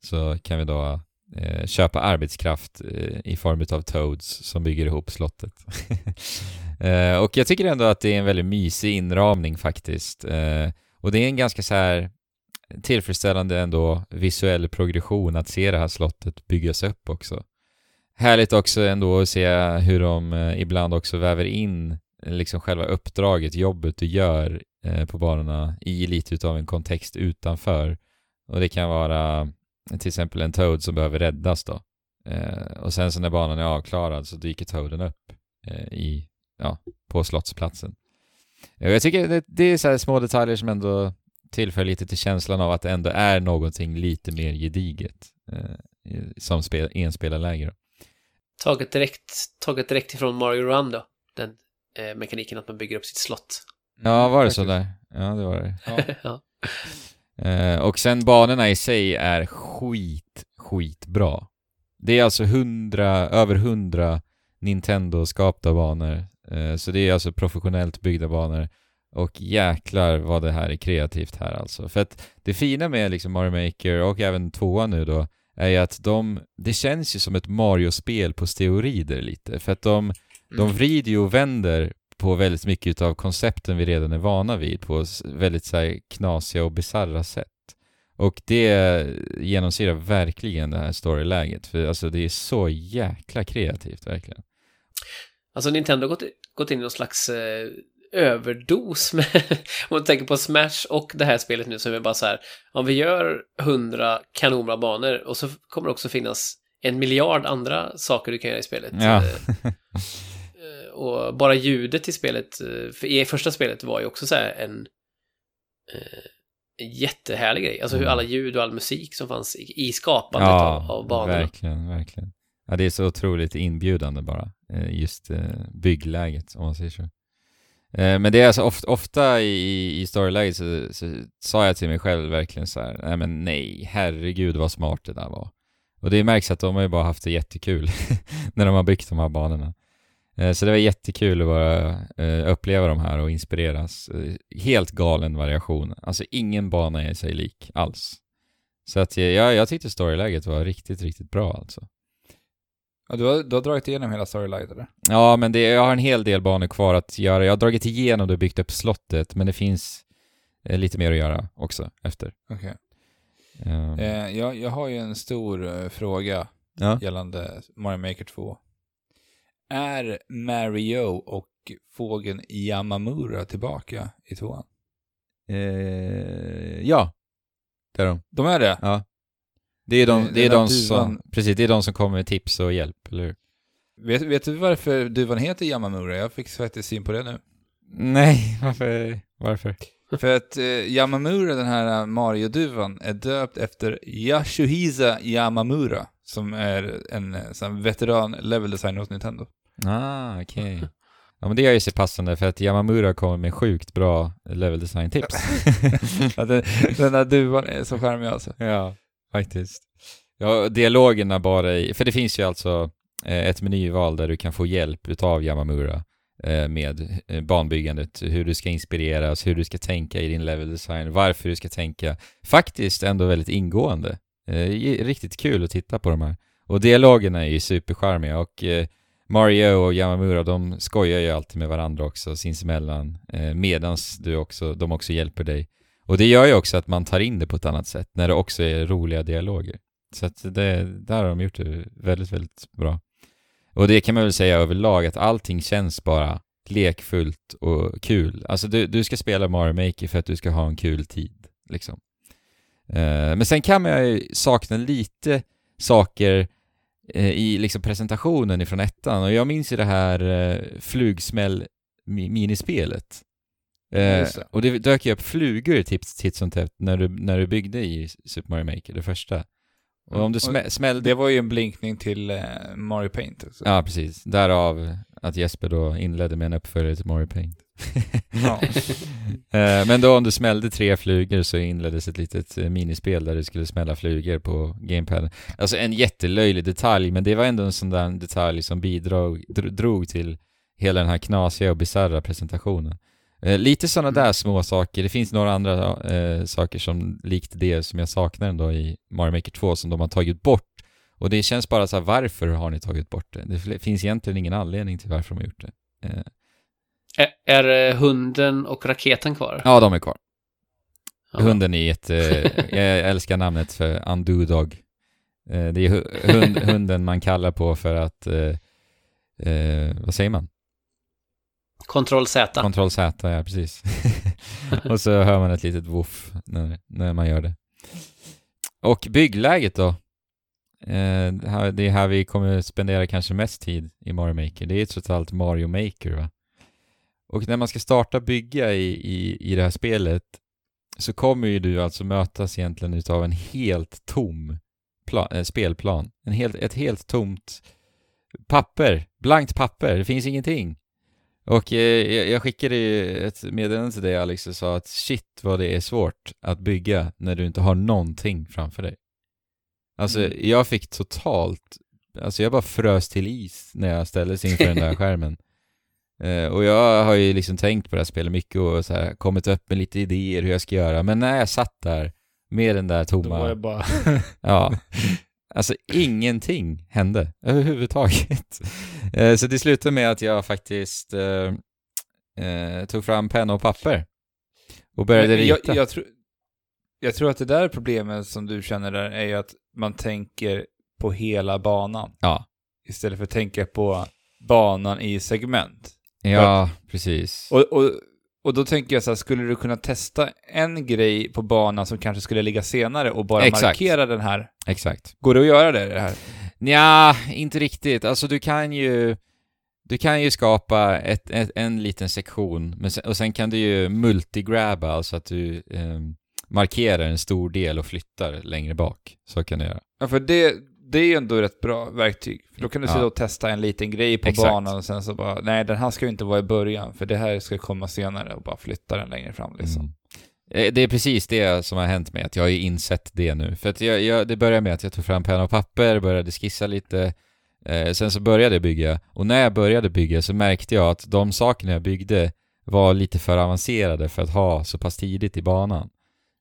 så kan vi då eh, köpa arbetskraft eh, i form av Toads som bygger ihop slottet. eh, och jag tycker ändå att det är en väldigt mysig inramning faktiskt. Eh, och det är en ganska så här tillfredsställande ändå visuell progression att se det här slottet byggas upp också. Härligt också ändå att se hur de eh, ibland också väver in eh, liksom själva uppdraget, jobbet du gör eh, på banorna i lite utav en kontext utanför. Och det kan vara till exempel en Toad som behöver räddas då. Och sen så när banan är avklarad så dyker Toaden upp i, ja, på slottsplatsen. Och jag tycker det, det är så här små detaljer som ändå tillför lite till känslan av att det ändå är någonting lite mer gediget eh, som spel, enspelarläge. Taget direkt, taget direkt ifrån Mario Run då. Den eh, mekaniken att man bygger upp sitt slott. Ja, var det så där? Ja, det var det. Ja. ja. Eh, och sen banorna i sig är skit, skitbra. Det är alltså hundra, över hundra Nintendo-skapta banor. Eh, så det är alltså professionellt byggda banor. Och jäklar vad det här är kreativt här alltså. För att det fina med liksom Mario Maker och även tvåan nu då är ju att de, det känns ju som ett Mario-spel på steroider lite. För att de, de Mm. vrider ju och vänder på väldigt mycket av koncepten vi redan är vana vid på väldigt så här knasiga och bisarra sätt. Och det genomsyrar verkligen det här storyläget, för alltså det är så jäkla kreativt verkligen. Alltså Nintendo har gått, gått in i någon slags eh, överdos med, om man tänker på Smash och det här spelet nu så är bara så här, om vi gör hundra kanonbra banor och så kommer det också finnas en miljard andra saker du kan göra i spelet. Ja. Eh, eh, och bara ljudet i spelet, eh, för i första spelet var ju också så här en, en jättehärlig grej. Alltså hur Mm. alla ljud och all musik som fanns i, skapandet av, av banorna. verkligen, verkligen. Ja, det är så otroligt inbjudande bara, just byggläget om man säger så. Eh, men det är alltså ofta, ofta i, i storyläget så, så sa jag till mig själv verkligen så här, nej men nej, herregud vad smart det där var. Och det märks att de har ju bara haft det jättekul när de har byggt de här banorna. Eh, så det var jättekul att bara eh, uppleva de här och inspireras. Helt galen variation. Alltså ingen bana är sig lik alls. Så att jag, jag tyckte storyläget var riktigt, riktigt bra alltså. Ja, du, har, du har dragit igenom hela storylight eller? Ja, men det, jag har en hel del banor kvar att göra. Jag har dragit igenom det och byggt upp slottet, men det finns eh, lite mer att göra också efter. Okej. Ehm, Eh, jag, jag har ju en stor eh, fråga ja. gällande Mario Maker 2. Är Mario och fågeln Yamamura tillbaka i tvåan? Eh, ja, det är de. De är det? Ja. Det är de, det är de som, precis, det är de som kommer med tips och hjälp, eller hur? Vet, vet du varför duvan heter Yamamura? Jag fick faktiskt syn på det nu. Nej, varför? Varför? För att eh, Yamamura, den här eh, Mario-duvan, är döpt efter Yashuhisa Yamamura, som är en eh, sån veteran level designer hos Nintendo. Ah, okej. Ja men det är ju sig passande för att Yamamura kommer med sjukt bra level design-tips. Ja, den, den där duvan är så charmig alltså. ja, faktiskt. Ja, dialogerna bara i, för det finns ju alltså eh, ett menyval där du kan få hjälp utav Yamamura eh, med eh, banbyggandet, hur du ska inspireras, hur du ska tänka i din level design, varför du ska tänka. Faktiskt ändå väldigt ingående. Riktigt kul att titta på de här. Och dialogerna är ju supercharmiga och Mario och Yamamura, de skojar ju alltid med varandra också sinsemellan, medans du också, de också hjälper dig. Och det gör ju också att man tar in det på ett annat sätt, när det också är roliga dialoger. Så att det, där har de gjort det väldigt, väldigt bra. Och det kan man väl säga överlag, att allting känns bara lekfullt och kul. Alltså du, du ska spela Mario Maker för att du ska ha en kul tid, liksom. Eh, men sen kan man ju sakna lite saker eh, i liksom presentationen ifrån ettan och jag minns ju det här eh, flugsmäll mi- minispelet. Eh, och det dök ju upp flugor tips, titt som tätt när du, när du byggde i Super Mario Maker, det första. Och om du smä, smällde... Det var ju en blinkning till eh, Mario Paint också. Ja, precis. Därav att Jesper då inledde med en uppföljare till Mario Paint. Ja. Eh, Men då om du smällde tre flugor så inleddes ett litet eh, minispel där du skulle smälla flugor på gamepaden. Alltså en jättelöjlig detalj, men det var ändå en sån där detalj som bidrog, dro- drog till hela den här knasiga och bisarra presentationen. Eh, lite sådana Mm. där små saker. Det finns några andra eh, saker som likt det som jag saknar ändå i Mario Maker 2 som de har tagit bort. Och det känns bara så här, varför har ni tagit bort det? Det finns egentligen ingen anledning till varför de har gjort det. Eh, Är, är hunden och raketen kvar? ja, de är kvar. Ja. Hunden är ett, eh, jag älskar namnet för Undo Dog. Det är hu- hund, hunden man kallar på för att, vad säger man? Kontroll Z. Kontroll Z, ja precis. och så hör man ett litet woof när, när man gör det. Och byggläget då? Eh, det är här vi kommer spendera kanske mest tid i Mario Maker. Det är trots allt Mario Maker va? Och när man ska starta bygga i, i, i det här spelet så kommer ju du alltså mötas egentligen utav en helt tom plan, eh, spelplan. En helt, ett helt tomt papper, blankt papper, det finns ingenting. Och eh, jag, jag skickade ju ett meddelande till dig Alex och sa att shit vad det är svårt att bygga när du inte har någonting framför dig. Alltså Mm. jag fick totalt, alltså jag bara frös till is när jag ställdes inför den där skärmen. Eh, och jag har ju liksom tänkt på det här spelet mycket och så här, kommit upp med lite idéer hur jag ska göra, men när jag satt där med den där Då var tomma, det bara... ja, alltså ingenting hände överhuvudtaget. Eh, så det slutade med att jag faktiskt eh, eh, tog fram penna och papper och började rita. jag, jag, tror, jag tror att det där problemet som du känner där är ju att man tänker på hela banan Ja, istället för att tänka på banan i segment. ja precis. Och, och, och då tänker jag så här, skulle du kunna testa en grej på banan som kanske skulle ligga senare och bara Exakt. markera den här? Exakt. Går det att göra det, det här? Nja, inte riktigt. Alltså du kan ju du kan ju skapa ett, ett, en liten sektion men sen, och sen kan du ju multigrabba, alltså att du ehm, markerar en stor del och flyttar längre bak. Så kan du göra. Ja, för det, det är ju ändå ett bra verktyg. För då kan du Ja. sitta och testa en liten grej på Exakt. banan och sen så bara, nej den här ska ju inte vara i början, för det här ska komma senare och bara flytta den längre fram liksom. Mm. Eh, Det är precis det som har hänt mig, att jag har ju insett det nu. För att jag, jag, det började med att jag tog fram penna och papper, började skissa lite, eh, sen så började jag bygga. Och när jag började bygga så märkte jag att de sakerna jag byggde var lite för avancerade för att ha så pass tidigt i banan.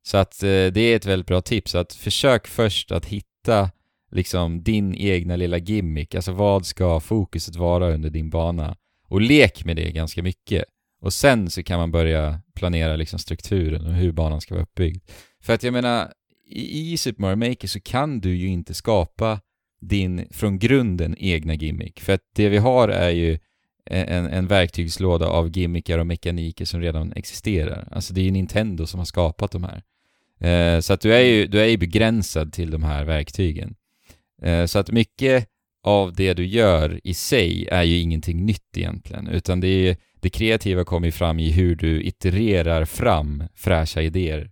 Så att eh, det är ett väldigt bra tips, att försök först att hitta liksom din egna lilla gimmick, alltså vad ska fokuset vara under din bana? Och lek med det ganska mycket. Och sen så kan man börja planera liksom strukturen och hur banan ska vara uppbyggd. För att jag menar, i, i Super Mario Maker så kan du ju inte skapa din, från grunden, egna gimmick. För att det vi har är ju en, en verktygslåda av gimmickar och mekaniker som redan existerar. Alltså det är ju Nintendo som har skapat de här. Eh, så att du är ju, du är ju begränsad till de här verktygen. Eh, så att mycket av det du gör i sig är ju ingenting nytt egentligen, utan det är det kreativa kommer ju fram i hur du itererar fram fräscha idéer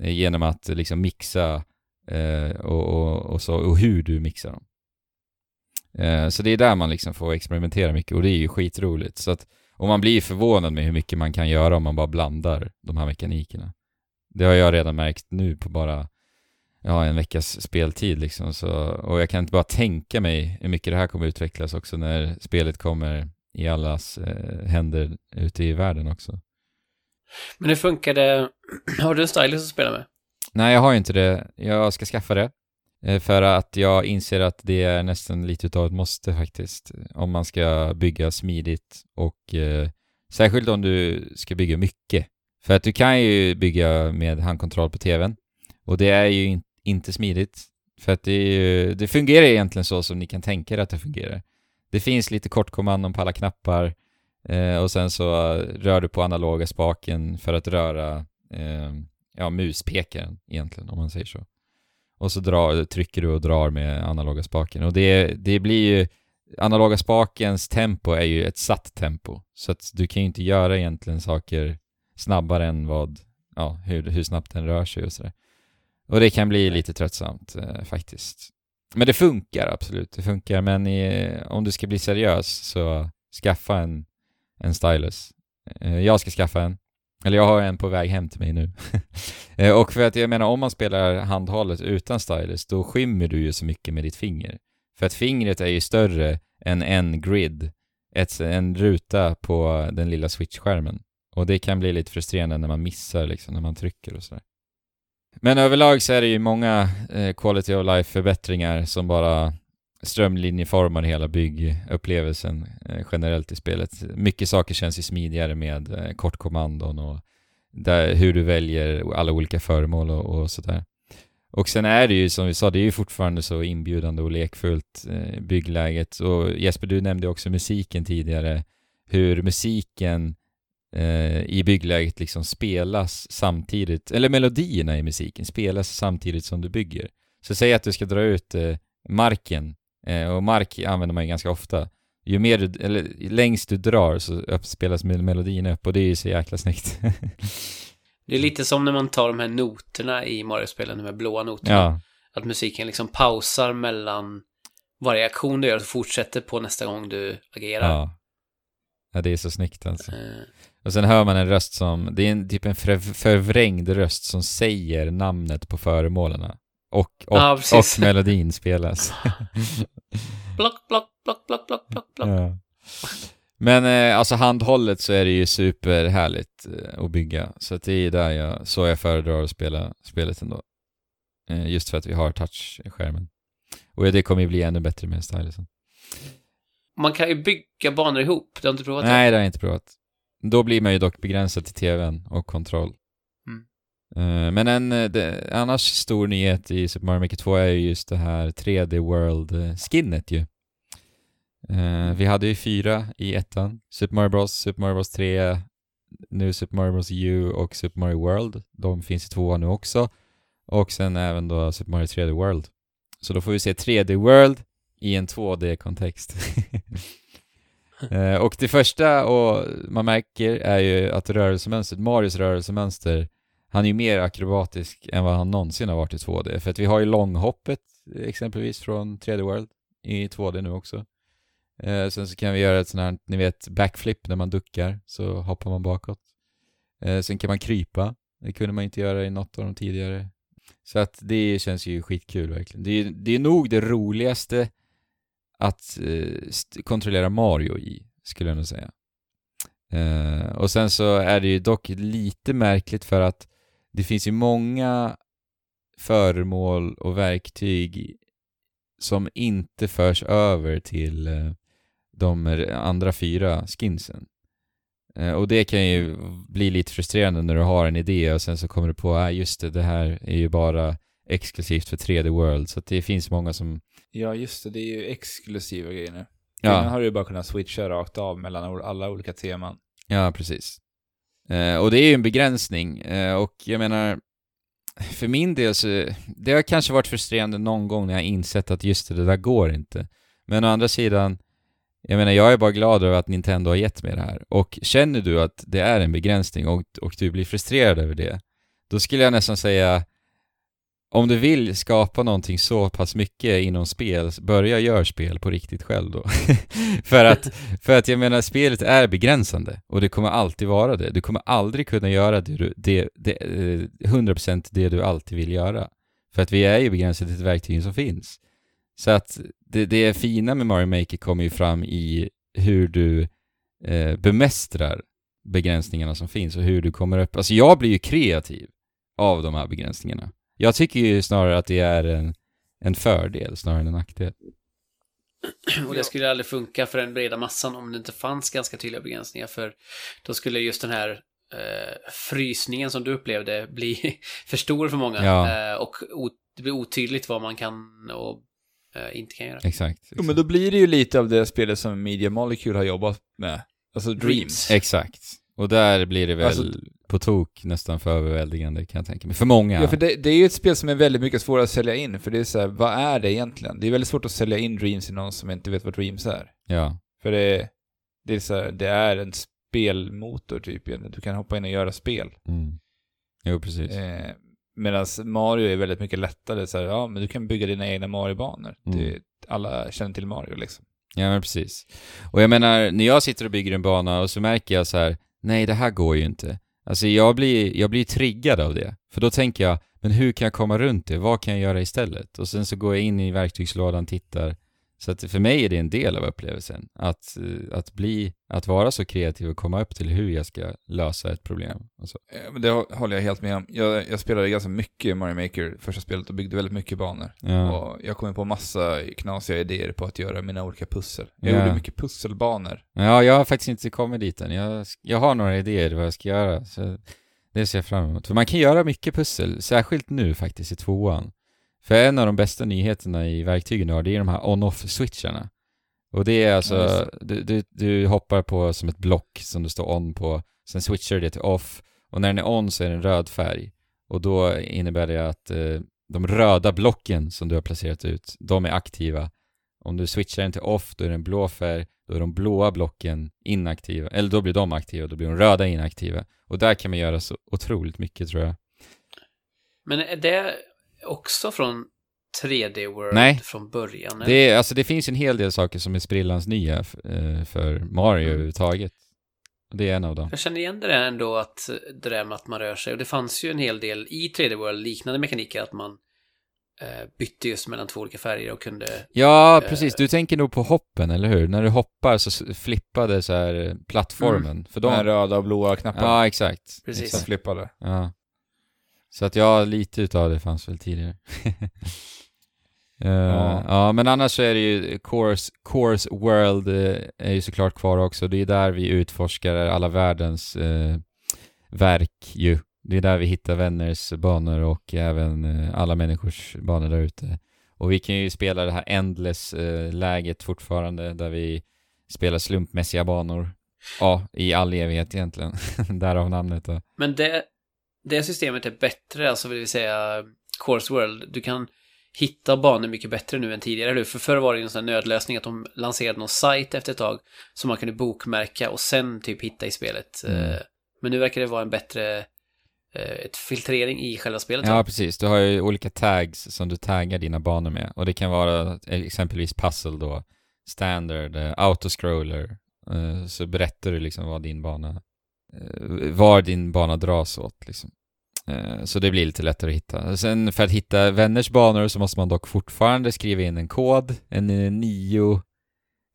eh, genom att liksom mixa eh, och, och, och, så, och hur du mixar dem. Så det är där man liksom får experimentera mycket och det är ju skitroligt. Så att Och man blir förvånad med hur mycket man kan göra om man bara blandar de här mekanikerna. Det har jag redan märkt nu på bara ja, en veckas speltid liksom. Så, och jag kan inte bara tänka mig hur mycket det här kommer utvecklas också när spelet kommer i allas eh, händer ute i världen också. Men hur funkar det? Har du en stylus att spela med? Nej, jag har inte det. Jag ska skaffa det. Eh, för att jag inser att det är nästan lite utav ett måste faktiskt. Om man ska bygga smidigt och eh, särskilt om du ska bygga mycket. För att du kan ju bygga med handkontroll på tvn och det är ju in, inte smidigt. För att det, ju, det, fungerar egentligen så som ni kan tänka er att det fungerar. Det finns lite kortkommandon på alla knappar eh, och sen så rör du på analoga spaken för att röra eh, ja, muspekaren egentligen, om man säger så. Och så drar, trycker du och drar med analoga spaken. Och det, det blir ju... Analoga spakens tempo är ju ett satt tempo. Så att du kan ju inte göra egentligen saker snabbare än vad... Ja, hur, hur snabbt den rör sig och sådär. Och det kan bli lite tröttsamt eh, faktiskt. Men det funkar absolut, det funkar. Men i, om du ska bli seriös så skaffa en, en stylus. Eh, jag ska skaffa en. Eller jag har en på väg hem till mig nu. Eh, och för att jag menar, om man spelar handhållet utan stylus, då skymmer du ju så mycket med ditt finger. För att fingret är ju större än en grid, ett, en ruta på den lilla switch-skärmen. Och det kan bli lite frustrerande när man missar liksom, när man trycker och sådär. Men överlag så är det ju många eh, quality of life-förbättringar som bara strömlinjeformar hela byggupplevelsen eh, generellt i spelet. Mycket saker känns ju smidigare med eh, kortkommandon och där, hur du väljer alla olika föremål och, och sådär. Och sen är det ju som vi sa, det är ju fortfarande så inbjudande och lekfullt eh, byggläget. Och Jesper, du nämnde också musiken tidigare. Hur musiken eh, i byggläget liksom spelas samtidigt, eller melodierna i musiken spelas samtidigt som du bygger. Så säg att du ska dra ut eh, marken Eh, och mark använder man ju ganska ofta. Ju mer du, eller längst du drar så upp, spelas melodin upp och det är ju så jäkla snyggt. det är lite som när man tar de här noterna i Mario-spelen, de här blåa noterna. Ja. Att musiken liksom pausar mellan varje aktion du gör och fortsätter på nästa gång du agerar. Ja. Ja, det är så snyggt alltså. Uh. Och sen hör man en röst som, det är en, typ en förvrängd röst som säger namnet på föremålen och, och, ja, och melodin spelas. block, block, block, block, block, block, block. Ja. Men eh, alltså handhållet så är det ju superhärligt eh, att bygga. Så att det är där jag, så jag föredrar att spela spelet ändå. Eh, just för att vi har touchskärmen. Och det kommer ju bli ännu bättre med stylusen. Man kan ju bygga banor ihop, du har inte provat det? Nej, det har jag inte provat. Då blir man ju dock begränsad till tvn och kontroll. Eh, men en eh, det, annars stor nyhet i Super Mario Maker 2 är ju just det här 3D World-skinnet ju. Uh, vi hade ju fyra i ettan. Super Mario Bros, Super Mario Bros 3, nu Super Mario Bros U och Super Mario World. De finns i tvåan nu också. Och sen även då Super Mario 3D World. Så då får vi se 3D World i en 2D-kontext. Eh, och det första och man märker är ju att rörelsemönstret, Marios rörelsemönster han är ju mer akrobatisk än vad han någonsin har varit i 2D. För att vi har ju långhoppet exempelvis från 3D World i 2D nu också. Eh, sen så kan vi göra ett sånt här, ni vet, backflip när man duckar så hoppar man bakåt. Eh, sen kan man krypa. Det kunde man inte göra i något av de tidigare. Så att det känns ju skitkul verkligen. Det är, det är nog det roligaste att eh, kontrollera Mario i, skulle jag nog säga. Eh, och sen så är det ju dock lite märkligt för att det finns ju många föremål och verktyg som inte förs över till eh, de andra fyra skinsen. Eh, och det kan ju bli lite frustrerande när du har en idé och sen så kommer du på, ah, just det, det här är ju bara exklusivt för 3D World. Så att det finns många som... Ja, just det, det är ju exklusiva grejer nu. Ja. Nu har du ju bara kunnat switcha rakt av mellan alla olika teman. Ja, precis. Eh, och det är ju en begränsning eh, och jag menar, för min del så, det har kanske varit frustrerande någon gång när jag insett att just det, det där går inte. Men å andra sidan, jag menar jag är bara glad över att Nintendo har gett mig det här. Och känner du att det är en begränsning och, och du blir frustrerad över det, då skulle jag nästan säga om du vill skapa någonting så pass mycket inom spel, börja gör spel på riktigt själv då. för, att, för att jag menar, spelet är begränsande och det kommer alltid vara det. Du kommer aldrig kunna göra det, du- det, det, eh, 100% det du alltid vill göra. För att vi är ju begränsade till verktygen som finns. Så att det, det fina med Mario Maker kommer ju fram i hur du eh, bemästrar begränsningarna som finns och hur du kommer upp. Alltså jag blir ju kreativ av de här begränsningarna. Jag tycker ju snarare att det är en, en fördel snarare än en nackdel. Och det skulle aldrig funka för den breda massan om det inte fanns ganska tydliga begränsningar. För då skulle just den här eh, frysningen som du upplevde bli för stor för många. Ja. Eh, och det blir otydligt vad man kan och eh, inte kan göra. Exakt. Jo, men då blir det ju lite av det spelet som Media Molecule har jobbat med. Alltså Dreams. Exakt. Och där blir det väl Alltså- på tok nästan för överväldigande kan jag tänka mig. För många. Ja, för det, det är ju ett spel som är väldigt mycket svårare att sälja in, för det är så här, vad är det egentligen? Det är väldigt svårt att sälja in Dreams i någon som inte vet vad Dreams är. Ja. För det, det är så här, det är en spelmotor typ egentligen. Du kan hoppa in och göra spel. Mm. Jo, precis. Eh, Medan Mario är väldigt mycket lättare så här, ja men du kan bygga dina egna Mario-banor. Mm. Alla känner till Mario liksom. Ja, men precis. Och jag menar, när jag sitter och bygger en bana och så märker jag så här, nej det här går ju inte. Alltså jag blir, jag blir triggad av det. För då tänker jag, men hur kan jag komma runt det? Vad kan jag göra istället? Och sen så går jag in i verktygslådan, tittar. Så att för mig är det en del av upplevelsen. Att, eh, att bli, att vara så kreativ och komma upp till hur jag ska lösa ett problem. Eh, Det håller jag helt med om. Jag, jag spelade ganska mycket Mario Maker första spelet och byggde väldigt mycket banor. Ja. Och jag kom på massa knasiga idéer på att göra mina olika pussel. Jag Ja. gjorde mycket pusselbanor. ja, jag har faktiskt inte kommit dit än. Jag, jag har några idéer vad jag ska göra. Så det ser jag fram emot. För man kan göra mycket pussel, särskilt nu faktiskt i tvåan. För en av de bästa nyheterna i verktygen du har, det är de här on-off-switcharna. Och det är alltså, Ja, just du, du, du hoppar på som ett block som det står on på, sen switchar du det till off, och när den är on så är den röd färg. Och då innebär det att eh, de röda blocken som du har placerat ut, de är aktiva. Om du switchar den till off, då är den blå färg, då är de blåa blocken inaktiva, eller då blir de aktiva, då blir de röda inaktiva. Och där kan man göra så otroligt mycket tror jag. Men är det också från 3D World Nej. från början? eller? Det, är, alltså, det finns en hel del saker som är sprillans nya eh, för Mario Mm. överhuvudtaget. Det är en av dem. Jag känner igen det där ändå att det där med att man rör sig. Och det fanns ju en hel del i 3D World liknande mekaniker att man eh, bytte just mellan två olika färger och kunde... Ja, Eh. precis. Du tänker nog på hoppen, eller hur? När du hoppar så flippade så här eh, plattformen. För De här röda och blåa knapparna. Ja, exakt. Precis. Som Exakt. flippade. Ja. Så att ja, lite utav det fanns väl tidigare. Eh, Ja. ja. men annars så är det ju Course, Course World eh, är ju såklart kvar också. Det är där vi utforskar alla världens eh, verk ju. Det är där vi hittar vänners banor och även alla människors banor där ute. Och vi kan ju spela det här Endless-läget fortfarande, där vi spelar slumpmässiga banor. Ja, i all evighet egentligen. Därav namnet då. Men det, det systemet är bättre, alltså vill vi säga Course World. Du kan hitta banor mycket bättre nu än tidigare. eller? För förr var det en sån här nödlösning att de lanserade någon sajt efter ett tag som man kunde bokmärka och sen typ hitta i spelet. Mm. Eh, Men nu verkar det vara en bättre eh, ett filtrering i själva spelet. Ja, precis. Du har ju olika tags som du taggar dina banor med. Och det kan vara exempelvis puzzle då, standard, eh, autoscroller. Så berättar du liksom vad din bana, var din bana dras åt liksom. Eh, Så det blir lite lättare att hitta. Sen för att hitta vänners banor så måste man dock fortfarande skriva in en kod, en eh, nio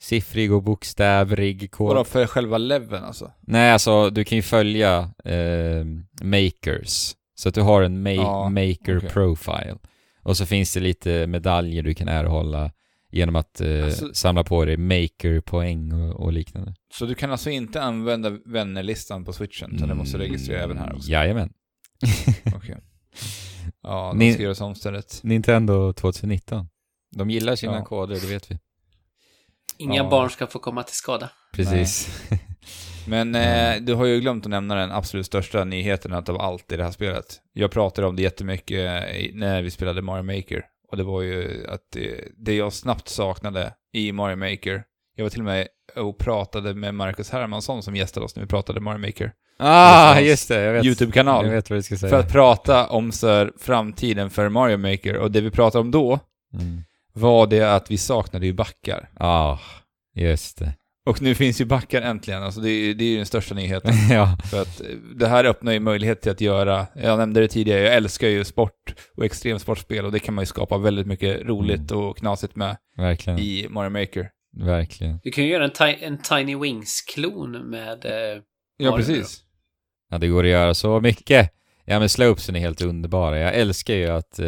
siffrig och bokstävrig kod. Vadå, för själva leveln alltså? Nej, alltså du kan ju följa eh, makers. Så att du har en ma- Ja, maker okej. profile. Och så finns det lite medaljer du kan erhålla genom att eh, Alltså- samla på dig maker-poäng och, och liknande. Så du kan alltså inte använda vännerlistan på switchen, utan du måste registrera även här också? Jajamän. Okej. Ja, de Ni- ska göra om stället. Nintendo 2019. De gillar sina Ja. koder, det vet vi. Inga Ja. barn ska få komma till skada. Precis. Men eh, du har ju glömt att nämna den absolut största nyheten av allt i det här spelet. Jag pratade om det jättemycket när vi spelade Mario Maker. Och det var ju att det, det jag snabbt saknade i Mario Maker, jag var till och med och pratade med Marcus Hermansson som gästade oss när vi pratade Mario Maker. Ah, just det. Jag vet. YouTube-kanal. Jag vet vad du ska säga. För att prata om så här, framtiden för Mario Maker. Och det vi pratade om då Mm. var det att vi saknade ju backar. Ja, just det. Och nu finns ju backar äntligen. Alltså det, är- det är ju den största nyheten. ja. För att eh, det här öppnar ju möjlighet till att göra, jag nämnde det tidigare, jag älskar ju sport och extremsportspel och det kan man ju skapa väldigt mycket roligt och knasigt med Verkligen. i Mario Maker. Verkligen. Du kan ju göra en, ti- en Tiny Wings-klon med... Eh, Ja, Mario precis. Ja, det går att göra så mycket. Ja, men slopesen är helt underbara. Jag älskar ju att eh,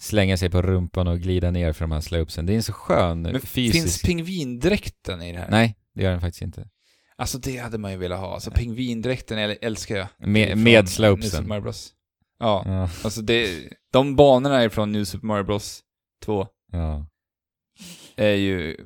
slänga sig på rumpan och glida ner för de här slopesen. Det är en så skön Men fysisk... finns pingvindräkten i det här? Nej, det gör den faktiskt inte. Alltså det hade man ju velat ha. Alltså pingvindräkten äl- älskar jag. Med, med New slopesen. Super Mario Bros. Ja, Ja, alltså det, de banorna är från New Super Mario Bros 2 ja. Är ju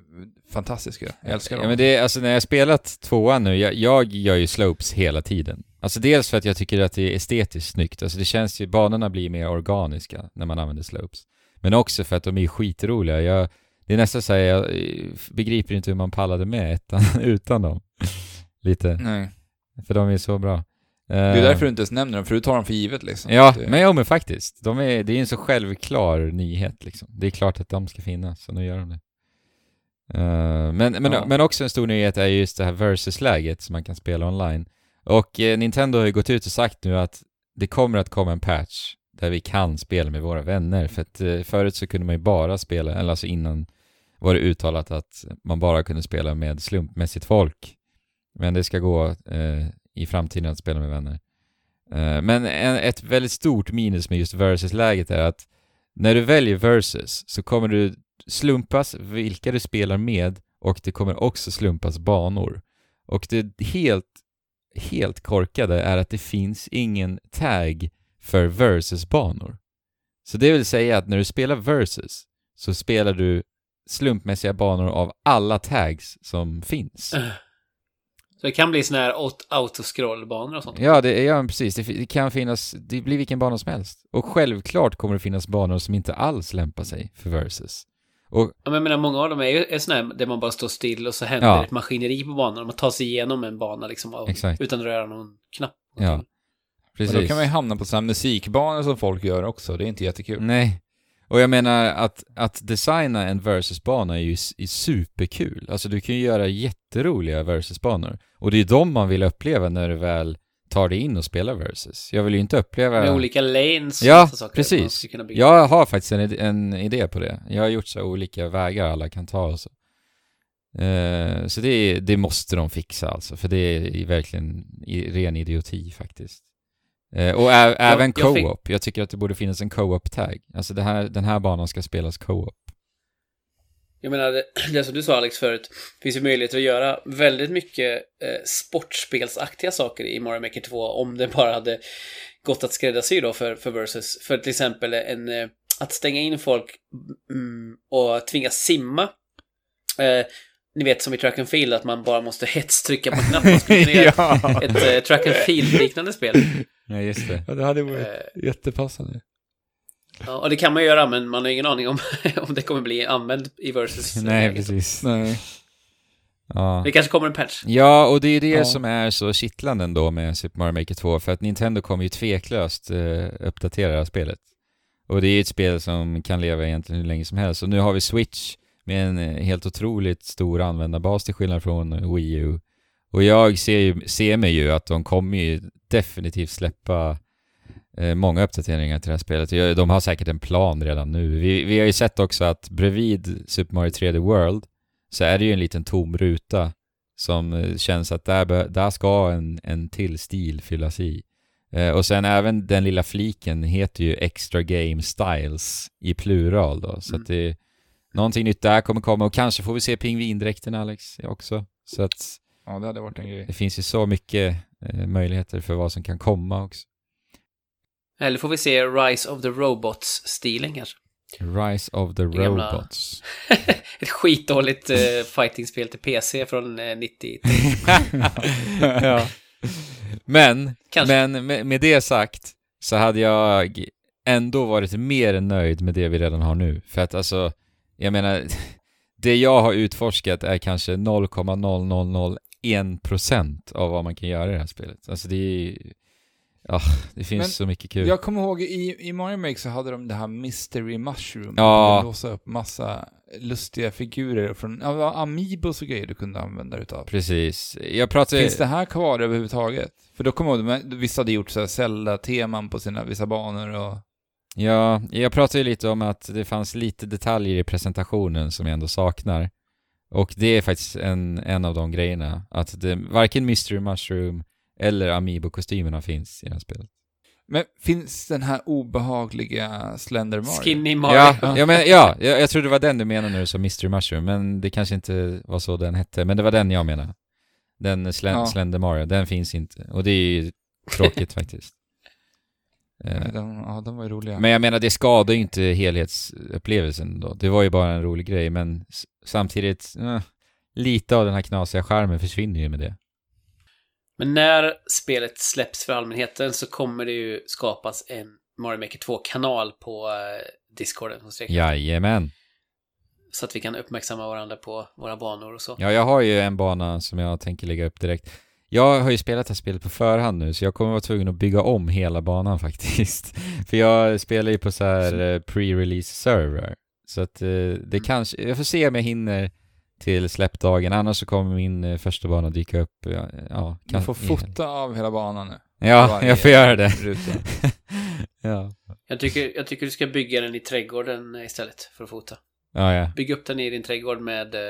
fantastiska. Jag älskar dem. Ja, men det är, alltså när jag spelat tvåan nu, jag, jag gör ju slopes hela tiden. Alltså dels för att jag tycker att det är estetiskt snyggt, alltså det känns ju, banorna blir mer organiska när man använder slopes. Men också för att de är skitroliga. Jag, det är nästan så här, jag eh, begriper inte hur man pallade med ettan utan dem. Lite, Nej. för de är så bra. Det är därför du inte ens nämner dem, för du tar dem för givet liksom. Ja, det, men jo men faktiskt. De är, det är en så självklar nyhet liksom. Det är klart att de ska finnas, så nu gör de det. Eh, men, men, Ja. men också en stor nyhet är just det här versus-läget som man kan spela online. Och eh, Nintendo har ju gått ut och sagt nu att det kommer att komma en patch där vi kan spela med våra vänner. För att eh, förut så kunde man ju bara spela, eller alltså innan var det uttalat att man bara kunde spela med slumpmässigt folk. Men det ska gå eh, i framtiden att spela med vänner. Eh, Men en, ett väldigt stort minus med just versus-läget är att när du väljer versus så kommer du slumpas vilka du spelar med och det kommer också slumpas banor. Och det helt, helt korkade är att det finns ingen tag för versus-banor. Så det vill säga att när du spelar versus så spelar du slumpmässiga banor av alla tags som finns. så det kan bli såna här aut- autoscrollbanor och sånt. Ja, det, ja precis. Det, det kan finnas, det blir vilken bana som helst. Och självklart kommer det finnas banor som inte alls lämpar sig för versus. Och Ja, men jag menar, många av dem är ju är såna här där man bara står still och så händer Ja. ett maskineri på banan. Man tar sig igenom en bana liksom av, utan att röra någon knapp. Ja. precis. Men då kan man ju hamna på sådana musikbanor som folk gör också, det är inte jättekul. Nej. Och jag menar att, att designa en versus-bana är ju är superkul. Alltså du kan ju göra jätteroliga versus-banor. Och det är de man vill uppleva när du väl tar dig in och spelar versus. Jag vill ju inte uppleva... Med olika lanes Ja, saker. precis. Jag har faktiskt en, en idé på det. Jag har gjort så olika vägar alla kan ta och så. Eh, så det, det måste de fixa alltså, för det är verkligen ren idioti faktiskt. Eh, och även jag fick- co-op. Jag tycker att det borde finnas en co-op-tag. Alltså det här, den här banan ska spelas co-op. Jag menar, det, det som du sa Alex förut, finns ju möjligheter att göra väldigt mycket eh, sportspelsaktiga saker i Mario Maker 2 om det bara hade gått att skräddarsy då för, för Versus. För till exempel en, eh, att stänga in folk mm, och tvingas simma. Eh, ni vet som i Track and Field att man bara måste hetstrycka på knappen. Man skulle kunna göra ja. ett eh, Track and Field-liknande spel. Ja, just det. ja, det hade varit Eh, jättepassande. Ja, och det kan man göra, men man har ingen aning om, om det kommer bli använt i Versus. Nej, precis. Nej. Ja. Det kanske kommer en patch. Ja, och det är det Ja. som är så kittlande ändå med Super Mario Maker 2, för att Nintendo kommer ju tveklöst eh, uppdatera det här spelet. Och det är ju ett spel som kan leva egentligen hur länge som helst. Och nu har vi Switch med en eh, helt otroligt stor användarbas till skillnad från Wii U. Och jag ser, ju, ser mig ju att de kommer ju definitivt släppa eh, många uppdateringar till det här spelet. De har säkert en plan redan nu. Vi, vi har ju sett också att bredvid Super Mario 3D World så är det ju en liten tom ruta som eh, känns att där, där ska en, en till stil fyllas i. Eh, och sen även den lilla fliken heter ju Extra Game Styles i plural då, så Mm. att det någonting nytt där kommer komma och kanske får vi se pingvindräkten Alex också. Så att Ja, det hade varit en grej. det finns ju så mycket eh, möjligheter för vad som kan komma också. Eller får vi se Rise of the Robots-stilen kanske? Rise of the Gamla- Robots. Ett skitdåligt eh, fightingspel till PC från eh, 90. ja. Men, Kanske. men med, med det sagt så hade jag ändå varit mer nöjd med det vi redan har nu. För att alltså, jag menar, det jag har utforskat är kanske en procent av vad man kan göra i det här spelet. Alltså det är Ja, det finns Men så mycket kul. Jag kommer ihåg i, i Mario Make så hade de det här Mystery Mushroom. Ja. Du låsa upp massa lustiga figurer från, ja, Amiibos och grejer du kunde använda utav. Precis. Jag pratar... Finns det här kvar överhuvudtaget? För då kommer jag ihåg, vissa hade gjort så här Zelda-teman på sina vissa banor och... Ja, jag pratade ju lite om att det fanns lite detaljer i presentationen som jag ändå saknar. Och det är faktiskt en, en av de grejerna. Att det, varken Mystery Mushroom eller Amiibo-kostymerna finns i det här spelet. Men finns den här obehagliga Slender Mario? Skinny Mario. Ja, ja, men, ja jag, jag tror det var den du menade när du sa Mystery Mushroom, men det kanske inte var så den hette. Men det var den jag menade. Den Slen Ja. Slender Mario, den finns inte. Och det är ju tråkigt faktiskt. Eh, De, ja, de var ju roliga. Men jag menar, det skadar ju inte helhetsupplevelsen då. Det var ju bara en rolig grej, men samtidigt, eh, lite av den här knasiga charmen försvinner ju med det. Men när spelet släpps för allmänheten så kommer det ju skapas en Mario Maker 2-kanal på eh, Discorden. Jajamän. Så att vi kan uppmärksamma varandra på våra banor och så. Ja, jag har ju en bana som jag tänker lägga upp direkt. Jag har ju spelat det här spelet på förhand nu, så jag kommer vara tvungen att bygga om hela banan faktiskt. För jag spelar ju på så här eh, pre-release server. Så att eh, det kanske, jag får se om jag hinner till släppdagen, annars så kommer min eh, första bana dyka upp. Ja, ja, du kan- får fota av hela banan nu. Ja, Varje jag får göra det. ja. Jag tycker, jag tycker du ska bygga den i trädgården istället för att fota. ja, ja. Bygg upp den i din trädgård med eh,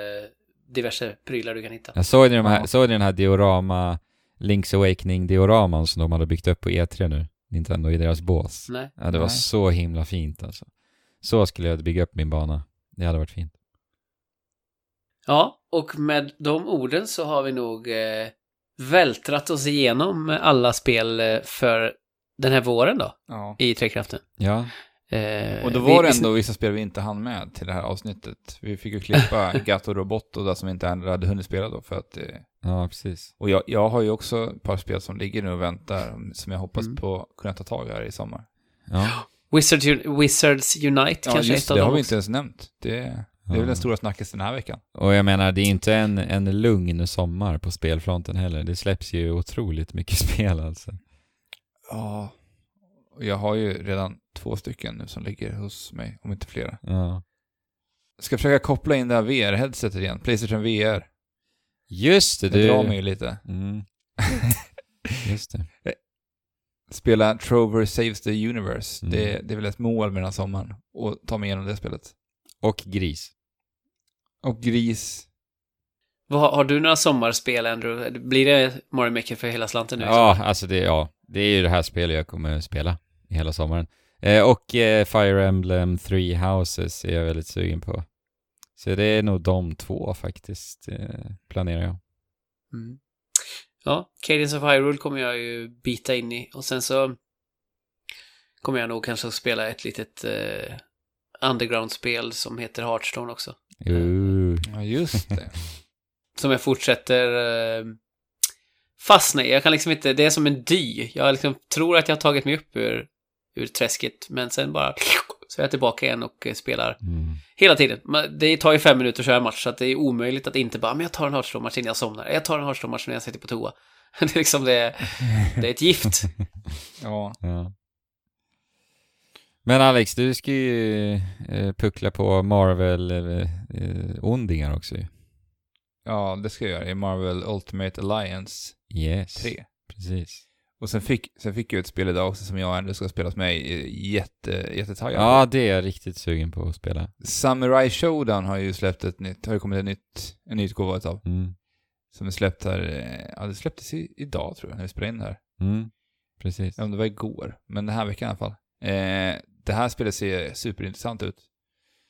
diverse prylar du kan hitta. Jag såg ni, de här, Ja. såg ni den här diorama, Link's Awakening dioraman som de hade byggt upp på E3 nu? Nintendo i deras bås. Nej. Ja, det var Nej. så himla fint alltså. Så skulle jag bygga upp min bana. Det hade varit fint. Ja, och med de orden så har vi nog eh, vältrat oss igenom alla spel eh, för den här våren då, Ja. i Trekraften. Ja, Eh, Och då vi- var det vi- ändå vissa spel vi inte hann med till det här avsnittet. Vi fick ju klippa Gato Roboto där som vi inte hade hunnit spela då för att... eh, ja precis. Och jag, jag har ju också ett par spel som ligger nu och väntar som jag hoppas Mm. på kunna ta tag i här i sommar. Ja, Wizards, Wizards Unite Ja, kanske just ett av det, det har vi också. inte ens nämnt. Det, det är väl den stora snackisen den här veckan. och jag menar, det är inte en, en lugn sommar på spelfronten heller. Det släpps ju otroligt mycket spel alltså. Ja. Och jag har ju redan två stycken nu som ligger hos mig, om inte flera. Ja. Ska försöka koppla in det här VR-headsetet igen, Playstation VR. Just det, Det du... drar mig ju lite. Mm. Just det. Spela Trover Saves the Universe. Mm. Det, det är väl ett mål med den här sommaren. Och ta mig igenom det spelet. Och gris. Och Gris. Vad, har du några sommarspel, Andrew? Blir det Mario Maker för hela slanten nu? Ja, alltså det, ja, det är ju det här spelet jag kommer spela i hela sommaren. Eh, och eh, Fire Emblem Three Houses är jag väldigt sugen på. Så det är nog de två faktiskt, eh, planerar jag. Mm. Ja, Cadence of Hyrule kommer jag ju bita in i och sen så kommer jag nog kanske att spela ett litet eh, underground-spel som heter Hearthstone också. Uh. Ja, just det. Som jag fortsätter eh, fastna i. Jag kan liksom inte, det är som en dy. Jag liksom tror att jag har tagit mig upp ur, ur träsket, men sen bara så är jag tillbaka igen och eh, spelar Mm. hela tiden. Det tar ju fem minuter att köra en match, så att det är omöjligt att inte bara, men jag tar en Hearthstone-match innan jag somnar. Jag tar en Hearthstone-match när jag sitter på toa. Det är liksom det, det är ett gift. Ja. Ja. Men Alex, du ska ju eh, puckla på Marvel-ondingar också ju. ja, det ska jag göra i Marvel Ultimate Alliance Yes. 3. Precis. Och sen fick, sen fick jag ett spel idag också som jag ändå ska spela med mig jätte, jättetaggad. Ja, det är jag riktigt sugen på att spela. Samurai Showdown har ju släppt ett nytt, har ju kommit ett nytt, en ny utgåva utav. Mm. Som är släppt här, eh, ja det släpptes i, idag tror jag, när vi spelade in det här. Mm. Precis. Ja, om det var igår, men den här veckan i alla fall. Eh, det här spelet ser superintressant ut.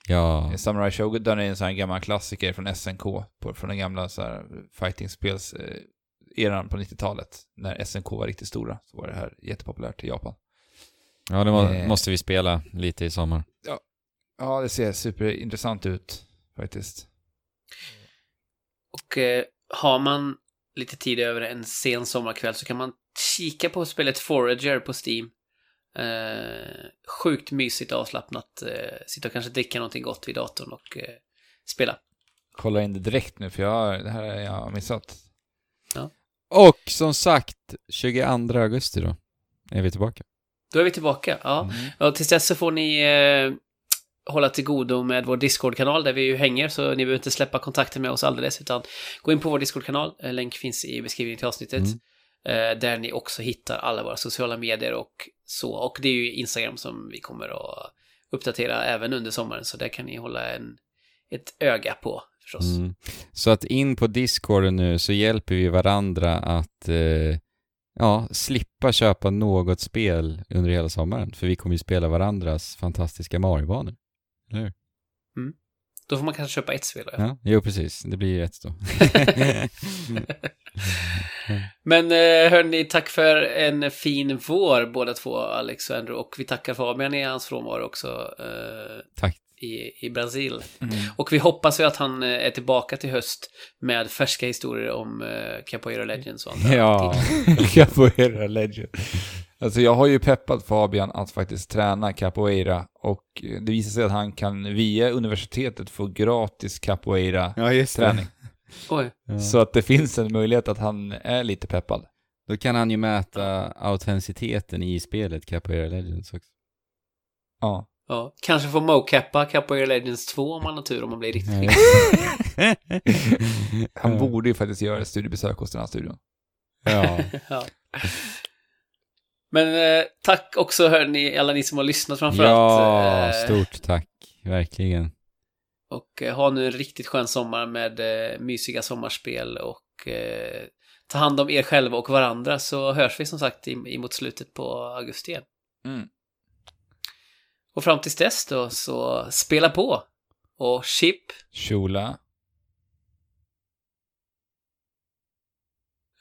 Ja. Eh, Samurai Showdown är en sån här gammal klassiker från SNK, på, från den gamla så här fightingspels eh, eran på 90-talet. När SNK var riktigt stora, så var det här jättepopulärt i Japan. Ja, det må, Eh. måste vi spela lite i sommar. Ja, det ser superintressant ut faktiskt. Och eh, har man lite tid över en sen sommarkväll så kan man kika på spelet Forager på Steam. Eh, sjukt mysigt avslappnat. Eh, sitta och kanske dricka någonting gott vid datorn och eh, spela. Kolla in det direkt nu, för jag, har- det här har jag missat. Och som sagt, 22 augusti då är vi tillbaka. Då är vi tillbaka. Ja. Mm. Och tills dess så får ni eh, hålla till godo med vår Discord-kanal där vi ju hänger, så ni behöver inte släppa kontakten med oss alldeles, utan gå in på vår Discord-kanal. Eh, Länk finns i beskrivningen till avsnittet. Mm. Eh, där ni också hittar alla våra sociala medier och så. Och det är ju Instagram som vi kommer att uppdatera även under sommaren, så där kan ni hålla en, ett öga på förstås. Mm. Så att in på Discord nu så hjälper vi varandra att eh, ja, slippa köpa något spel under hela sommaren. För vi kommer ju spela varandras fantastiska Mario-banor. Eller hur? Då får man kanske köpa ett spel. Ja. Jo precis. Det blir ju ett då. Men eh, hörni, tack för en fin vår båda två, Alex och Andrew. Och vi tackar Fabian i hans frånvaro också eh, Tack. i, i Brasil. Mm. Och vi hoppas ju att han eh, är tillbaka till höst med färska historier om eh, Capoeira Legends och andra. Ja. Capoeira Legend. Alltså jag har ju peppat Fabian att faktiskt träna capoeira och det visar sig att han kan via universitetet få gratis capoeira ja. Oj. Så att det finns en möjlighet att han är lite peppad. Då kan han ju mäta autenticiteten i spelet Capoeira Legends också. Ja. Ja, kanske får mocappa Capoeira Legends 2 om man har tur om man blir riktigt skicklig. Han borde ju faktiskt göra ett studiebesök hos den här studion. Ja. ja. Men eh, tack också hörni, alla ni som har lyssnat framförallt. ja, Eh, stort tack. Verkligen. Och eh, ha nu en riktigt skön sommar med eh, mysiga sommarspel och eh, ta hand om er själva och varandra så hörs vi som sagt i- emot slutet på augusti igen. Mm. Och fram tills dess då så spela på och chip. Shula.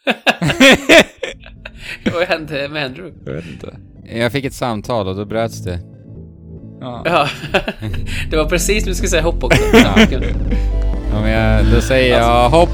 Vad hände med Andrew? Jag vet inte. Jag fick ett samtal och då bröts det. Ja. Ja, det var precis det du skulle säga hopp också. Ja. Ja, men jag, då säger jag hopp